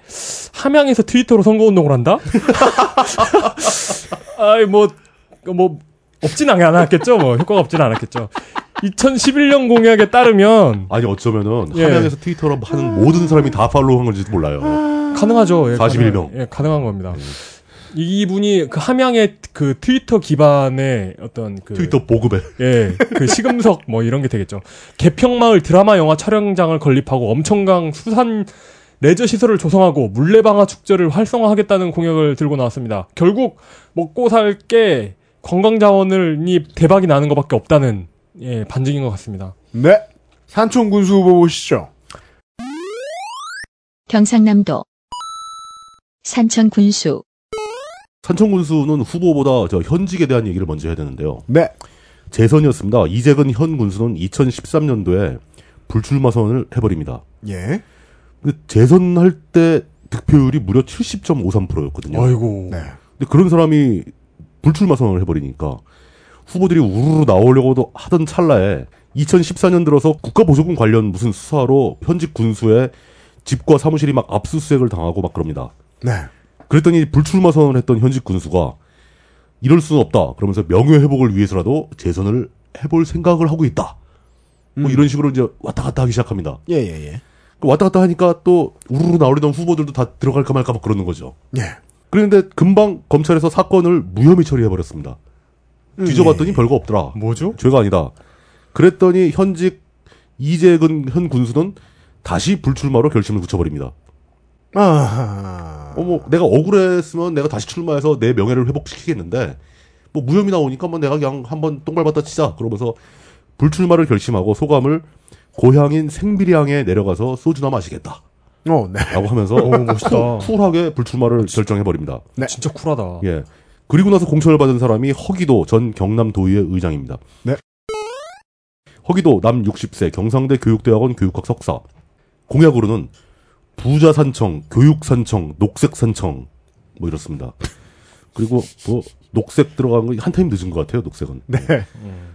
함양에서 트위터로 선거 운동을 한다? 아이 뭐뭐 없진 않았겠죠. 뭐 효과가 없진 않았겠죠. 2011년 공약에 따르면 아니 어쩌면은 예. 함양에서 트위터로 하는 모든 사람이 다 팔로우한 건지도 몰라요. 가능하죠. 예, 41 명. 가능- 예, 가능한 겁니다. 이분이 그 함양의 그 트위터 기반의 어떤 그 트위터 보급에 예, 그 시금석 뭐 이런 게 되겠죠. 개평마을 드라마 영화 촬영장을 건립하고 엄청강 수산 레저 시설을 조성하고 물레방아 축제를 활성화하겠다는 공약을 들고 나왔습니다. 결국 먹고 살게 관광 자원을 이 대박이 나는 것밖에 없다는 예, 반증인 것 같습니다. 네. 산촌 군수 후보 보시죠. 경상남도 산천 군수 산청군수는 후보보다 저 현직에 대한 얘기를 먼저 해야 되는데요. 네. 재선이었습니다. 이재근 현 군수는 2013년도에 불출마 선언을 해버립니다. 예. 근데 재선할 때 득표율이 무려 70.53%였거든요. 아이고. 네. 근데 그런 사람이 불출마 선언을 해버리니까 후보들이 우르르 나오려고도 하던 찰나에 2014년 들어서 국가보조금 관련 무슨 수사로 현직 군수의 집과 사무실이 막 압수수색을 당하고 막 그럽니다. 네. 그랬더니 불출마 선언을 했던 현직 군수가 이럴 수는 없다. 그러면서 명예 회복을 위해서라도 재선을 해볼 생각을 하고 있다. 뭐 이런 식으로 이제 왔다 갔다 하기 시작합니다. 예, 예, 예. 그 왔다 갔다 하니까 또 우르르 나오려던 후보들도 다 들어갈까 말까 막 그러는 거죠. 예. 그런데 금방 검찰에서 사건을 무혐의 처리해버렸습니다. 뒤져봤더니 별거 없더라. 뭐죠? 죄가 아니다. 그랬더니 현직 이재근 현 군수는 다시 불출마로 결심을 굳혀버립니다. 아. 어머, 뭐 내가 억울했으면 내가 다시 출마해서 내 명예를 회복시키겠는데, 뭐 무혐의 나오니까 뭐 내가 그냥 한번 똥 밟았다 치자. 그러면서 불출마를 결심하고 소감을 고향인 생비량에 내려가서 소주나 마시겠다. 어, 네. 라고 하면서 오, 멋있다. 쿨, 쿨하게 불출마를 결정해 버립니다. 진짜 쿨하다. 예. 그리고 나서 공천을 받은 사람이 허기도 전 경남도의회 의장입니다. 네. 허기도 남 60세 경상대 교육대학원 교육학 석사. 공약으로는 부자 산청, 교육 산청, 녹색 산청 뭐 이렇습니다. 그리고 뭐 녹색 들어간 거 한 타임 늦은 것 같아요. 녹색은. 네.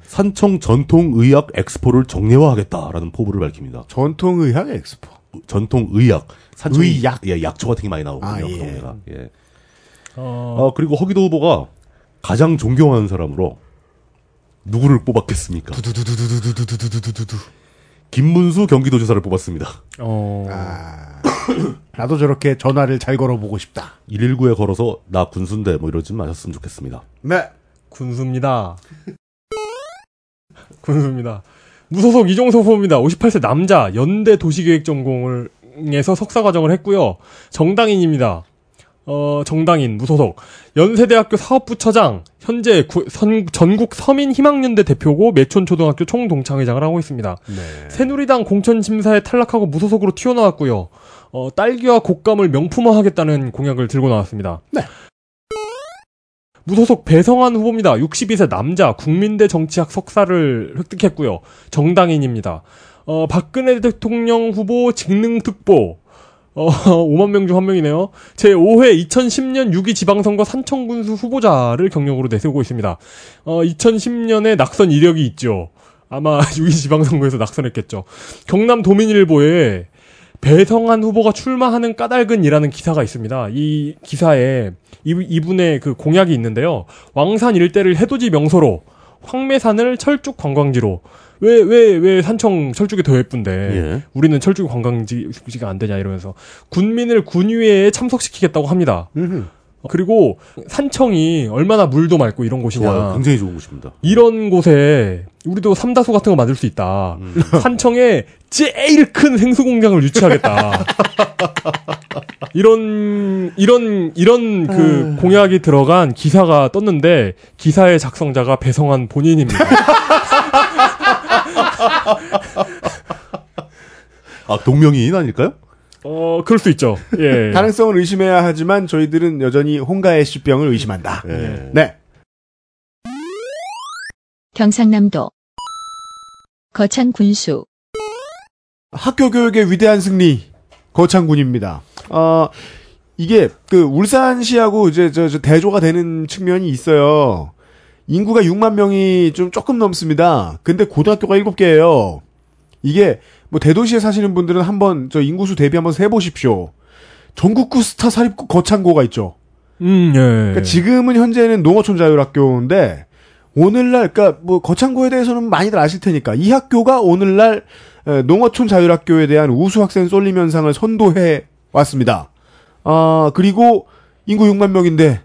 산청 전통 의학 엑스포를 정례화하겠다라는 포부를 밝힙니다. 전통 의학 엑스포. 전통 의학, 산청 의약? 예, 약초 같은 게 많이 나오거든요. 아, 예. 동네가. 예. 어, 아, 그리고 허기도 후보가 가장 존경하는 사람으로 누구를 뽑았겠습니까? 김문수 경기도지사를 뽑았습니다. 어, 아. 나도 저렇게 전화를 잘 걸어보고 싶다. 119에 걸어서 나 군수인데 뭐 이러지 마셨으면 좋겠습니다. 네. 군수입니다. 군수입니다. 무소속 이종석 후보입니다. 58세 남자, 연대 도시계획 전공을 에서 석사 과정을 했고요. 정당인입니다. 어, 정당인, 무소속. 연세대학교 사업부처장, 현재 구- 선- 전국 서민 희망연대 대표고 매촌초등학교 총동창회장을 하고 있습니다. 네. 새누리당 공천 심사에 탈락하고 무소속으로 튀어나왔고요. 어, 딸기와 곶감을 명품화하겠다는 공약을 들고 나왔습니다. 네. 무소속 배성환 후보입니다. 62세 남자 국민대 정치학 석사를 획득했고요. 정당인입니다. 어, 박근혜 대통령 후보 직능특보 어, 5만 명 중 한 명이네요. 제5회 2010년 6.2 지방선거 산청군수 후보자를 경력으로 내세우고 있습니다. 어, 2010년에 낙선 이력이 있죠. 아마 6.2 지방선거에서 낙선했겠죠. 경남 도민일보에 배성한 후보가 출마하는 까닭은이라는 기사가 있습니다. 이 기사에 이, 이분의 그 공약이 있는데요. 왕산 일대를 해돋이 명소로, 황매산을 철쭉 관광지로. 왜, 왜, 왜 산청 철쭉이 더 예쁜데, 예. 우리는 철쭉 관광지가 안 되냐 이러면서, 군민을 군위에 참석시키겠다고 합니다. 음흠. 그리고 산청이 얼마나 물도 맑고 이런 곳이냐. 좋아요. 굉장히 좋은 곳입니다. 이런 곳에 우리도 삼다소 같은 거 만들 수 있다. 음. 산청에 제일 큰 생수 공장을 유치하겠다. 이런 이런 이런 그 공약이 들어간 기사가 떴는데 기사의 작성자가 배성한 본인입니다. 아, 동명이인 아닐까요? 어 그럴 수 있죠. 예. 가능성을 의심해야 하지만 저희들은 여전히 홍가의 씨병을 의심한다. 예. 네. 경상남도 거창 군수 학교 교육의 위대한 승리 거창군입니다. 아 이게 그 울산시하고 이제 저, 저 대조가 되는 측면이 있어요. 인구가 6만 명이 좀 조금 넘습니다. 근데 고등학교가 7개예요. 이게 뭐 대도시에 사시는 분들은 한번 저 인구수 대비 한번 세 보십시오. 전국구 스타 사립고 거창고가 있죠. 음 예. 그러니까 지금은 현재는 농어촌 자율학교인데 오늘날 그러니까 뭐 거창고에 대해서는 많이들 아실 테니까 이 학교가 오늘날 에, 농어촌 자율학교에 대한 우수 학생 쏠림 현상을 선도해 왔습니다. 아 그리고 인구 6만 명인데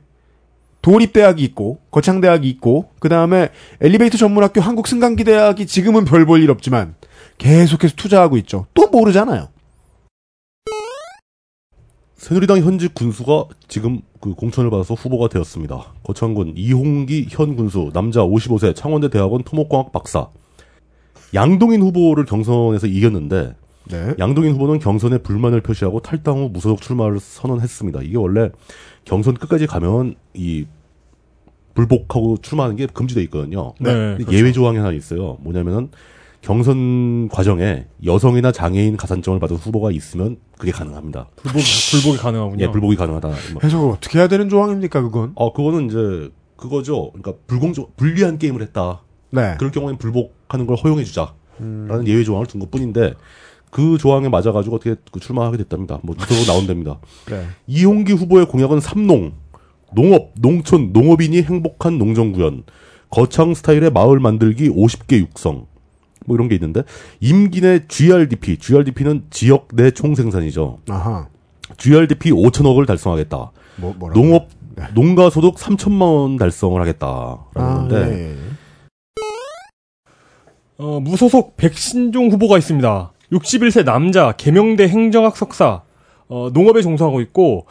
도립대학이 있고 거창대학이 있고 그 다음에 엘리베이터 전문학교 한국승강기대학이 지금은 별 볼 일 없지만 계속해서 투자하고 있죠. 또 모르잖아요. 새누리당 현직 군수가 지금 그 공천을 받아서 후보가 되었습니다. 거창군 이홍기 현 군수 남자 55세 창원대 대학원 토목공학 박사. 양동인 후보를 경선에서 이겼는데 네. 양동인 후보는 경선에 불만을 표시하고 탈당 후 무소속 출마를 선언했습니다. 이게 원래 경선 끝까지 가면 이 불복하고 출마하는 게 금지돼 있거든요. 네. 근데 예외 조항이 하나 있어요. 뭐냐면은 경선 과정에 여성이나 장애인 가산점을 받은 후보가 있으면 그게 가능합니다. 불복, 불복이 가능하군요. 예, 불복이 가능하다. 뭐. 해석을 어떻게 해야 되는 조항입니까, 그건? 어, 그거는 이제 그거죠. 그러니까 불공정, 불리한 게임을 했다. 네. 그럴 경우에는 불복하는 걸 허용해주자. 라는 예외 조항을 둔 것 뿐인데, 그 조항에 맞아가지고 어떻게 그 출마하게 됐답니다. 뭐, 무소속 나온답니다. 네. 이홍기 후보의 공약은 삼농, 농업, 농촌, 농업인이 행복한 농정 구현, 거창 스타일의 마을 만들기 50개 육성, 뭐 이런 게 있는데, 임기 내 GRDP, GRDP는 지역 내 총생산이죠. 아하. GRDP 5천억을 달성하겠다. 뭐, 뭐라고? 농업, 네. 농가 소득 3천만 원 달성을 하겠다라는 아, 건데, 예. 어, 무소속 백신종 후보가 있습니다. 61세 남자, 계명대 행정학 석사, 어, 농업에 종사하고 있고,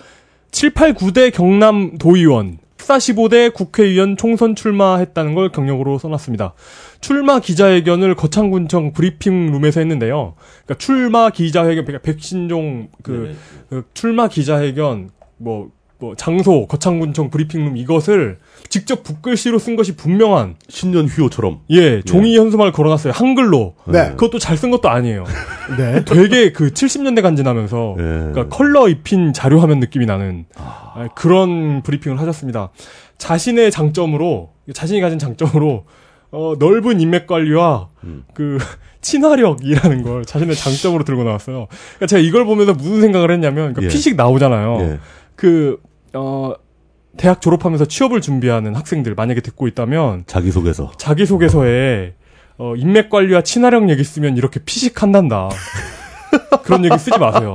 7, 8, 9대 경남 도의원, 45대 국회의원 총선 출마했다는 걸 경력으로 써놨습니다. 출마 기자회견을 거창군청 브리핑룸에서 했는데요. 그러니까 출마 기자회견, 그러니까 백신종 그, 그 출마 기자회견, 뭐, 뭐, 장소, 거창군청 브리핑룸 이것을 직접 붓글씨로 쓴 것이 분명한 신년 휴호처럼. 예, 종이 현수막을 걸어놨어요. 한글로. 네. 그것도 잘 쓴 것도 아니에요. 네. 되게 그 70년대 간지나면서 예. 그러니까 컬러 입힌 자료 화면 느낌이 나는 아, 그런 브리핑을 하셨습니다. 자신의 장점으로 자신이 가진 장점으로 어, 넓은 인맥 관리와 음. 그 친화력이라는 걸 자신의 장점으로 들고 나왔어요. 그러니까 제가 이걸 보면서 무슨 생각을 했냐면 그러니까 예. 피식 나오잖아요. 예. 그 어, 대학 졸업하면서 취업을 준비하는 학생들 만약에 듣고 있다면 자기소개서. 자기소개서에 어, 인맥 관리와 친화력 얘기 쓰면 이렇게 피식한단다. 그런 얘기 쓰지 마세요.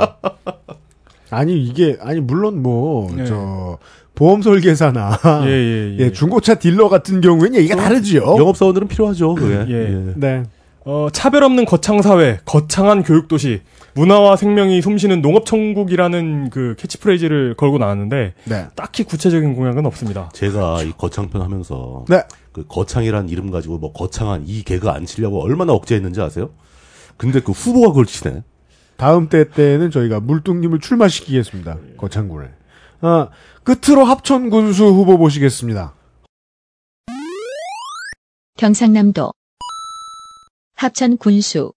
아니, 이게, 아니, 물론 뭐, 예. 저, 보험 설계사나, 예, 예, 예. 예, 중고차 딜러 같은 경우에는 얘기가 다르지요. 영업 사원들은 필요하죠, 그게. 예. 네. 어, 차별 없는 거창 사회, 거창한 교육 도시, 문화와 생명이 숨쉬는 농업 천국이라는 그 캐치프레이즈를 걸고 나왔는데 네. 딱히 구체적인 공약은 없습니다. 제가 이 거창편 하면서 네. 그 거창이란 이름 가지고 뭐 거창한 이 개그 안 치려고 얼마나 억제했는지 아세요? 근데 그 후보가 그걸 치네. 다음 때 때는 저희가 물뚱님을 출마시키겠습니다. 거창군을. 아, 끝으로 합천 군수 후보 보시겠습니다. 경상남도 합천 군수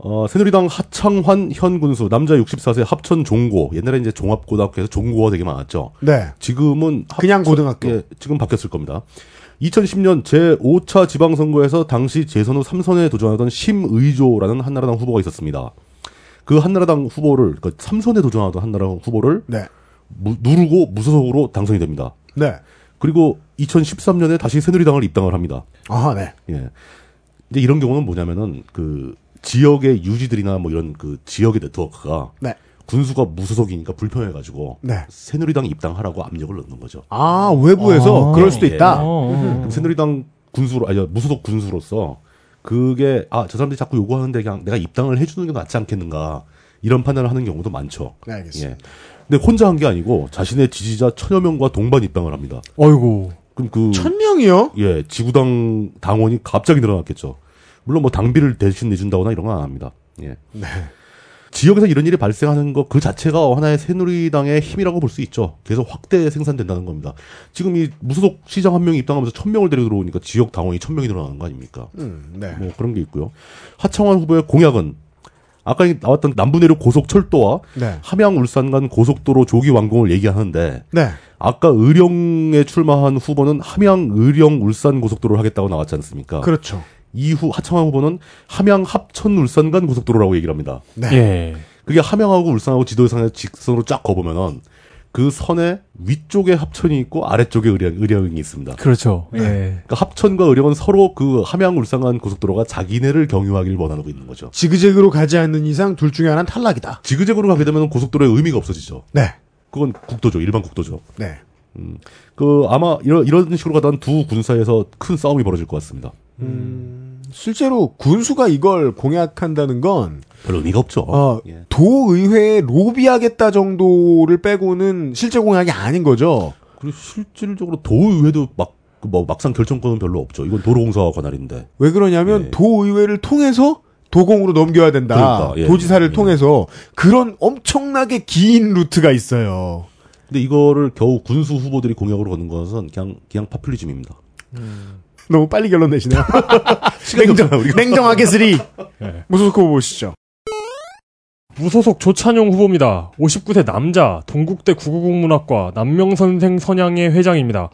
어, 새누리당 하창환 현 군수 남자 64세 합천 종고 옛날에 이제 종합고등학교에서 종고가 되게 많았죠. 네. 지금은 합- 그냥 고등학교. 예, 지금 바뀌었을 겁니다. 2010년 제5차 지방선거에서 당시 재선 후 3선에 도전하던 심의조라는 한나라당 후보가 있었습니다. 그 한나라당 후보를 그 3선에 도전하던 한나라당 후보를 네. 무- 누르고 무소속으로 당선이 됩니다. 네. 그리고 2013년에 다시 새누리당을 입당을 합니다. 아하, 네. 예. 이제 이런 경우는 뭐냐면은 그 지역의 유지들이나 뭐 이런 그 지역의 네트워크가 네. 군수가 무소속이니까 불편해가지고 네. 새누리당 입당하라고 압력을 넣는 거죠. 아, 외부에서 아, 그럴 수도 예. 있다. 어, 그럼 새누리당 군수로 아니 무소속 군수로서 그게 아 저 사람들이 자꾸 요구하는데 그냥 내가 입당을 해주는 게 낫지 않겠는가 이런 판단을 하는 경우도 많죠. 네, 알겠습니다. 예. 근데 혼자 한 게 아니고 자신의 지지자 천여 명과 동반 입당을 합니다. 어이구. 그럼 그 천 명이요? 예, 지구당 당원이 갑자기 늘어났겠죠. 물론 뭐 당비를 대신 내준다거나 이런 건 안 합니다. 예. 네. 지역에서 이런 일이 발생하는 것 그 자체가 하나의 새누리당의 힘이라고 볼 수 있죠. 계속 확대 생산된다는 겁니다. 지금 이 무소속 시장 한 명이 입당하면서 천 명을 데리고 들어오니까 지역 당원이 천 명이 늘어나는 거 아닙니까? 음, 네. 뭐 그런 게 있고요. 하창환 후보의 공약은 아까 나왔던 남부내륙 고속철도와 네. 함양 울산 간 고속도로 조기 완공을 얘기하는데 네. 아까 의령에 출마한 후보는 함양 의령 울산 고속도로를 하겠다고 나왔지 않습니까? 그렇죠. 이후 하창환 후보는 함양 합천 울산 간 고속도로라고 얘기를 합니다. 네. 예. 그게 함양하고 울산하고 지도상에 직선으로 쫙 거보면은 그 선에 위쪽에 합천이 있고 아래쪽에 의령, 의령이 있습니다. 그렇죠. 네. 예. 그러니까 합천과 의령은 서로 그 함양 울산 간 고속도로가 자기네를 경유하기를 원하고 있는 거죠. 지그재그로 가지 않는 이상 둘 중에 하나는 탈락이다. 지그재그로 가게 되면 고속도로의 의미가 없어지죠. 네. 그건 국도죠. 일반 국도죠. 네. 그 아마 이런 이런 식으로 가던 두 군사에서 큰 싸움이 벌어질 것 같습니다. 실제로 군수가 이걸 공약한다는 건 별 의미가 없죠. 어, 예. 도의회에 로비하겠다 정도를 빼고는 실제 공약이 아닌 거죠. 그리고 실질적으로 도의회도 막, 그뭐 막상 결정권은 별로 없죠. 이건 도로공사와 관할인데. 왜 그러냐면 예. 도의회를 통해서 도공으로 넘겨야 된다. 그러니까, 예, 도지사를 예. 통해서 그런 엄청나게 긴 루트가 있어요. 근데 이거를 겨우 군수 후보들이 공약으로 거는 것은 그냥 그냥 파퓰리즘입니다. 너무 빨리 결론 내시네요. 냉정, 냉정하게 쓰리. 무소속 후보 보시죠. 무소속 조찬용 후보입니다. 59세 남자, 동국대 국어국문학과 남명선생 선양의 회장입니다.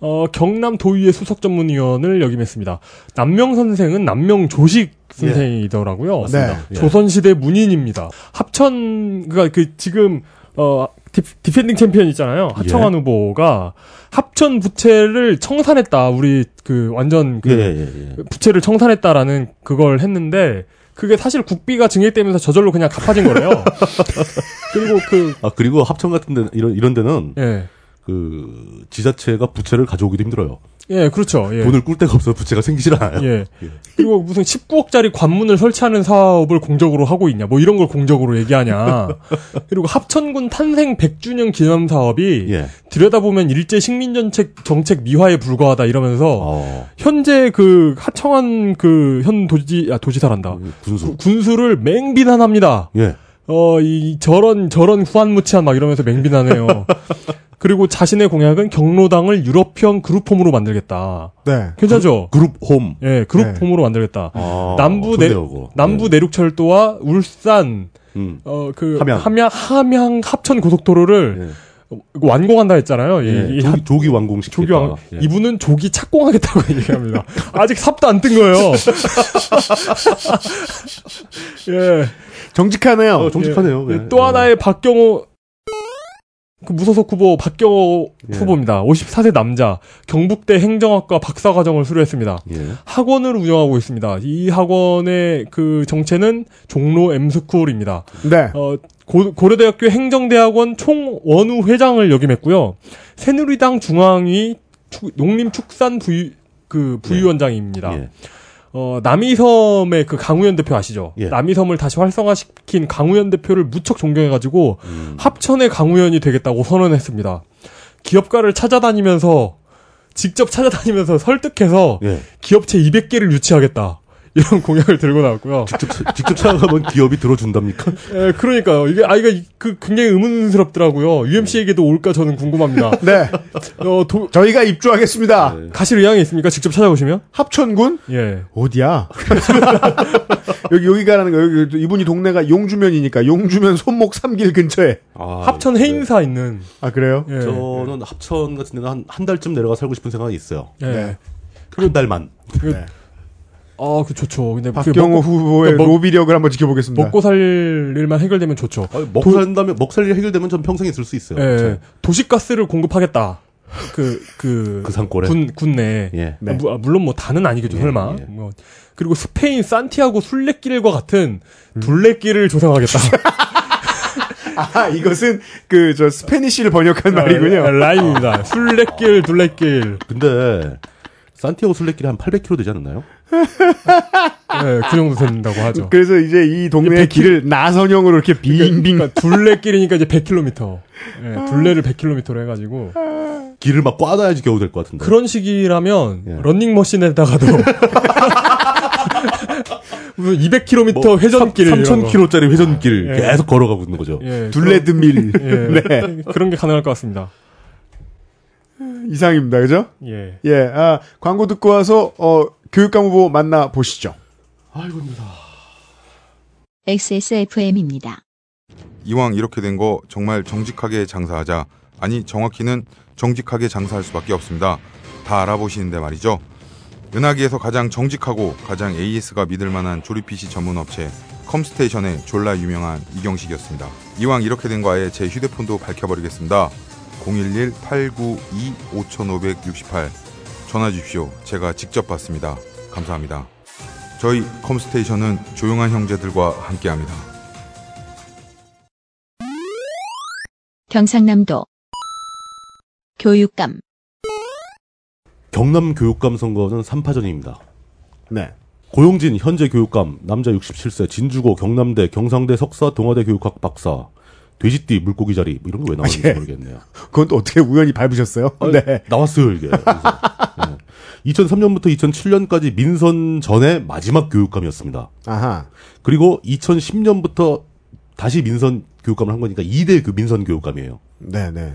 어, 경남 도의회 수석 전문위원을 역임했습니다. 남명 선생은 남명 조식 선생이더라고요. 네. 예. 조선시대 문인입니다. 합천, 그니까 그 지금, 어, 디, defending 챔피언 있잖아요. 하창환 예. 후보가 합천 부채를 청산했다. 우리 그 완전 그 예, 예, 예. 부채를 청산했다라는 그걸 했는데 그게 사실 국비가 증액되면서 저절로 그냥 갚아진 거래요. 그리고 그 아 그리고 합천 같은 데 이런 이런 데는 예. 그 지자체가 부채를 가져오기도 힘들어요. 예, 그렇죠. 예. 돈을 꿀 데가 없어서 부채가 생기질 않아요. 예. 그리고 무슨 19억짜리 관문을 설치하는 사업을 공적으로 하고 있냐, 뭐 이런 걸 공적으로 얘기하냐. 그리고 합천군 탄생 100주년 기념 사업이 예. 들여다보면 일제 식민 정책 정책 미화에 불과하다 이러면서 어, 현재 그 하청한 그 현 도지 아 도지사란다. 군수. 군수를 맹비난합니다. 예. 어, 이, 저런, 저런 후한무치한 막 이러면서 맹비나네요. 그리고 자신의 공약은 경로당을 유럽형 그룹홈으로 만들겠다. 네. 괜찮죠? 그룹 홈. 예, 그룹홈으로 만들겠다. 아, 남부 내. 남부 예. 내륙철도와 울산, 음. 어, 그, 함양. 함양, 함양 합천 고속도로를 예. 완공한다 했잖아요. 이- 예. 이 조기, 조기 완공식. 조기 왕, 이분은 조기 착공하겠다고 얘기합니다. 아직 삽도 안 뜬 거예요. 예. 정직하네요. 어, 정직하네요. 예. 예. 또 하나의 박경호 그 무소속 후보 박경호 예. 후보입니다. 54세 남자 경북대 행정학과 박사과정을 수료했습니다. 예. 학원을 운영하고 있습니다. 이 학원의 그 정체는 종로 M스쿨입니다. 네. 어, 고, 고려대학교 행정대학원 총원우 회장을 역임했고요. 새누리당 중앙위 축- 농림축산 부위 그 부위원장입니다. 예. 어, 남이섬의 그 강우현 대표 아시죠? 예. 남이섬을 다시 활성화시킨 강우현 대표를 무척 존경해가지고 음. 합천의 강우현이 되겠다고 선언했습니다. 기업가를 찾아다니면서 직접 찾아다니면서 설득해서 예. 기업체 200개를 유치하겠다. 이런 공약을 들고 나왔고요. 직접, 차- 직접 찾아가면 기업이 들어준답니까? 예, 그러니까요. 이게 아 이거 그 굉장히 의문스럽더라고요. UMC에게도 올까 저는 궁금합니다. 네. 어, 도, 저희가 입주하겠습니다. 네. 가실 의향이 있습니까? 직접 찾아보시면? 합천군? 예. 어디야? 여기, 여기가라는 거, 여기, 이분이 동네가 용주면이니까, 용주면 손목 3길 근처에. 아, 합천 해인사 있는. 아, 그래요? 예. 저는 합천 같은 데는 한, 한 달쯤 내려가 살고 싶은 생각이 있어요. 예. 네. 한 달만. 네. 아, 그 좋죠. 근데 그 박경호 먹고, 후보의 먹- 로비력을 한번 지켜보겠습니다. 먹고 살 일만 해결되면 좋죠. 아니, 먹고 산다면, 먹 살 일 해결되면 전 평생 있을 수 있어요. 예. 저- 도시가스를 공급하겠다. 그, 그, 그 산골에. 군, 군내. 예. 네. 아, 무- 아, 물론 뭐 다는 아니겠죠, 예, 설마. 예. 뭐. 그리고 스페인 산티아고 순례길과 같은 음. 둘레길을 조성하겠다. 아, 이것은 그, 저, 스페니쉬를 번역한 말이군요. 아, 라임입니다. 순례길, 둘레길. 근데, 산티아고 술래길이 한 800km 되지 않았나요? 예, 그 정도 된다고 하죠. 그래서 이제 이 동네의 이게 길을 나선형으로 이렇게 빙빙. 그러니까 둘레길이니까 이제 100km. 예, 둘레를 100km로 해가지고. 길을 막 꽈놔야지 겨우 될 것 같은데. 그런 식이라면, 예. 런닝머신에다가도. 무슨 200km 회전길. 이런 거. 3000km짜리 회전길 예. 계속 걸어가고 있는 거죠. 예, 둘레드밀. 예, 그런 게 가능할 것 같습니다. 이상입니다. 그죠? 예. 예, 아, 광고 듣고 와서, 어, 교육감 후보 만나 보시죠. XSFM입니다. 이왕 이렇게 된 거 정말 정직하게 장사하자. 아니, 정확히는 정직하게 장사할 수밖에 없습니다. 다 알아보시는데 말이죠. 은하계에서 가장 정직하고 가장 AS가 믿을 만한 조립 PC 전문 업체 컴스테이션의 졸라 유명한 이경식이었습니다. 이왕 이렇게 된 거 아예 제 휴대폰도 밝혀버리겠습니다. 011-892-5568 전화 주십시오. 제가 직접 받습니다. 감사합니다. 저희 컴스테이션은 조용한 형제들과 함께합니다. 경상남도 교육감 경남 교육감 선거는 3파전입니다. 네. 고용진 현재 교육감 남자 67세 진주고 경남대 경상대 석사 동아대 교육학 박사 돼지띠 물고기 자리 뭐 이런 거 왜 나왔는지 예. 모르겠네요. 그건 또 어떻게 우연히 밟으셨어요? 아니, 네. 나왔어요 이게. 예. 2003년부터 2007년까지 민선 전의 마지막 교육감이었습니다. 아하. 그리고 2010년부터 다시 민선 교육감을 한 거니까 2대 그 민선 교육감이에요. 네 네.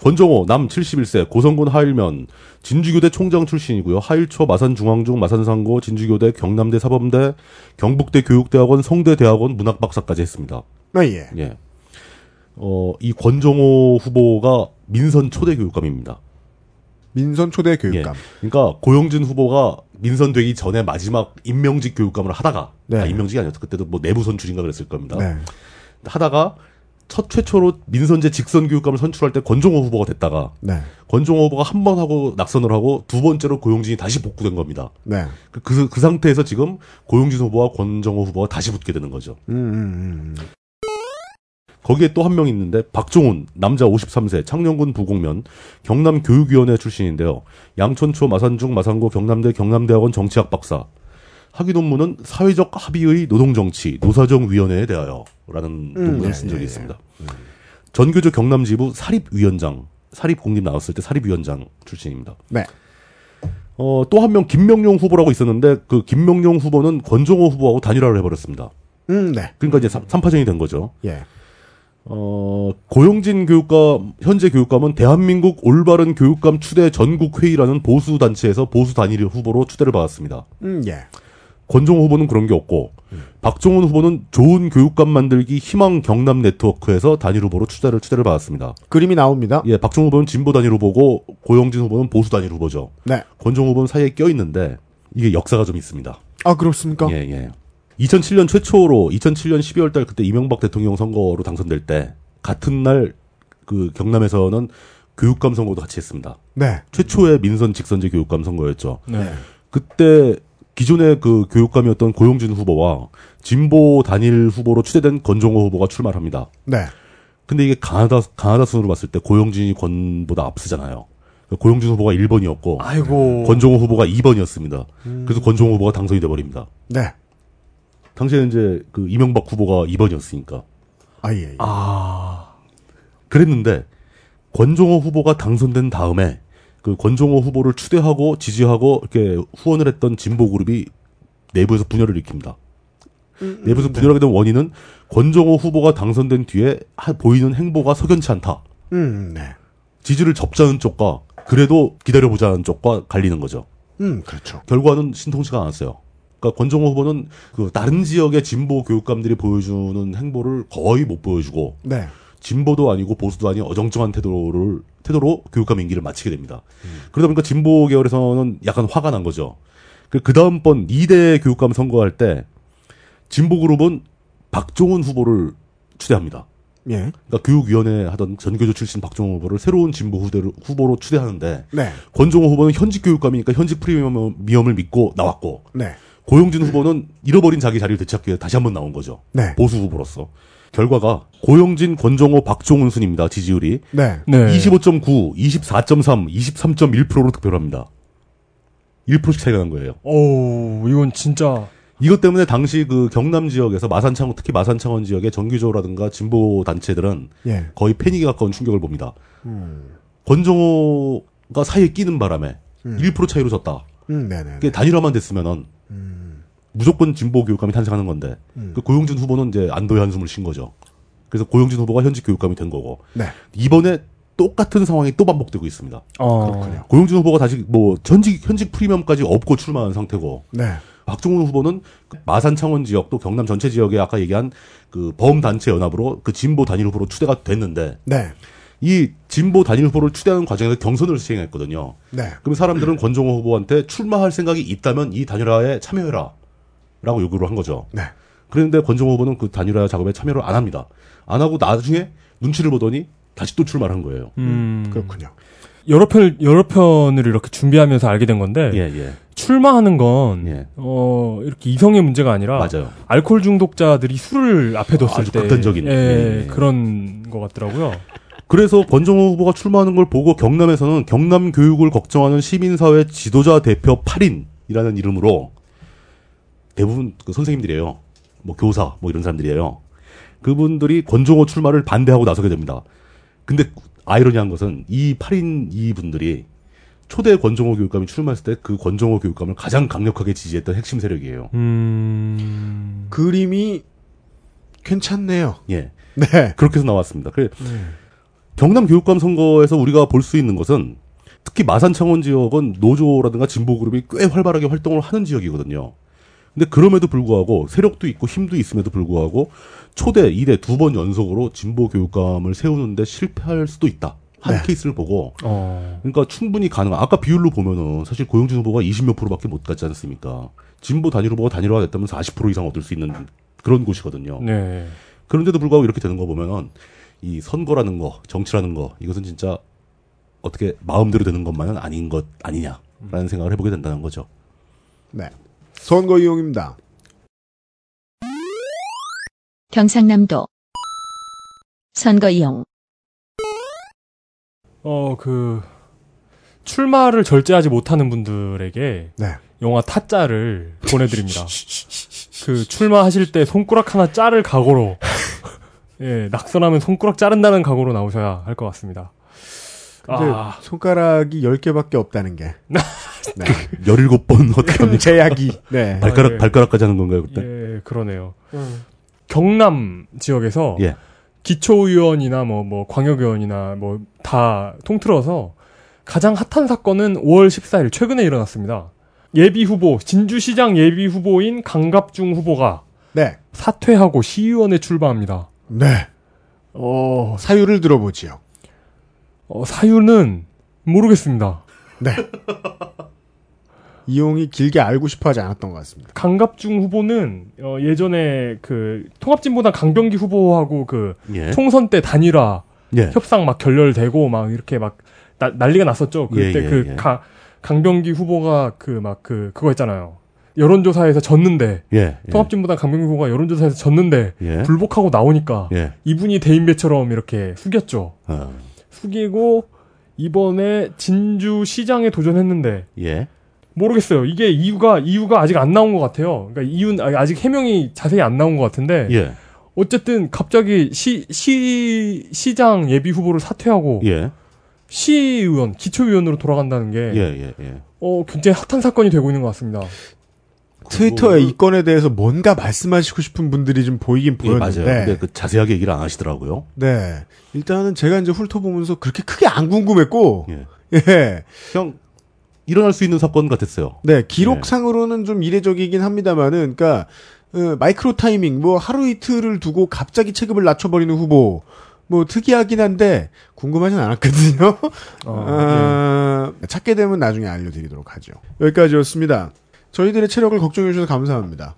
권정호 남 71세 고성군 하일면 진주교대 총장 출신이고요. 하일초 마산중앙중 마산상고 진주교대 경남대 사범대 경북대 교육대학원 성대대학원 문학박사까지 했습니다. 아, 예. 예. 어, 이 권정호 후보가 민선 초대 교육감입니다. 민선 초대 교육감. 예. 그러니까 고영진 후보가 민선 되기 전에 마지막 임명직 교육감을 하다가 네. 아, 임명직이 아니었어. 그때도 뭐 내부 선출인가 그랬을 겁니다. 네. 하다가 첫 최초로 민선제 직선 교육감을 선출할 때 권정호 후보가 됐다가 네. 권정호 후보가 한 번 하고 낙선을 하고 두 번째로 고용진이 다시 복구된 겁니다. 네. 그, 그, 그 상태에서 지금 고용진 후보와 권정호 후보가 다시 붙게 되는 거죠. 음, 음, 음. 거기에 또 한 명 있는데 박종훈 남자 53세 창녕군 부곡면 경남 교육위원회 출신인데요. 양천초 마산중 마산고 경남대 경남대학원 정치학 박사. 학위 논문은 사회적 합의의 노동정치 노사정위원회에 대하여라는 논문을 예, 쓴 적이 예, 예. 있습니다. 전교조 경남지부 사립위원장 사립공립 나왔을 때 사립위원장 출신입니다. 네. 어, 또 한 명 김명용 후보라고 있었는데 그 김명용 후보는 권정호 후보하고 단일화를 해버렸습니다. 음, 네. 그러니까 이제 3파전이 된 거죠. 예. 어, 고용진 교육감, 현재 교육감은 대한민국 올바른 교육감 추대 전국회의라는 보수단체에서 보수 단일 후보로 추대를 받았습니다. 음, 예. 권종호 후보는 그런 게 없고, 박종훈 후보는 좋은 교육감 만들기 희망 경남 네트워크에서 단일 후보로 추대를, 추대를 받았습니다. 그림이 나옵니다. 예, 박종훈 후보는 진보 단일 후보고, 고용진 후보는 보수 단일 후보죠. 네. 권종호 후보는 사이에 껴 있는데, 이게 역사가 좀 있습니다. 아, 그렇습니까? 예, 예. 2007년 최초로 2007년 12월 달 그때 이명박 대통령 선거로 당선될 때 같은 날 그 경남에서는 교육감 선거도 같이 했습니다. 네. 최초의 민선 직선제 교육감 선거였죠. 네. 그때 기존의 그 교육감이었던 고용진 후보와 진보 단일 후보로 추대된 권종호 후보가 출마합니다. 네. 근데 이게 가나다 가나다 순으로 봤을 때 고용진이 권보다 앞서잖아요. 고용진 후보가 1번이었고 아이고. 권종호 후보가 2번이었습니다. 그래서 권종호 후보가 당선이 돼 버립니다. 네. 당시에는 이제 그 이명박 후보가 2번이었으니까. 아, 예. 예. 아. 그랬는데 권종호 후보가 당선된 다음에 그 권종호 후보를 추대하고 지지하고 이렇게 후원을 했던 진보 그룹이 내부에서 분열을 일으킵니다. 내부에서 분열하게 된 원인은 권종호 후보가 당선된 뒤에 하- 보이는 행보가 석연치 않다. 음, 네. 지지를 접자는 쪽과 그래도 기다려보자는 쪽과 갈리는 거죠. 음, 그렇죠. 결과는 신통치가 않았어요. 그러니까 권종호 후보는 그 다른 지역의 진보 교육감들이 보여주는 행보를 거의 못 보여주고 네. 진보도 아니고 보수도 아닌 어정쩡한 태도를 태도로 교육감 임기를 마치게 됩니다. 그러다 보니까 진보 계열에서는 약간 화가 난 거죠. 그, 그 다음번 2대 교육감 선거할 때 진보 그룹은 박종훈 후보를 추대합니다. 예. 그러니까 교육위원회 하던 전교조 출신 박종훈 후보를 새로운 진보 후대로, 후보로 추대하는데 네. 권종호 후보는 현직 교육감이니까 현직 프리미엄을 믿고 나왔고 네. 고용진 후보는 잃어버린 자기 자리를 되찾기 위해 다시 한번 나온 거죠. 네. 보수 후보로서. 결과가 고용진, 권정호, 박종훈 순입니다. 지지율이. 네. 네. 25.9, 24.3, 23.1%로 득표합니다. 1%씩 차이가 난 거예요. 오, 이건 진짜. 이것 때문에 당시 그 경남 지역에서 마산 창원, 특히 마산 창원 지역의 정규조라든가 진보 단체들은 예. 거의 패닉에 가까운 충격을 봅니다. 음. 권정호가 사이에 끼는 바람에 1% 차이로 졌다. 음, 네네. 그게 단일화만 됐으면은 무조건 진보 교육감이 탄생하는 건데 그 고용진 후보는 이제 안도의 한숨을 쉰 거죠. 그래서 고용진 후보가 현직 교육감이 된 거고 네. 이번에 똑같은 상황이 또 반복되고 있습니다. 어. 고용진 후보가 다시 뭐 현직 현직 프리미엄까지 없고 출마한 상태고 네. 박종훈 후보는 그 마산 창원 지역 또 경남 전체 지역에 아까 얘기한 그 범단체 연합으로 그 진보 단일 후보로 추대가 됐는데 네. 이 진보 단일 후보를 추대하는 과정에서 경선을 시행했거든요. 네. 그럼 사람들은 권종호 후보한테 출마할 생각이 있다면 이 단일화에 참여해라. 라고 요구를 한 거죠. 네. 그런데 권종호 후보는 그 단일화 작업에 참여를 안 합니다. 안 하고 나중에 눈치를 보더니 다시 또 출마를 한 거예요. 음. 그렇군요. 여러 편, 여러 편을 이렇게 준비하면서 알게 된 건데. 예, 예. 출마하는 건, 예. 어, 이렇게 이성의 문제가 아니라. 맞아요. 알코올 중독자들이 술을 앞에 뒀을 아주 때. 극단적인. 예, 예, 예. 그런 것 같더라고요. 그래서 권종호 후보가 출마하는 걸 보고 경남에서는 경남 교육을 걱정하는 시민사회 지도자 대표 8인이라는 이름으로 대부분 그 선생님들이에요. 뭐 교사 뭐 이런 사람들이에요. 그분들이 권종호 출마를 반대하고 나서게 됩니다. 근데 아이러니한 것은 이 8인 이 분들이 초대 권정호 교육감이 출마했을 때 그 권정호 교육감을 가장 강력하게 지지했던 핵심 세력이에요. 음. 그림이 괜찮네요. 예. 네. 그렇게 해서 나왔습니다. 그래, 경남 교육감 선거에서 우리가 볼 수 있는 것은 특히 마산 창원 지역은 노조라든가 진보 그룹이 꽤 활발하게 활동을 하는 지역이거든요. 근데 그럼에도 불구하고 세력도 있고 힘도 있음에도 불구하고 초대 2대 두 번 연속으로 진보 교육감을 세우는데 실패할 수도 있다. 한 네. 케이스를 보고 어. 그러니까 충분히 가능. 아까 비율로 보면은 사실 고영준 후보가 20몇 프로밖에 못 갔지 않습니까? 진보 단일 후보가 단일화가 됐다면 40% 이상 얻을 수 있는 그런 곳이거든요. 네. 그런데도 불구하고 이렇게 되는 거 보면은 이 선거라는 거, 정치라는 거 이것은 진짜 어떻게 마음대로 되는 것만은 아닌 것 아니냐라는 생각을 해보게 된다는 거죠. 네. 선거 이용입니다. 경상남도 선거 이용 어, 그, 출마를 절제하지 못하는 분들에게 네. 영화 타짜를 보내드립니다. 그, 출마하실 때 손가락 하나 자를 각오로, 예, 낙선하면 손가락 자른다는 각오로 나오셔야 할 것 같습니다. 근데 아, 손가락이 10개밖에 없다는 게. 네. 17번 어떻게 큰 합니까? 제약이. 네. 발가락, 아, 예. 발가락까지 하는 건가요, 그때? 예, 그러네요. 경남 지역에서 예. 기초의원이나 뭐, 뭐, 광역의원이나 뭐, 다 통틀어서 가장 핫한 사건은 5월 14일 최근에 일어났습니다. 예비 후보, 진주시장 예비 후보인 강갑중 후보가 네. 사퇴하고 시의원에 출마합니다. 네. 어, 사유를 들어보지요. 어, 사유는 모르겠습니다. 네. 이용이 길게 알고 싶어 하지 않았던 것 같습니다. 강갑중 후보는 어, 예전에 그 통합진보당 강병기 후보하고 그 예. 총선 때 단일화 예. 협상 막 결렬되고 막 이렇게 막 나- 난리가 났었죠. 그때 예, 예, 그 예. 가- 강병기 후보가 그막그 그거 했잖아요. 여론조사에서 졌는데 예. 예. 통합진보당 강병기 후보가 여론조사에서 졌는데 예. 불복하고 나오니까 예. 이분이 대인배처럼 이렇게 숙였죠. 어. 숙이고 이번에 진주 시장에 도전했는데 예. 모르겠어요. 이게 이유가 이유가 아직 안 나온 것 같아요. 그러니까 이유는 아직 해명이 자세히 안 나온 것 같은데 예. 어쨌든 갑자기 시, 시, 시장 예비 후보를 사퇴하고 예. 시의원, 기초의원으로 돌아간다는 게, 예. 예. 예. 어, 굉장히 핫한 사건이 되고 있는 것 같습니다. 트위터에 이 건에 대해서 뭔가 말씀하시고 싶은 분들이 좀 보이긴 예, 맞아요. 보였는데. 근데 그 자세하게 얘기를 안 하시더라고요. 네. 일단은 제가 이제 훑어보면서 그렇게 크게 안 궁금했고. 예. 예. 그냥 일어날 수 있는 사건 같았어요. 네, 기록상으로는 좀 이례적이긴 합니다만은, 그니까, 어, 마이크로 타이밍, 뭐, 하루 이틀을 두고 갑자기 체급을 낮춰 버리는 후보, 뭐, 특이하긴 한데, 궁금하진 않았거든요. 어, 아, 찾게 되면 나중에 알려드리도록 하죠. 여기까지였습니다. 저희들의 체력을 걱정해 주셔서 감사합니다.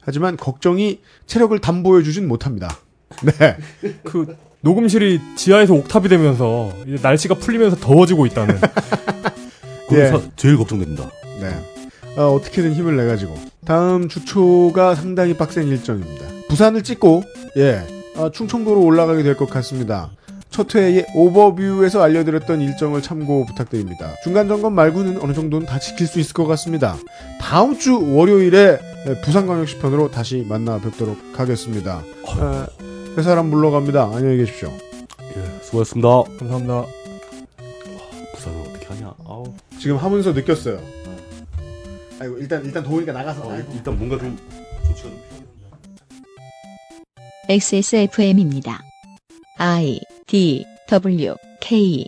하지만 걱정이 체력을 담보해 주진 못합니다. 네. 그, 녹음실이 지하에서 옥탑이 되면서, 이제 날씨가 풀리면서 더워지고 있다는. 예. 사- 제일 걱정됩니다. 네. 어, 어떻게든 힘을 내 가지고 다음 주 초가 상당히 빡센 일정입니다. 부산을 찍고 예 아, 충청도로 올라가게 될 것 같습니다. 첫 회의 오버뷰에서 알려드렸던 일정을 참고 부탁드립니다. 중간 점검 말고는 어느 정도는 다 지킬 수 있을 것 같습니다. 다음 주 월요일에 부산광역시 편으로 다시 만나 뵙도록 하겠습니다. 아, 회사람 물러갑니다. 안녕히 계십시오. 예. 수고하셨습니다. 감사합니다. 부산은 어떻게 하냐? 아우. 지금 하면서 느꼈어요. 아이고 일단 일단 더우니까 나가서. 어, 아이고. 일단 뭔가 좀 조치가 좀 필요하겠네요. XSFM입니다. I D W K